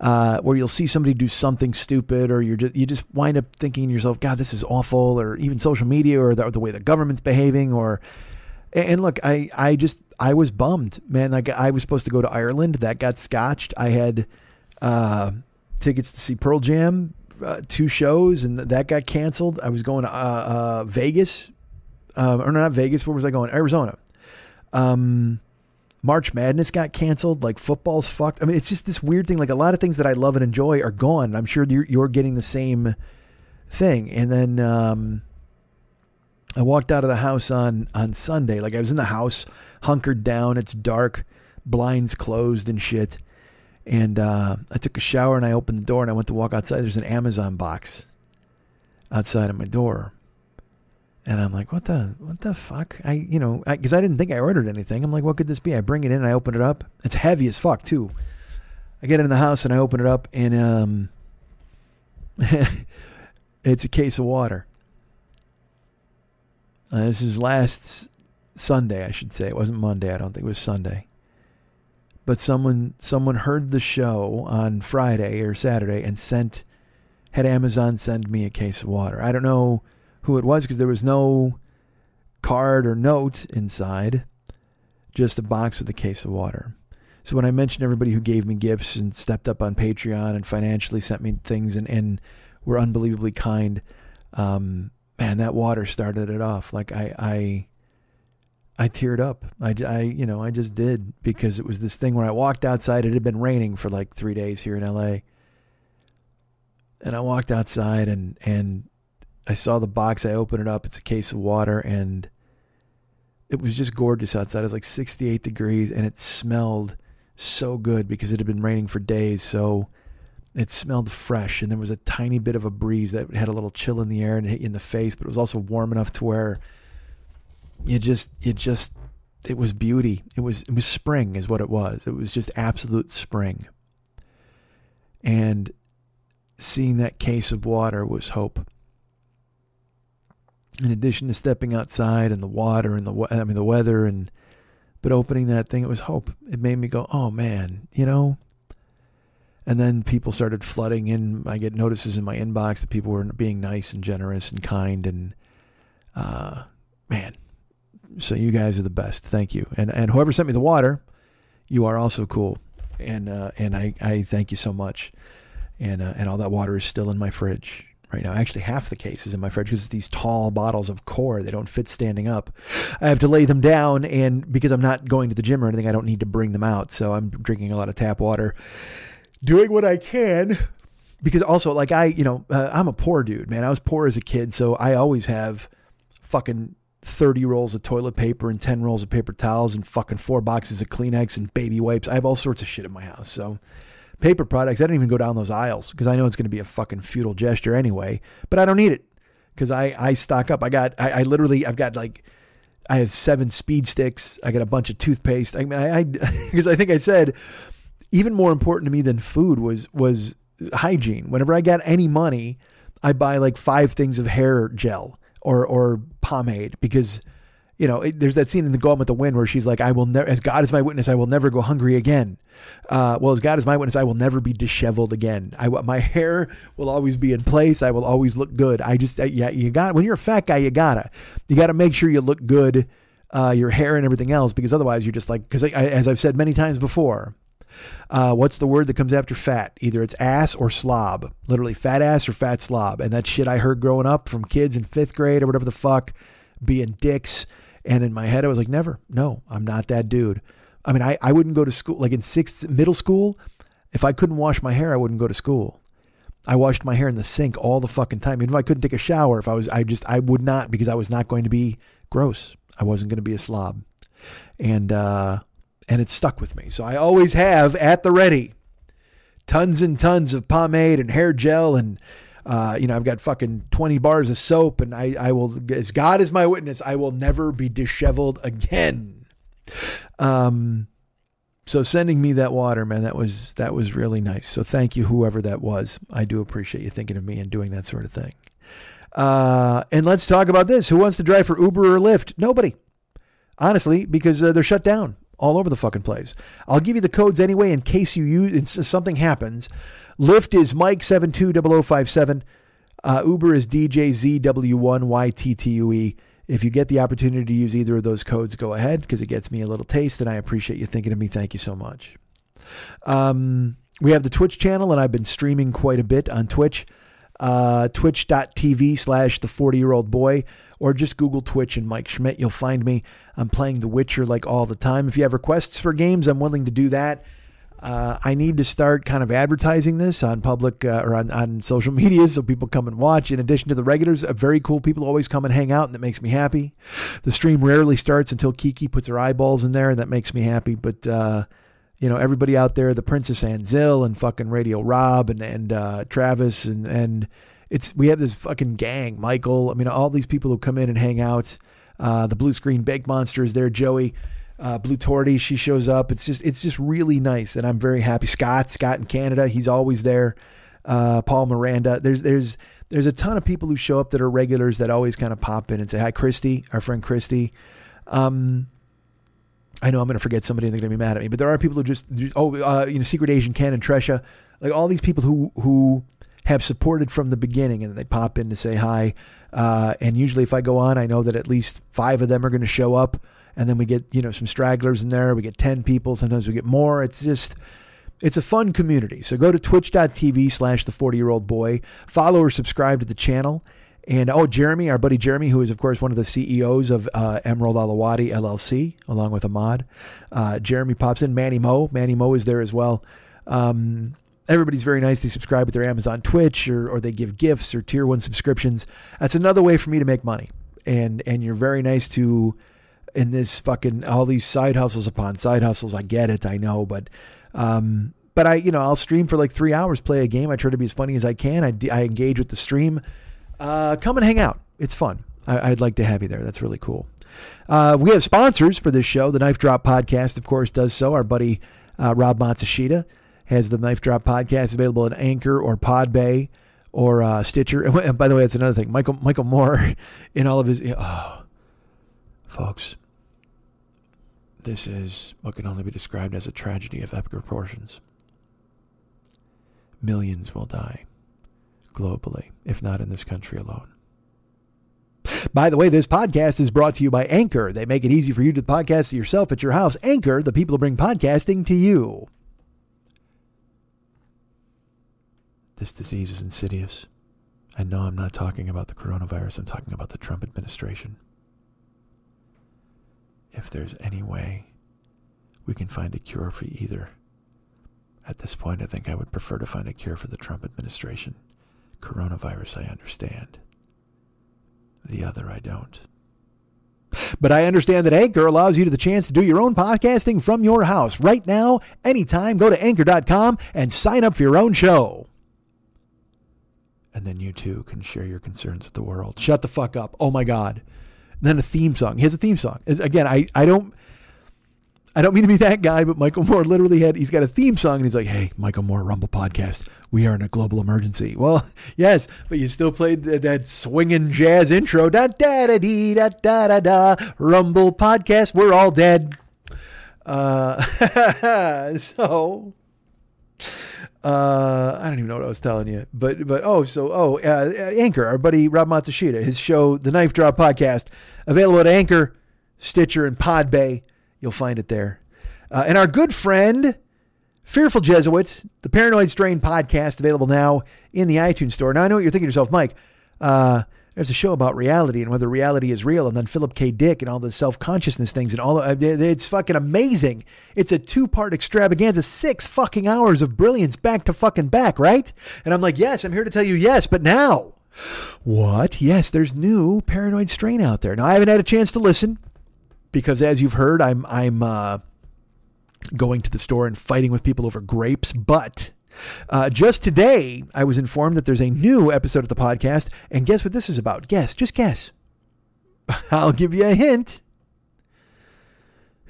uh, where you'll see somebody do something stupid, or you're just you just wind up thinking to yourself, God, this is awful, or even social media, or the, the way the government's behaving, or and look, I I just I was bummed, man. Like I was supposed to go to Ireland, that got scotched. I had uh, tickets to see Pearl Jam, uh, two shows, and that got canceled. I was going to uh, uh, Vegas, uh, or not Vegas. Where was I going? Arizona. Um, March Madness got canceled. Like football's fucked. I mean, it's just this weird thing. Like a lot of things that I love and enjoy are gone. I'm sure you're, you're getting the same thing. And then um, I walked out of the house on on Sunday. Like I was in the house, hunkered down. It's dark, blinds closed and shit. And uh, I took a shower and I opened the door and I went to walk outside. There's an Amazon box outside of my door. And I'm like, what the, what the fuck? I, you know, because I, I, didn't think I ordered anything. I'm like, what could this be? I bring it in, I open it up. It's heavy as fuck too. I get it in the house and I open it up, and um, it's a case of water. Uh, this is last Sunday, I should say. It wasn't Monday. I don't think it was Sunday. But someone, someone heard the show on Friday or Saturday and sent, had Amazon send me a case of water. I don't know who it was because there was no card or note inside, just a box with a case of water. So when I mentioned everybody who gave me gifts and stepped up on Patreon and financially sent me things and, and were unbelievably kind, um, man, that water started it off. Like I, I, I teared up. I, I, you know, I just did because it was this thing where I walked outside. It had been raining for like three days here in LA. And I walked outside and, and I saw the box. I opened it up. It's a case of water, and it was just gorgeous outside. It was like 68 degrees, and it smelled so good because it had been raining for days. So it smelled fresh, and there was a tiny bit of a breeze that had a little chill in the air and hit you in the face, but it was also warm enough to where you just, you just, it was beauty. It was, it was spring, is what it was. It was just absolute spring. And seeing that case of water was hope in addition to stepping outside and the water and the I mean the weather and but opening that thing it was hope. It made me go oh man you know? And then people started flooding in. I get notices in my inbox that people were being nice and generous and kind and uh man so you guys are the best. Thank you. And and whoever sent me the water you are also cool. And uh and I I thank you so much. And uh, and all that water is still in my fridge right now. Actually, half the cases in my fridge because it's these tall bottles of core. They don't fit standing up. I have to lay them down, and because I'm not going to the gym or anything, I don't need to bring them out. So I'm drinking a lot of tap water, doing what I can. Because also, like I, you know, uh, I'm a poor dude, man. I was poor as a kid, so I always have fucking 30 rolls of toilet paper and 10 rolls of paper towels and fucking four boxes of Kleenex and baby wipes. I have all sorts of shit in my house. So, paper products, I don't even go down those aisles because I know it's going to be a fucking futile gesture anyway, but I don't need it because I, I stock up. I got, I, I literally, I've got like, I have seven speed sticks. I got a bunch of toothpaste. I mean, I, because I, I think I said, even more important to me than food was, was hygiene. Whenever I got any money, I buy like five things of hair gel or or pomade because you know it, there's that scene in the Gone with the Wind where she's like, "I will never, as God is my witness, I will never go hungry again." Uh, well, as God is my witness, I will never be disheveled again. I my hair will always be in place. I will always look good. I just yeah, you got when you're a fat guy, you gotta you gotta make sure you look good. Uh, your hair and everything else, because otherwise you're just like, because as I've said many times before, uh, what's the word that comes after fat? Either it's ass or slob. Literally, fat ass or fat slob. And that shit I heard growing up from kids in fifth grade or whatever the fuck, being dicks. And in my head, I was like, never. No, I'm not that dude. I mean, I, I wouldn't go to school. Like in sixth, middle school, if I couldn't wash my hair, I wouldn't go to school. I washed my hair in the sink all the fucking time. Even if I couldn't take a shower, if I was, I just, I would not because I was not going to be gross. I wasn't going to be a slob. And, uh, and it stuck with me. So I always have at the ready tons and tons of pomade and hair gel and uh, you know, I've got fucking 20 bars of soap and I, I will, as God is my witness, I will never be disheveled again. Um, so sending me that water, man, that was, that was really nice. So thank you, whoever that was. I do appreciate you thinking of me and doing that sort of thing. Uh, and let's talk about this. Who wants to drive for Uber or Lyft? Nobody. Honestly, because uh, they're shut down all over the fucking place. I'll give you the codes anyway in case you use something happens. Lyft is Mike seven two double o five seven. Uh, Uber is DJZW1YTTUE. If you get the opportunity to use either of those codes, go ahead because it gets me a little taste, and I appreciate you thinking of me. Thank you so much. Um, we have the Twitch channel, and I've been streaming quite a bit on Twitch. Uh, twitch.tv slash the 40 year old boy or just Google Twitch and Mike Schmidt. You'll find me. I'm playing The Witcher like all the time. If you have requests for games, I'm willing to do that. Uh, I need to start kind of advertising this on public uh, or on, on social media so people come and watch. In addition to the regulars, uh, very cool people always come and hang out, and that makes me happy. The stream rarely starts until Kiki puts her eyeballs in there, and that makes me happy. But uh, you know, everybody out there, the Princess Anzil and fucking Radio Rob and and uh, Travis and and it's we have this fucking gang, Michael. I mean, all these people who come in and hang out. The blue screen bake monster is there. Joey, uh, Blue Torty, she shows up. It's just it's just really nice, and I'm very happy. Scott, Scott in Canada, he's always there. Uh, Paul Miranda, there's there's there's a ton of people who show up that are regulars that always kind of pop in and say hi. Christy, our friend Christy. Um, I know I'm going to forget somebody and they're going to be mad at me, but there are people who just oh uh, you know Secret Asian Ken and Tresha, like all these people who who have supported from the beginning and they pop in to say hi. Uh, and usually, if I go on, I know that at least five of them are going to show up. And then we get, you know, some stragglers in there. We get 10 people. Sometimes we get more. It's just, it's a fun community. So go to twitch.tv slash the 40 year old boy. Follow or subscribe to the channel. And oh, Jeremy, our buddy Jeremy, who is, of course, one of the CEOs of uh, Emerald Alawadi LLC, along with Ahmad. Uh, Jeremy pops in. Manny Mo. Manny Mo is there as well. Um, everybody's very nice. They subscribe with their Amazon Twitch or, or they give gifts or tier one subscriptions. That's another way for me to make money. And and you're very nice to in this fucking all these side hustles upon side hustles. I get it, I know, but um, but I you know I'll stream for like three hours, play a game. I try to be as funny as I can. I, I engage with the stream. Uh, come and hang out. It's fun. I, would like to have you there. That's really cool. Uh, we have sponsors for this show. The Knife Drop podcast, of course, does so. Our buddy uh, Rob Matsushita has the Knife Drop podcast available in Anchor or Podbay or uh, Stitcher. And by the way, that's another thing. Michael Michael Moore, in all of his, oh, folks, this is what can only be described as a tragedy of epic proportions. Millions will die globally, if not in this country alone. By the way, this podcast is brought to you by Anchor. They make it easy for you to podcast yourself at your house. Anchor, the people who bring podcasting to you. This disease is insidious. And no, I'm not talking about the coronavirus, I'm talking about the Trump administration. If there's any way we can find a cure for either, at this point, I think I would prefer to find a cure for the Trump administration. Coronavirus, I understand. The other, I don't. But I understand that Anchor allows you the chance to do your own podcasting from your house right now, anytime. Go to anchor.com and sign up for your own show. And then you too can share your concerns with the world. Shut the fuck up. Oh my God. Then a theme song. He has a theme song. Again, I, I don't I don't mean to be that guy, but Michael Moore literally had, he's got a theme song and he's like, hey, Michael Moore, Rumble Podcast, we are in a global emergency. Well, yes, but you still played that, that swinging jazz intro, da da da dee, da da da da, Rumble Podcast, we're all dead. Uh, so, uh, I don't even know what I was telling you, but, but, oh, so, oh, uh, Anchor, our buddy Rob Matsushita, his show, The Knife Drop Podcast, available at Anchor, Stitcher, and Podbay. You'll find it there. Uh, and our good friend, Fearful Jesuit, the Paranoid Strain podcast, available now in the iTunes store. Now, I know what you're thinking to yourself, Mike. Uh, there's a show about reality and whether reality is real, and then Philip K. Dick and all the self consciousness things and all. Of, it's fucking amazing. It's a two part extravaganza, six fucking hours of brilliance back to fucking back, right? And I'm like, yes, I'm here to tell you yes, but now. What? Yes, there's new Paranoid Strain out there. Now, I haven't had a chance to listen because as you've heard, I'm I'm uh, going to the store and fighting with people over grapes. But uh, just today, I was informed that there's a new episode of the podcast, and guess what this is about? Guess, just guess. I'll give you a hint.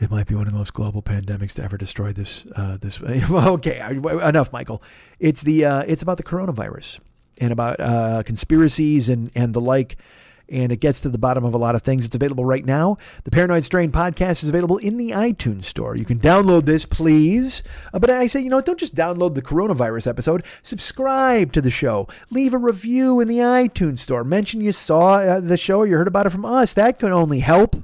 It might be one of the most global pandemics to ever destroy this. Uh, this okay, enough, Michael. It's the uh, it's about the coronavirus and about uh, conspiracies and and the like and it gets to the bottom of a lot of things. It's available right now. The Paranoid Strain podcast is available in the iTunes store. You can download this, please. Uh, but I say, you know, don't just download the coronavirus episode. Subscribe to the show. Leave a review in the iTunes store. Mention you saw uh, the show or you heard about it from us. That can only help.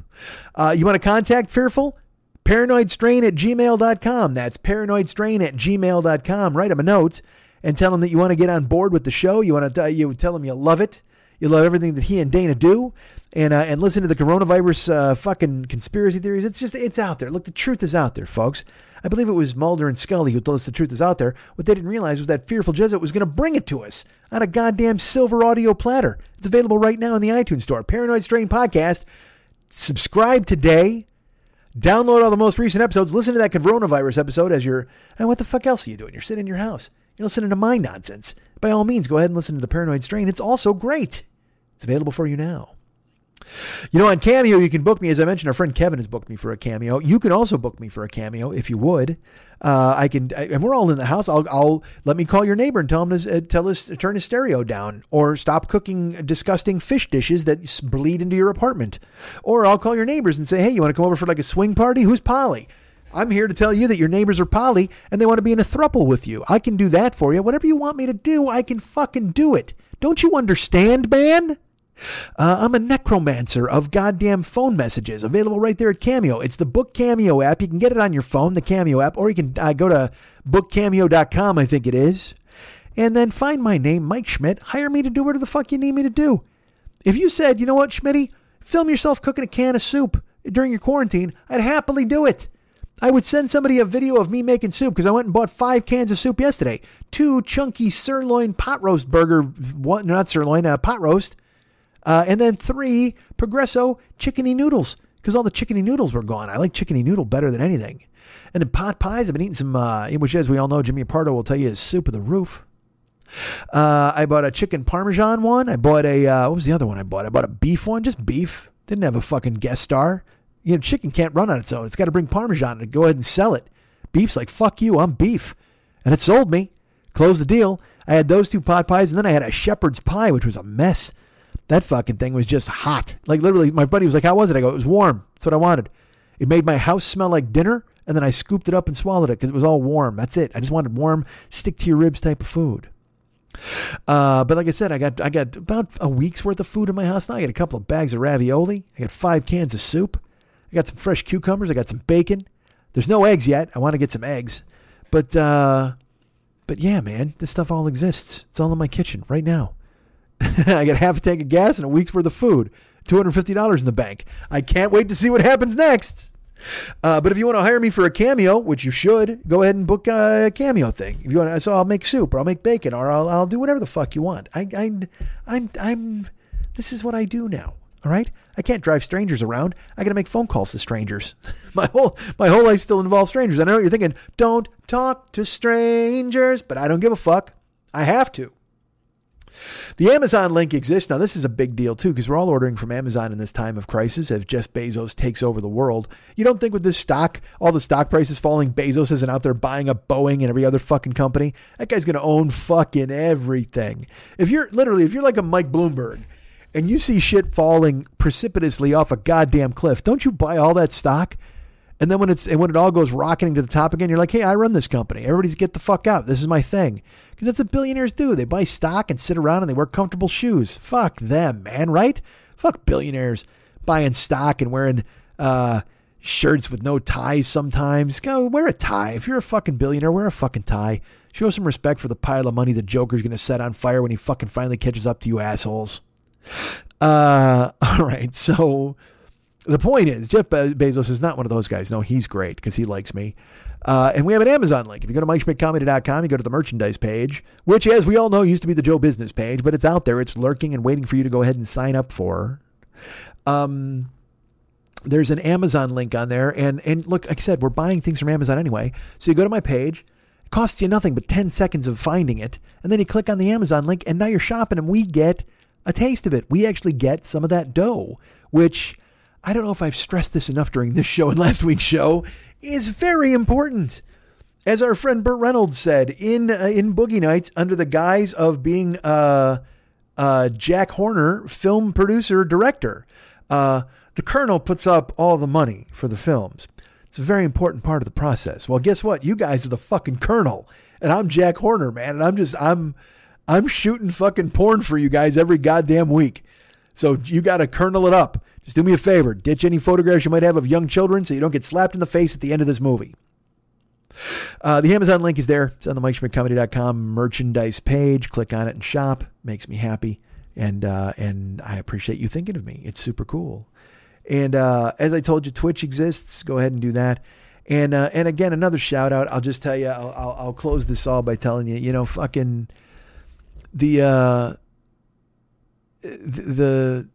Uh, you want to contact Fearful? Paranoidstrain at gmail.com. That's paranoidstrain at gmail.com. Write him a note and tell him that you want to get on board with the show. You want to you tell him you love it. You love everything that he and Dana do, and uh, and listen to the coronavirus uh, fucking conspiracy theories. It's just it's out there. Look, the truth is out there, folks. I believe it was Mulder and Scully who told us the truth is out there. What they didn't realize was that fearful Jesuit was going to bring it to us on a goddamn silver audio platter. It's available right now in the iTunes store. Paranoid Strain Podcast. Subscribe today. Download all the most recent episodes. Listen to that coronavirus episode as you're. And what the fuck else are you doing? You're sitting in your house. You're listening to my nonsense by all means, go ahead and listen to the Paranoid Strain. It's also great. It's available for you now. You know, on Cameo, you can book me. As I mentioned, our friend Kevin has booked me for a cameo. You can also book me for a cameo if you would. Uh, I can, I, and we're all in the house. I'll, I'll let me call your neighbor and tell him to uh, tell us turn his stereo down, or stop cooking disgusting fish dishes that bleed into your apartment. Or I'll call your neighbors and say, hey, you want to come over for like a swing party? Who's Polly? I'm here to tell you that your neighbors are poly and they want to be in a thruple with you. I can do that for you. Whatever you want me to do, I can fucking do it. Don't you understand, man? Uh, I'm a necromancer of goddamn phone messages, available right there at Cameo. It's the Book Cameo app. You can get it on your phone, the Cameo app, or you can uh, go to bookcameo.com, I think it is, and then find my name, Mike Schmidt. Hire me to do whatever the fuck you need me to do. If you said, you know what, Schmitty, film yourself cooking a can of soup during your quarantine, I'd happily do it. I would send somebody a video of me making soup because I went and bought five cans of soup yesterday. Two chunky sirloin pot roast burger, one, not sirloin, uh, pot roast, uh, and then three Progresso chickeny noodles because all the chickeny noodles were gone. I like chickeny noodle better than anything. And then pot pies. I've been eating some, uh, which as we all know, Jimmy Pardo will tell you is soup of the roof. Uh, I bought a chicken parmesan one. I bought a, uh, what was the other one I bought? I bought a beef one, just beef. Didn't have a fucking guest star. You know, chicken can't run on its own. It's got to bring Parmesan to go ahead and sell it. Beef's like, fuck you, I'm beef. And it sold me. Closed the deal. I had those two pot pies, and then I had a shepherd's pie, which was a mess. That fucking thing was just hot. Like literally, my buddy was like, How was it? I go, It was warm. That's what I wanted. It made my house smell like dinner, and then I scooped it up and swallowed it because it was all warm. That's it. I just wanted warm, stick to your ribs type of food. Uh, but like I said, I got I got about a week's worth of food in my house now. I got a couple of bags of ravioli. I got five cans of soup. I got some fresh cucumbers. I got some bacon. There's no eggs yet. I want to get some eggs. But uh, but yeah, man, this stuff all exists. It's all in my kitchen right now. I got half a tank of gas and a week's worth of food. $250 in the bank. I can't wait to see what happens next. Uh, but if you want to hire me for a cameo, which you should, go ahead and book a cameo thing. If you want, so I'll make soup, or I'll make bacon, or I'll, I'll do whatever the fuck you want. I, I, I'm, I'm. This is what I do now. All right, I can't drive strangers around. I got to make phone calls to strangers. my whole my whole life still involves strangers. I know what you're thinking. Don't talk to strangers, but I don't give a fuck. I have to. The Amazon link exists. Now, this is a big deal too, because we're all ordering from Amazon in this time of crisis as Jeff Bezos takes over the world. You don't think with this stock, all the stock prices falling, Bezos isn't out there buying up Boeing and every other fucking company? That guy's going to own fucking everything. If you're literally, if you're like a Mike Bloomberg and you see shit falling precipitously off a goddamn cliff, don't you buy all that stock? And then when it's and when it all goes rocketing to the top again, you're like, hey, I run this company. Everybody's get the fuck out. This is my thing. Because that's what billionaires do. They buy stock and sit around and they wear comfortable shoes. Fuck them, man, right? Fuck billionaires buying stock and wearing uh, shirts with no ties sometimes. Go wear a tie. If you're a fucking billionaire, wear a fucking tie. Show some respect for the pile of money the Joker's gonna set on fire when he fucking finally catches up to you assholes. Uh, all right, so the point is, Jeff Be- Bezos is not one of those guys. No, he's great because he likes me. Uh, and we have an Amazon link. If you go to MikeSchmidtComedy.com, you go to the merchandise page, which, as we all know, used to be the Joe Business page, but it's out there. It's lurking and waiting for you to go ahead and sign up for. Um, there's an Amazon link on there. And, and look, like I said, we're buying things from Amazon anyway. So you go to my page, it costs you nothing but 10 seconds of finding it. And then you click on the Amazon link, and now you're shopping, and we get a taste of it. We actually get some of that dough, which I don't know if I've stressed this enough during this show and last week's show, is very important. As our friend Burt Reynolds said in uh, in Boogie Nights, under the guise of being uh, uh, Jack Horner, film producer director, uh, the Colonel puts up all the money for the films. It's a very important part of the process. Well, guess what? You guys are the fucking Colonel, and I'm Jack Horner, man, and I'm just I'm I'm shooting fucking porn for you guys every goddamn week. So you got to kernel it up. Just do me a favor. Ditch any photographs you might have of young children so you don't get slapped in the face at the end of this movie. Uh, the Amazon link is there. It's on the MikeSchmidtComedy.com merchandise page. Click on it and shop. Makes me happy. And, uh, and I appreciate you thinking of me. It's super cool. And uh, as I told you, Twitch exists. Go ahead and do that. And uh, and again, another shout out. I'll just tell you. I'll, I'll, I'll close this all by telling you. You know, fucking the uh, the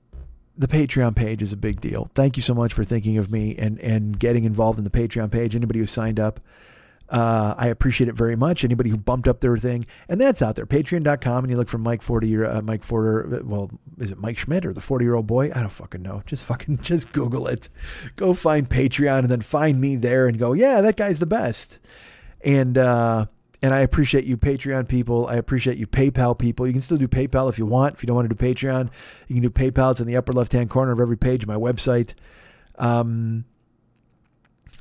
the Patreon page is a big deal. Thank you so much for thinking of me and and getting involved in the Patreon page. Anybody who signed up, uh, I appreciate it very much. Anybody who bumped up their thing, and that's out there. Patreon.com, and you look for Mike Forty or uh, Mike Forder. Well, is it Mike Schmidt or the forty year old boy? I don't fucking know. Just fucking just Google it. Go find Patreon and then find me there and go, yeah, that guy's the best. And uh, and I appreciate you, Patreon people. I appreciate you, PayPal people. You can still do PayPal if you want. If you don't want to do Patreon, you can do PayPal. It's in the upper left hand corner of every page of my website. Um,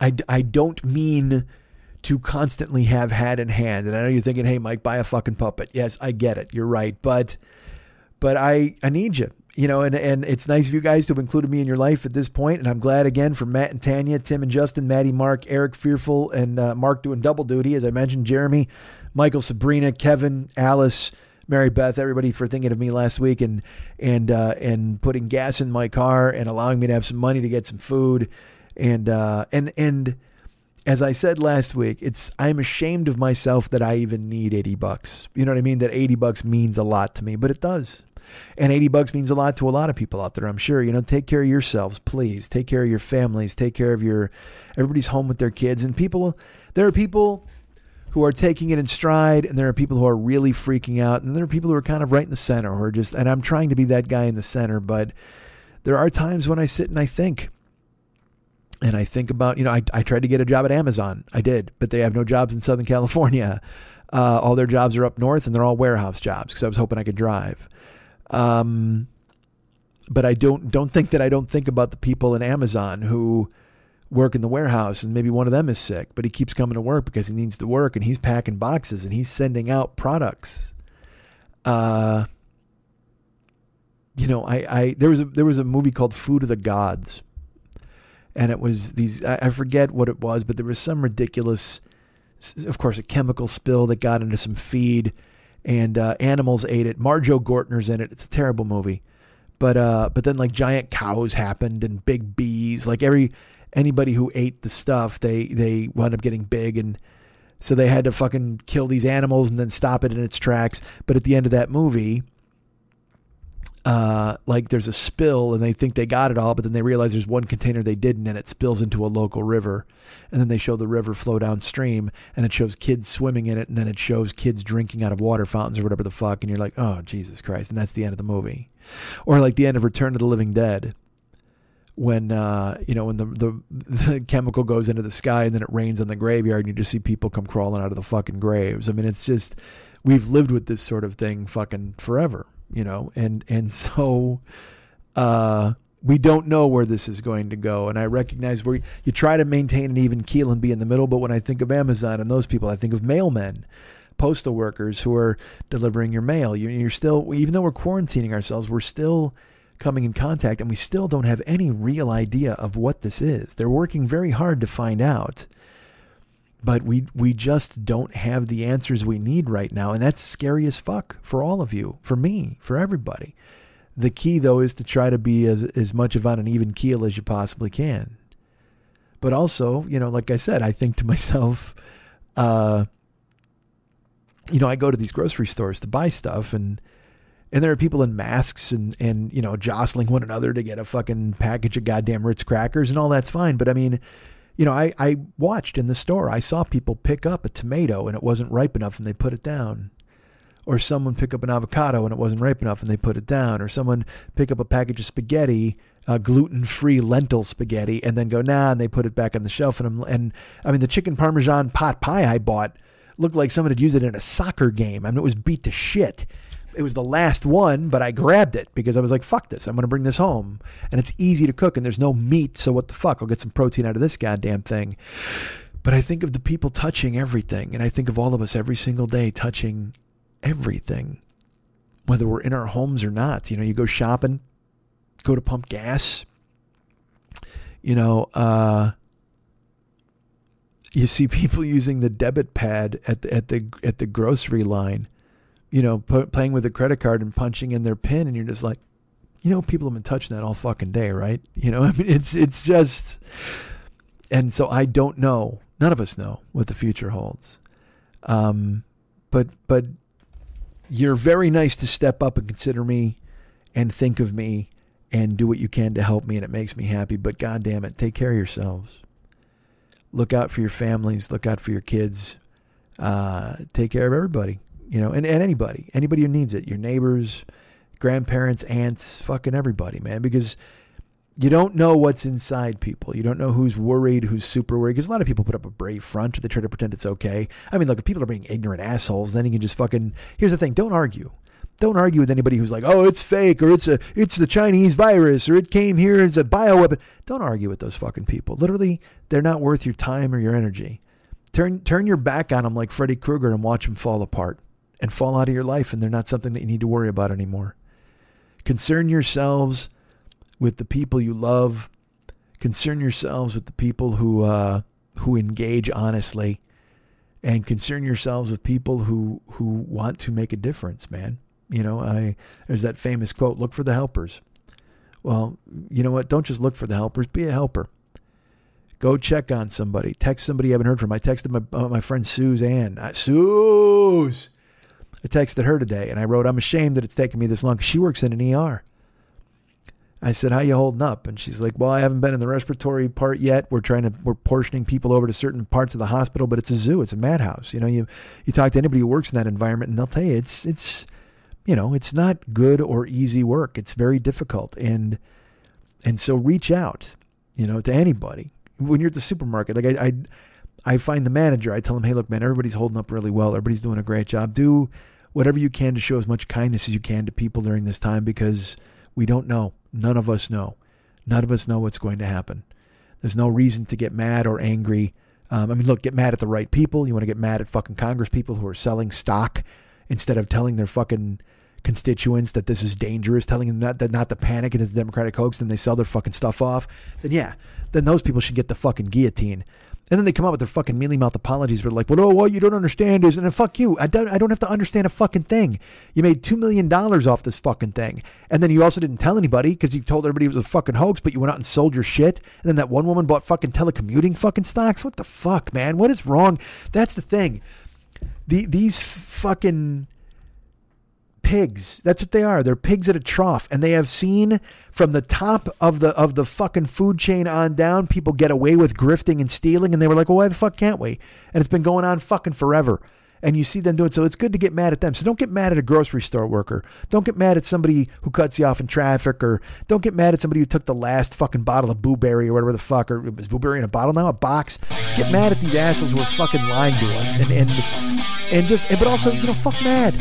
I, I don't mean to constantly have hat in hand. And I know you're thinking, hey, Mike, buy a fucking puppet. Yes, I get it. You're right. But but I, I need you. You know, and, and it's nice of you guys to have included me in your life at this point. And I'm glad again for Matt and Tanya, Tim and Justin, Maddie, Mark, Eric, Fearful, and uh, Mark doing double duty. As I mentioned, Jeremy, Michael, Sabrina, Kevin, Alice, Mary Beth, everybody for thinking of me last week and and uh, and putting gas in my car and allowing me to have some money to get some food. And uh, and and as I said last week, it's I'm ashamed of myself that I even need 80 bucks. You know what I mean? That 80 bucks means a lot to me, but it does. And 80 bucks means a lot to a lot of people out there, I'm sure. You know, take care of yourselves, please. Take care of your families. Take care of your everybody's home with their kids and people there are people who are taking it in stride and there are people who are really freaking out and there are people who are kind of right in the center or just and I'm trying to be that guy in the center, but there are times when I sit and I think and I think about, you know, I, I tried to get a job at Amazon. I did, but they have no jobs in Southern California. Uh, all their jobs are up north and they're all warehouse jobs because I was hoping I could drive. Um, but I don't don't think that I don't think about the people in Amazon who work in the warehouse and maybe one of them is sick, but he keeps coming to work because he needs to work and he's packing boxes and he's sending out products. Uh, you know, I, I there was a there was a movie called Food of the Gods, and it was these I, I forget what it was, but there was some ridiculous, of course, a chemical spill that got into some feed and uh, animals ate it. Marjoe Gortner's in it. It's a terrible movie, but uh, but then like giant cows happened and big bees. Like every anybody who ate the stuff, they they wound up getting big, and so they had to fucking kill these animals and then stop it in its tracks. But at the end of that movie, uh, like there's a spill and they think they got it all, but then they realize there's one container they didn't, and it spills into a local river. And then they show the river flow downstream, and it shows kids swimming in it, and then it shows kids drinking out of water fountains or whatever the fuck, and you're like, oh Jesus Christ, and that's the end of the movie, or like the end of Return of the Living Dead. When uh, you know when the, the the chemical goes into the sky and then it rains on the graveyard and you just see people come crawling out of the fucking graves. I mean, it's just we've lived with this sort of thing fucking forever you know, and and so uh, we don't know where this is going to go. And I recognize where you try to maintain an even keel and be in the middle. But when I think of Amazon and those people, I think of mailmen, postal workers who are delivering your mail. You, you're still, even though we're quarantining ourselves, we're still coming in contact, and we still don't have any real idea of what this is. They're working very hard to find out but we we just don't have the answers we need right now. And that's scary as fuck for all of you for me for everybody. The key though is to try to be as, as much of on an even keel as you possibly can. But also you know like i said i think to myself uh you know i go to these grocery stores to buy stuff and and there are people in masks and and you know jostling one another to get a fucking package of goddamn ritz crackers and all that's fine. But i mean you know, I, I watched in the store, I saw people pick up a tomato and it wasn't ripe enough and they put it down. Or someone pick up an avocado and it wasn't ripe enough and they put it down. Or someone pick up a package of spaghetti, uh, gluten free lentil spaghetti, and then go, nah, and they put it back on the shelf. And, and I mean, the chicken parmesan pot pie I bought looked like someone had used it in a soccer game. I mean, it was beat to shit it was the last one, but I grabbed it because I was like, fuck this. I'm going to bring this home. And it's easy to cook and there's no meat. So what the fuck? I'll get some protein out of this goddamn thing. But I think of the people touching everything. And I think of all of us every single day touching everything, whether we're in our homes or not. You know, you go shopping, go to pump gas, you know, uh, you see people using the debit pad at the, at the at the grocery line you know, playing with a credit card and punching in their pin, and you're just like, you know, people have been touching that all fucking day, right? You know, I mean, it's it's just, and so I don't know. None of us know what the future holds. Um, but but you're very nice to step up and consider me, and think of me, and do what you can to help me, and it makes me happy. But God damn it, take care of yourselves. Look out for your families. Look out for your kids. Uh, take care of everybody you know, and, and anybody, anybody who needs it, your neighbors, grandparents, aunts, fucking everybody, man, because you don't know what's inside people. You don't know who's worried, who's super worried. Because a lot of people put up a brave front. They try to pretend it's okay. I mean, look, if people are being ignorant assholes, then you can just fucking. Here's the thing: don't argue. Don't argue with anybody who's like, "Oh, it's fake," or "It's a, it's the Chinese virus," or "It came here, it's a bioweapon." Don't argue with those fucking people. Literally, they're not worth your time or your energy. Turn turn your back on them like Freddy Krueger and watch them fall apart and fall out of your life, and they're not something that you need to worry about anymore. Concern yourselves with the people you love. Concern yourselves with the people who uh, who engage honestly, and concern yourselves with people who who want to make a difference. Man, you know, I there's that famous quote: "Look for the helpers." Well, you know what? Don't just look for the helpers. Be a helper. Go check on somebody. Text somebody you haven't heard from. I texted my uh, my friend Suzanne. Uh, Suze, I texted her today and I wrote, I'm ashamed that it's taken me this long she works in an ER. I said, "How you holding up?" And she's like, "Well, I haven't been in the respiratory part yet. We're trying to we're portioning people over to certain parts of the hospital, but it's a zoo. It's a madhouse. You know, you you talk to anybody who works in that environment, and they'll tell you it's it's you know it's not good or easy work. It's very difficult, and and so reach out, you know, to anybody when you're at the supermarket. Like I I, I find the manager. I tell him, "Hey, look, man, everybody's holding up really well. Everybody's doing a great job. Do." whatever you can to show as much kindness as you can to people during this time because we don't know. None of us know. None of us know what's going to happen. There's no reason to get mad or angry. Um, I mean, look, get mad at the right people. You want to get mad at fucking Congress people who are selling stock instead of telling their fucking constituents that this is dangerous, telling them that, that not to panic and it's a Democratic hoax, then they sell their fucking stuff off. Then yeah, then those people should get the fucking guillotine. And then they come out with their fucking mealy mouth apologies. We're like, well, oh, what you don't understand is, and then fuck you. I don't, I don't have to understand a fucking thing. You made $2 million off this fucking thing. And then you also didn't tell anybody because you told everybody it was a fucking hoax, but you went out and sold your shit. And then that one woman bought fucking telecommuting fucking stocks. What the fuck, man? What is wrong? That's the thing. The, these fucking pigs. That's what they are. They're pigs at a trough, and they have seen from the top of the of the fucking food chain on down people get away with grifting and stealing, and they were like, "Well, why the fuck can't we?" And it's been going on fucking forever. And you see them do it, so it's good to get mad at them. So don't get mad at a grocery store worker. Don't get mad at somebody who cuts you off in traffic, or don't get mad at somebody who took the last fucking bottle of blueberry or whatever the fuck, or is blueberry in a bottle now, a box. Get mad at these assholes who are fucking lying to us, and and and just, but also you know, fuck mad.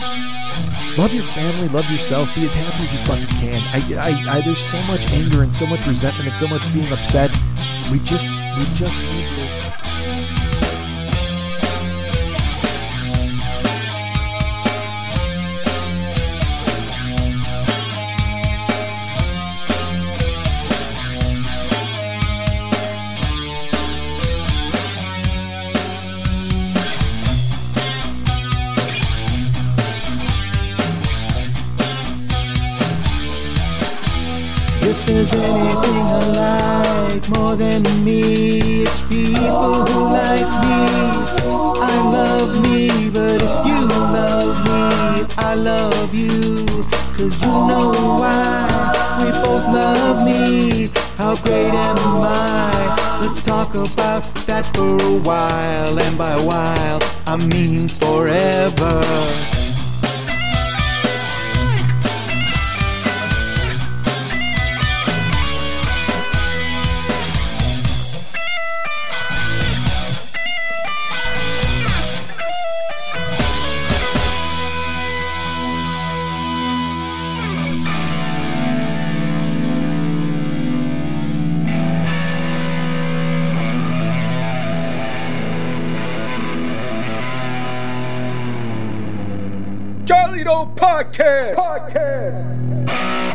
Love your family, love yourself, be as happy as you fucking can. I, I, I, there's so much anger and so much resentment and so much being upset. We just, we just need to. There's anything I like more than me, it's people who like me. I love me, but if you love me, I love you. Cause you know why we both love me. How great am I? Let's talk about that for a while, and by while, I mean forever. Toledo Podcast. Podcast.